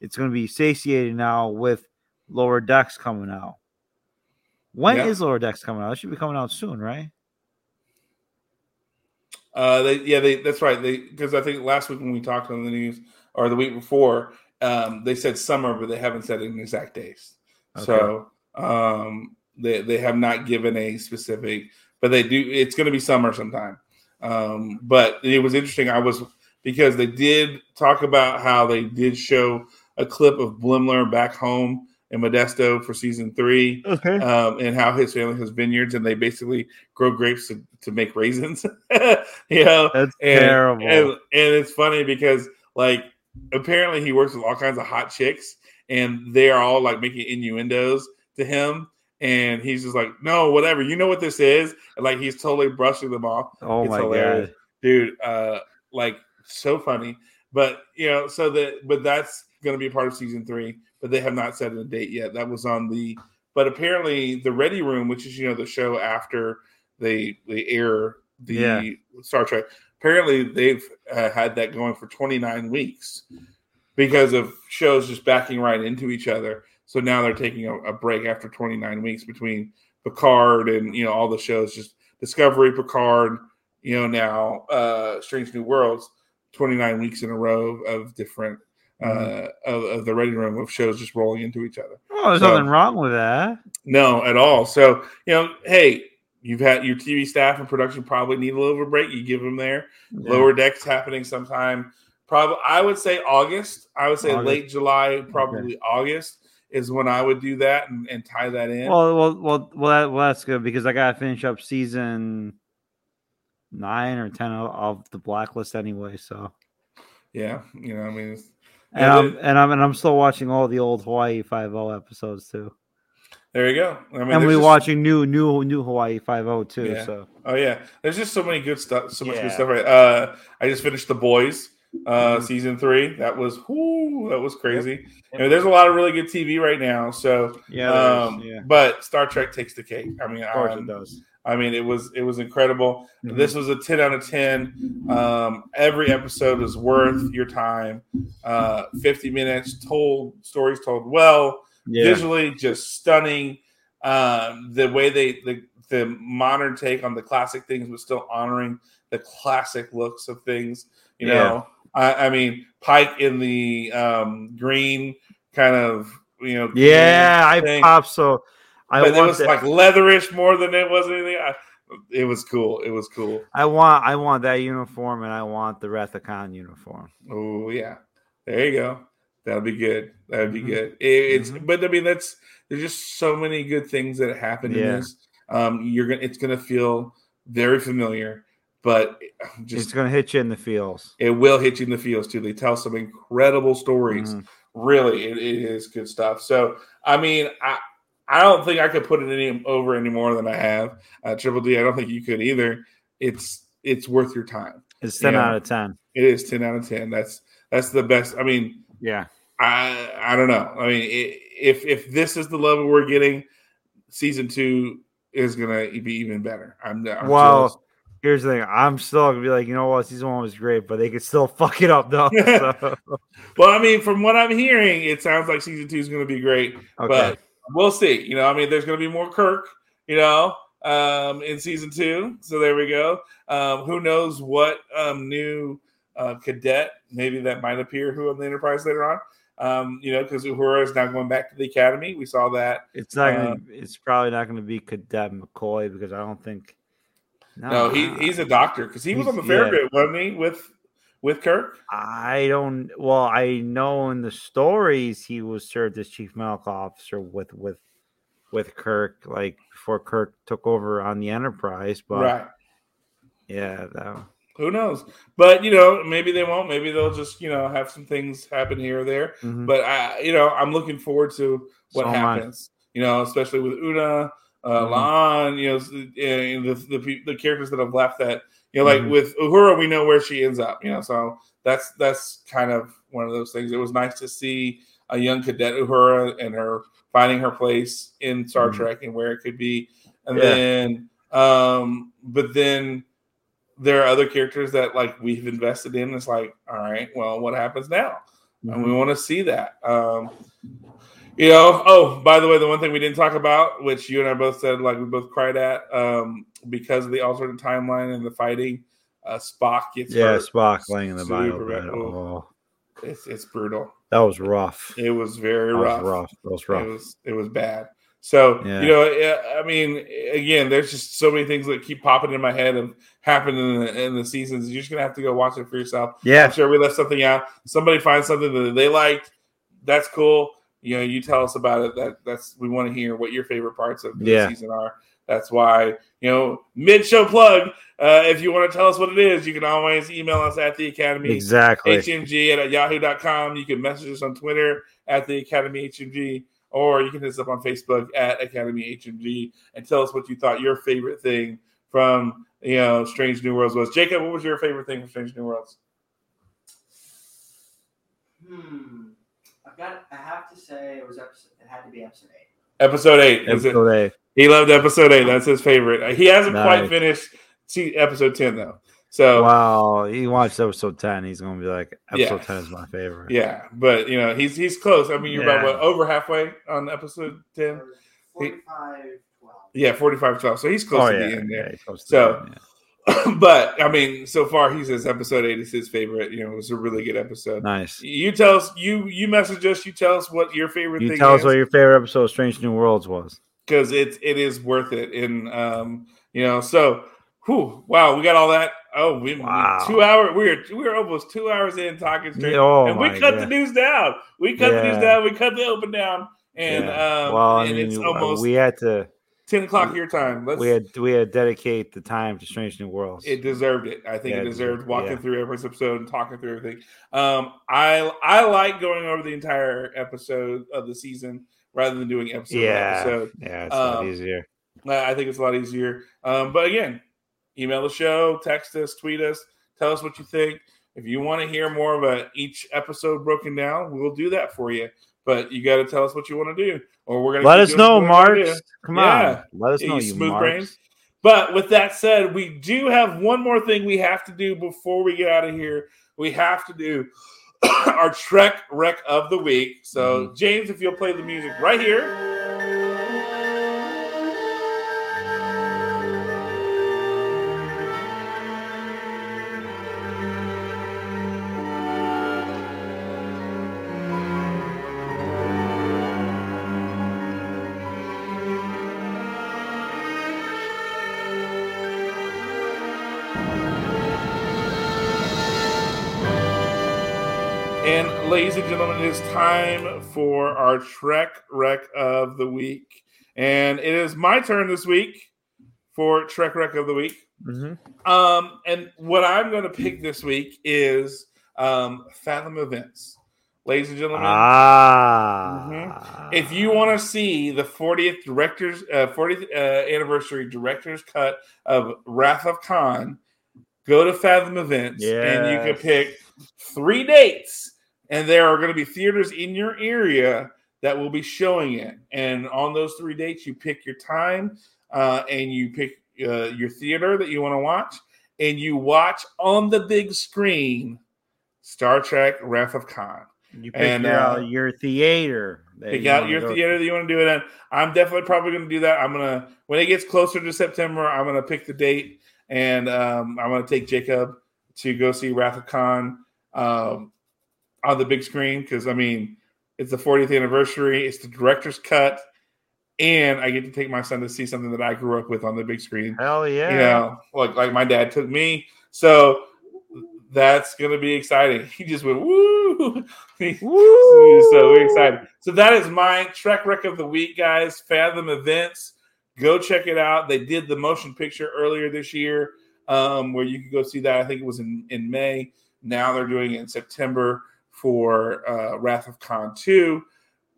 it's going to be satiated now with lower decks coming out When is Yeah. lower decks coming out it should be coming out soon right Uh, they, yeah, they. That's right. They because I think last week when we talked on the news or the week before, um, they said summer, but they haven't said an exact days. So um, they they have not given a specific, but they do. It's going to be summer sometime. Um, but it was interesting. I was because they did talk about how they did show a clip of Boimler back home in Modesto for season three okay um, and how his family has vineyards and they basically grow grapes to, to make raisins. [LAUGHS] you know, that's and, terrible And, and it's funny because like apparently he works with all kinds of hot chicks and they are all like making innuendos to him. And he's just like, no, whatever. You know what this is? And like he's totally brushing them off. Oh It's my hilarious. god. dude. Uh, like so funny. But you know, so that but that's going to be a part of season three. But they have not set a date yet. That was on the. But apparently, the Ready Room, which is you know the show after they they air the Yeah. Star Trek. Apparently, they've uh, had that going for 29 weeks because of shows just backing right into each other. So now they're taking a, a break after 29 weeks between Picard and you know all the shows, just Discovery, Picard, you know now uh Strange New Worlds, 29 weeks in a row of different uh of, of the ready room of shows just rolling into each other. Oh, there's So- nothing wrong with that. No, at all. So you know, hey, you've had your TV staff and production probably need a little bit of a break. You give them there. Yeah. Lower decks happening sometime. Probably, I would say August. I would say August. late July, probably August is when I would do that and, and tie that in. Well, well, well, well, that, well, that's good because I gotta finish up season nine or ten of, of the blacklist anyway. So, yeah, you know, I mean, and Yeah, I'm and I'm and I'm still watching all the old Hawaii Five O episodes too, there you go. I mean, and we're just- watching new new new Hawaii Five O too. Yeah. So, Oh yeah, there's just so many good stuff. So much good stuff. Right. Uh, I just finished the boys. Uh, Mhm. season three. That was whoo, that was crazy. You know, there's a lot of really good TV right now. So yeah, um, yeah, but Star Trek takes the cake. I mean, of course um, it does. I mean, it was it was incredible. Mhm. This was a ten out of ten. Um, every episode is worth your time. Uh, Fifty minutes told stories told well, Yeah, visually just stunning. Um, the way they the the modern take on the classic things, but still honoring the classic looks of things. You Yeah. know, I, I mean, Pike in the um, green kind of you know. yeah, I pop so. I but it was that- like leatherish more than it was anything. I, it was cool. It was cool. I want I want that uniform and I want the Rathacon uniform. Oh yeah, there you go. That'll be good. That'd be Mhm. good. It, it's Mhm. but I mean that's there's just so many good things that happen in this. Um, you're gonna it's gonna feel very familiar, but just it's gonna hit you in the feels. it will hit you in the feels too. They tell some incredible stories. Mhm. Really, it, it is good stuff. So I mean, I I don't think I could put it any over any more than I have. Uh, Triple D, I don't think you could either. It's it's worth your time. It's ten Yeah. out of ten. It is ten out of ten. That's that's the best. I mean, Yeah. I I don't know. I mean, i if if this is the level we're getting, season two is gonna be even better. I'm, I'm Well, just- Here's the thing. I'm still gonna be like, you know what, season one was great, but they could still [LAUGHS] fuck it up though. [LAUGHS] So, well, I mean, from what I'm hearing, it sounds like season two is gonna be great. okay. But we'll see. You know, I mean, there's going to be more Kirk. You know, um, in season two. So there we go. Um, who knows what um, new uh, cadet maybe that might appear who on the Enterprise later on. Um, you know, because Uhura is now going back to the Academy. We saw that. it's not gonna uh, it's probably not gonna be Cadet McCoy because I don't think No, he, he's a doctor because he was on the He's- yeah. Wasn't he? With with Kirk. I don't well, I know in the stories he was served as chief medical officer with with with Kirk, like before Kirk took over on the Enterprise, but right. yeah, that, Who knows? But you know, maybe they won't. Maybe they'll just you know have some things happen here or there. mhm. But I, you know, I'm looking forward to what So happens. You know, especially with Una, uh, Mhm. La'an, you know, and the, the the characters that have left. That you know, like Mhm. with Uhura, we know where she ends up. You know, so that's that's kind of one of those things. It was nice to see a young cadet Uhura and her finding her place in Star Mhm. Trek and where it could be. And Yeah. then, um, but then there are other characters that like we've invested in. It's like, all right, well, what happens now? and Mm-hmm. we want to see that. Um, you know, oh, by the way, the one thing we didn't talk about, which you and I both said, like we both cried at, um, because of the alternate timeline and the fighting, uh, Spock gets yeah, hurt. Spock laying in the bed. Oh, It's it's brutal. that was rough. It was very That was rough. rough. That was It rough. was it was bad. So Yeah. you know, I mean, again, there's just so many things that keep popping in my head of happening in the, in the seasons. You're just gonna have to go watch it for yourself. I'm Yeah, sure we left something out. Somebody finds something that they liked. That's cool. You know, you tell us about it. That that's we want to hear what your favorite parts of the Yeah. season are. That's why you know mid show plug. Uh, if you want to tell us what it is, you can always email us at the Academy Exactly. HMG at yahoo.com. You can message us on Twitter at the Academy HMG, or you can hit us up on Facebook at Academy HMG and tell us what you thought your favorite thing from you know Strange New Worlds was. Jacob, what was your favorite thing from Strange New Worlds? Hmm. I've got. I have to say it was episode. It had to be episode eight. Episode eight. Episode eight. He loved episode eight. That's his favorite. He hasn't quite finished see episode ten though. So Wow, he watched episode ten. He's gonna be like, episode Yeah. ten is my favorite. yeah, but you know he's he's close. I mean, you're about what over halfway on episode ten. 45, 12. Yeah, 45 12. So he's close Oh to yeah, the end there. yeah, he's close to So- the end, yeah. [COUGHS] but I mean, so far he says episode eight is his favorite. You know, it was a really good episode. nice. You tell us, you you message us, you tell us what your favorite You tell us what your favorite episode of Strange New Worlds was. because it's it is worth it. And um, you know, so whew, wow, we got all that. Oh, we, we- Wow. two hour. We're we're almost two hours in talking straight, Oh, and we cut the news down. We cut the news down. We cut the open down, and Yeah. um, well, I and mean, it's uh, almost we had to ten o'clock your time. Let's we had we had to dedicate the time to Strange New Worlds. It deserved it. I think Yeah, it deserved walking yeah. through every episode and talking through everything. Um, I I like going over the entire episode of the season rather than doing episode by yeah, episode. yeah, it's a lot Um, easier. I I think it's a lot easier. Um, but again, email the show, text us, tweet us, tell us what you think. If you want to hear more of a each episode broken down, we'll do that for you. But you got to tell us what you want to do, or we're gonna Let us know, Marks. Come Yeah. on, let us Yeah, know, you you smooth Marks. brains. But with that said, we do have one more thing we have to do before we get out of here. We have to do [COUGHS] our Trek Wreck of the Week. So, Mm-hmm. James, if you'll play the music right here. Is time for our Trek Wreck of the Week. And it is my turn this week for Trek Wreck of the Week. Mhm. Um, and what I'm going to pick this week is um, Fathom Events. Ladies and gentlemen, Ah, if you want to see the 40th directors, uh, 40th uh, anniversary director's cut of Wrath of Khan, go to Fathom Events and you can pick three dates, and there are going to be theaters in your area that will be showing it. And on those three dates, you pick your time uh, and you pick uh, your theater that you want to watch, and you watch on the big screen Star Trek Wrath of Khan you pick and, your, uh, your theater. pick you out your theater that you want to do it in. I'm definitely probably going to do that. I'm gonna when it gets closer to September, I'm gonna pick the date and um, I'm gonna take Jacob to go see Wrath of Khan um, on the big screen because I mean it's the 40th anniversary. It's the director's cut, and I get to take my son to see something that I grew up with on the big screen. Hell yeah! You know, like like my dad took me. So that's gonna be exciting. [LAUGHS] He just went woo. [LAUGHS] Woo! So we're excited. So that is my Trek Wreck of the Week, guys. Fathom Events. Go check it out. They did the motion picture earlier this year um, where you could go see that. I think it was in, in May. Now they're doing it in September for uh, Wrath of Khan 2.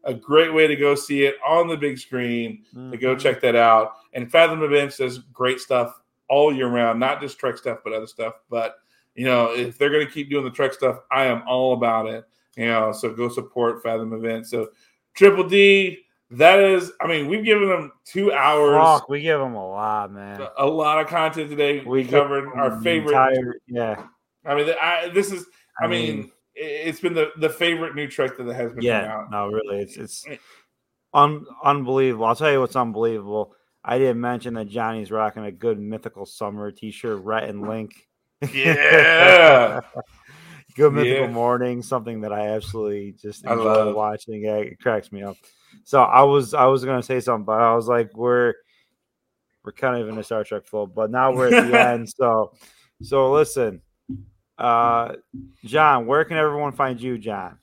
A great way to go see it on the big screen. To go Mhm. check that out. And Fathom Events does great stuff all year round, not just Trek stuff, but other stuff. But you know, if they're going to keep doing the Trek stuff, I am all about it. You know, so go support Fathom Events. So Triple D, that is, I mean, we've given them two hours, Fuck, we give them a lot, man. a lot of content today. We We covered our favorite. entire- yeah, I mean, I, this is, I, I mean, mean- it's been the, the favorite new Trek that has been yeah. out. No, really, it's it's eh. un- unbelievable. I'll tell you what's unbelievable. I didn't mention that Johnny's rocking a good mythical summer T-shirt, Rhett and Link. Yeah. [LAUGHS] good mythical Yeah. morning, something that I absolutely just I enjoy love. watching. Yeah, it cracks me up. So I was I was gonna say something, but I was like, we're we're kind of in a Star Trek flow, but now we're at the [LAUGHS] end. So so listen, uh, John, where can everyone find you, John?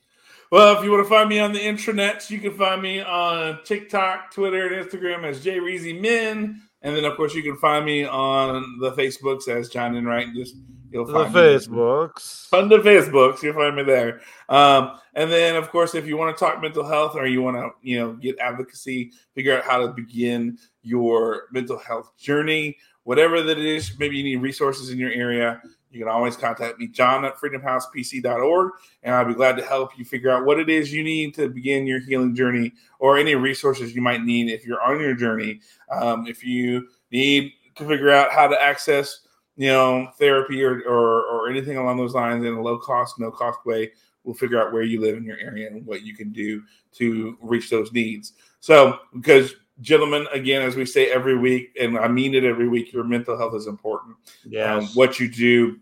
Well, if you want to find me on the intranets, you can find me on TikTok, Twitter, and Instagram as JReezyMin. And then, of course, you can find me on the Facebooks as John and Enright. Just you'll The find me. Facebooks. on the Facebooks. You'll find me there. Um, and then, of course, if you want to talk mental health or you want to, you know, get advocacy, figure out how to begin your mental health journey, whatever that is, maybe you need resources in your area. You can always contact me, John at freedomhousepc.org, and I'll be glad to help you figure out what it is you need to begin your healing journey or any resources you might need if you're on your journey. Um, if you need to figure out how to access you know, therapy or, or or anything along those lines in a low cost, no cost way, we'll figure out where you live in your area and what you can do to reach those needs. So, because gentlemen, again, as we say every week, and I mean it every week, your mental health is important. Um, what you do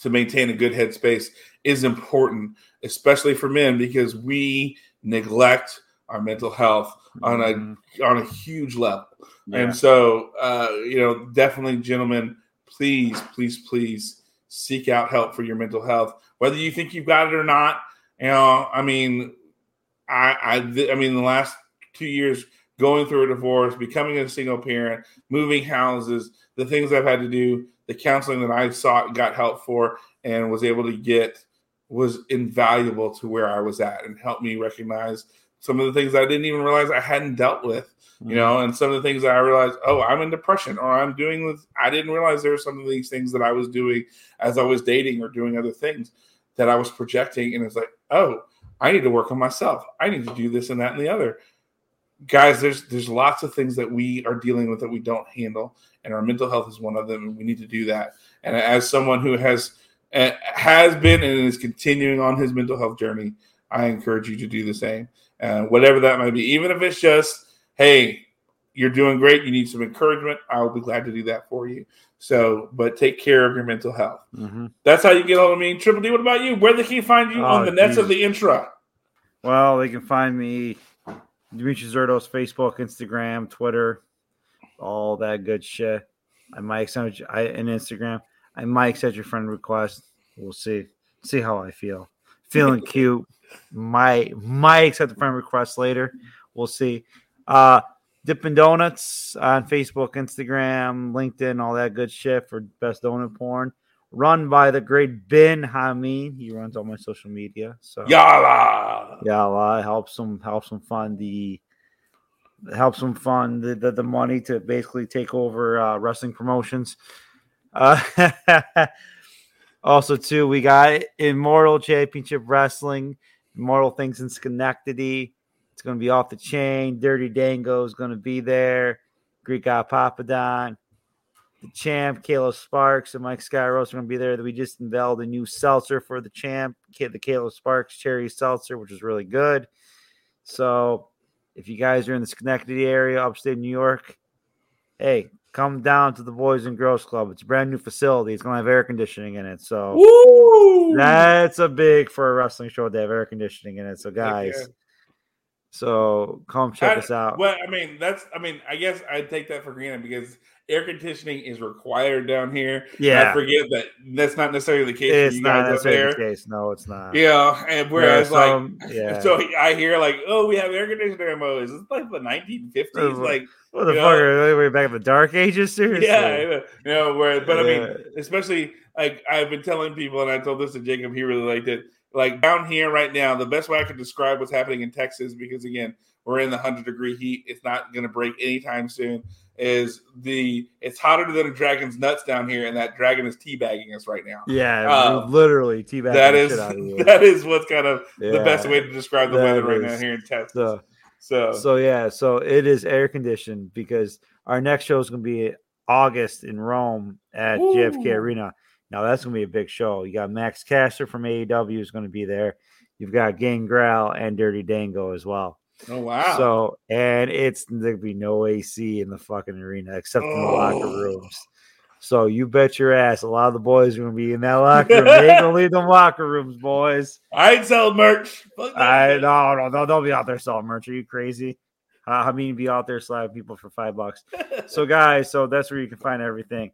to maintain a good headspace is important, especially for men, because we neglect our mental health on a on a huge level. Yeah. And so, uh, you know, definitely, gentlemen, please, please, please seek out help for your mental health, whether you think you've got it or not. You know, I mean, I, I, I mean, the last two years going through a divorce, becoming a single parent, moving houses, the things I've had to do, the counseling that I sought, got help for, and was able to get was invaluable to where I was at and helped me recognize some of the things I didn't even realize I hadn't dealt with you mm-hmm. know, and some of the things that I realized, oh, I'm in depression, or I'm doing with, I didn't realize there were some of these things that I was doing as I was dating or doing other things that I was projecting. And it's like, oh, I need to work on myself. I need to do this and that and the other. Guys, there's there's lots of things that we are dealing with that we don't handle, and our mental health is one of them, and we need to do that. And as someone who has uh, has been and is continuing on his mental health journey, I encourage you to do the same, uh, whatever that might be, even if it's just hey, you're doing great. You need some encouragement. I will be glad to do that for you. So, but take care of your mental health. Mhm. That's how you get hold of me. Triple D, what about you? Where they can find you Oh, on the nets of the intra? Well, they can find me Dimitri Zerdos, Facebook, Instagram, Twitter, all that good shit. I might accept I and Instagram. I might accept your friend request. We'll see. See how I feel. Feeling [LAUGHS] cute. Might might accept the friend request later. We'll see. Uh Dippin' Donuts on Facebook, Instagram, LinkedIn, all that good shit for best donut porn. Run by the great Ben Hameen. He runs all my social media. So Yala. yeah, a lot helps him helps him fund the helps him fund the, the, the money to basically take over uh, wrestling promotions. Uh, [LAUGHS] also, too, we got Immortal Championship Wrestling, Immortal Things in Schenectady. It's going to be off the chain. Dirty Dango is going to be there. Greek God Papadon, the champ, Caleb Sparks, and Mike Skyros are going to be there. We just unveiled a new seltzer for the champ, the Caleb Sparks Cherry Seltzer, which is really good. So, if you guys are in the Schenectady area, upstate New York, hey, come down to the Boys and Girls Club. It's a brand new facility. It's going to have air conditioning in it. So, Woo! that's a big for a wrestling show to have air conditioning in it. So, guys. So come check I- us out. Well, I mean, that's, I mean, I guess I take that for granted because air conditioning is required down here. Yeah, I forget that that's not necessarily the case it's not necessarily the case. No, it's not. Yeah, and whereas There are like [LAUGHS] yeah. so I hear like, oh, we have air conditioner mode. Is this like the 1950s? Uh, Like, What the fuck? know? Are we back in the dark ages? [LAUGHS] Seriously? yeah, you know, where, but I mean, especially like I've been telling people, and I told this to Jacob, he really liked it. Like down here right now, the best way I can describe what's happening in Texas, because again, we're in the hundred degree heat. It's not going to break anytime soon. Is the it's hotter than a dragon's nuts down here, and that dragon is teabagging us right now. Yeah, Uh, literally teabagging that is shit out of you. [LAUGHS] that is what's kind of the best way to describe the weather right now here in Texas. So, So, so yeah, so it is air conditioned because our next show is going to be August in Rome at JFK Ooh. Arena. Now that's going to be a big show. You got Max Caster from AEW is going to be there. You've got Gangrel and Dirty Dango as well. oh wow, So and it's there'll be no AC in the fucking arena except in the locker Oh. rooms. So you bet your ass a lot of the boys are gonna be in that locker room. they ain't gonna leave them locker rooms, boys. I ain't sell merch. I no no no don't be out there selling merch. Are you crazy? Uh, I mean, be out there slapping people for five bucks. [LAUGHS] So, guys, so that's where you can find everything.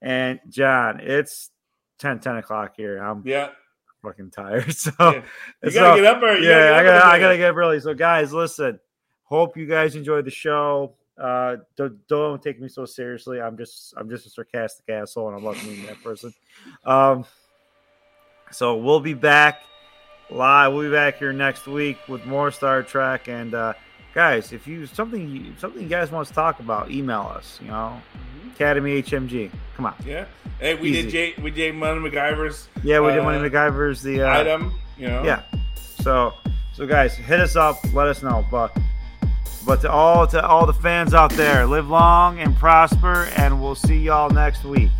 And John, it's 10, 10 o'clock here. I'm yeah, fucking tired. [LAUGHS] So, Yeah. you so- gotta get up early. You yeah, I gotta gotta, I get gotta up get up early. So, guys, listen. Hope you guys enjoyed the show. Uh, don't, don't take me so seriously. I'm just I'm just a sarcastic asshole, and I love being that person. Um, so we'll be back live. We'll be back here next week with more Star Trek. And uh, guys, if you something you, something you guys want to talk about, email us. You know, Academy HMG. Come on. Yeah. Hey, we Easy. did Jay, we did Money MacGyver's Yeah, we did one Uh, of MacGyver's the uh, item. You know. Yeah. So so guys, hit us up. Let us know. But but to all to all the fans out there, live long and prosper, and we'll see y'all next week.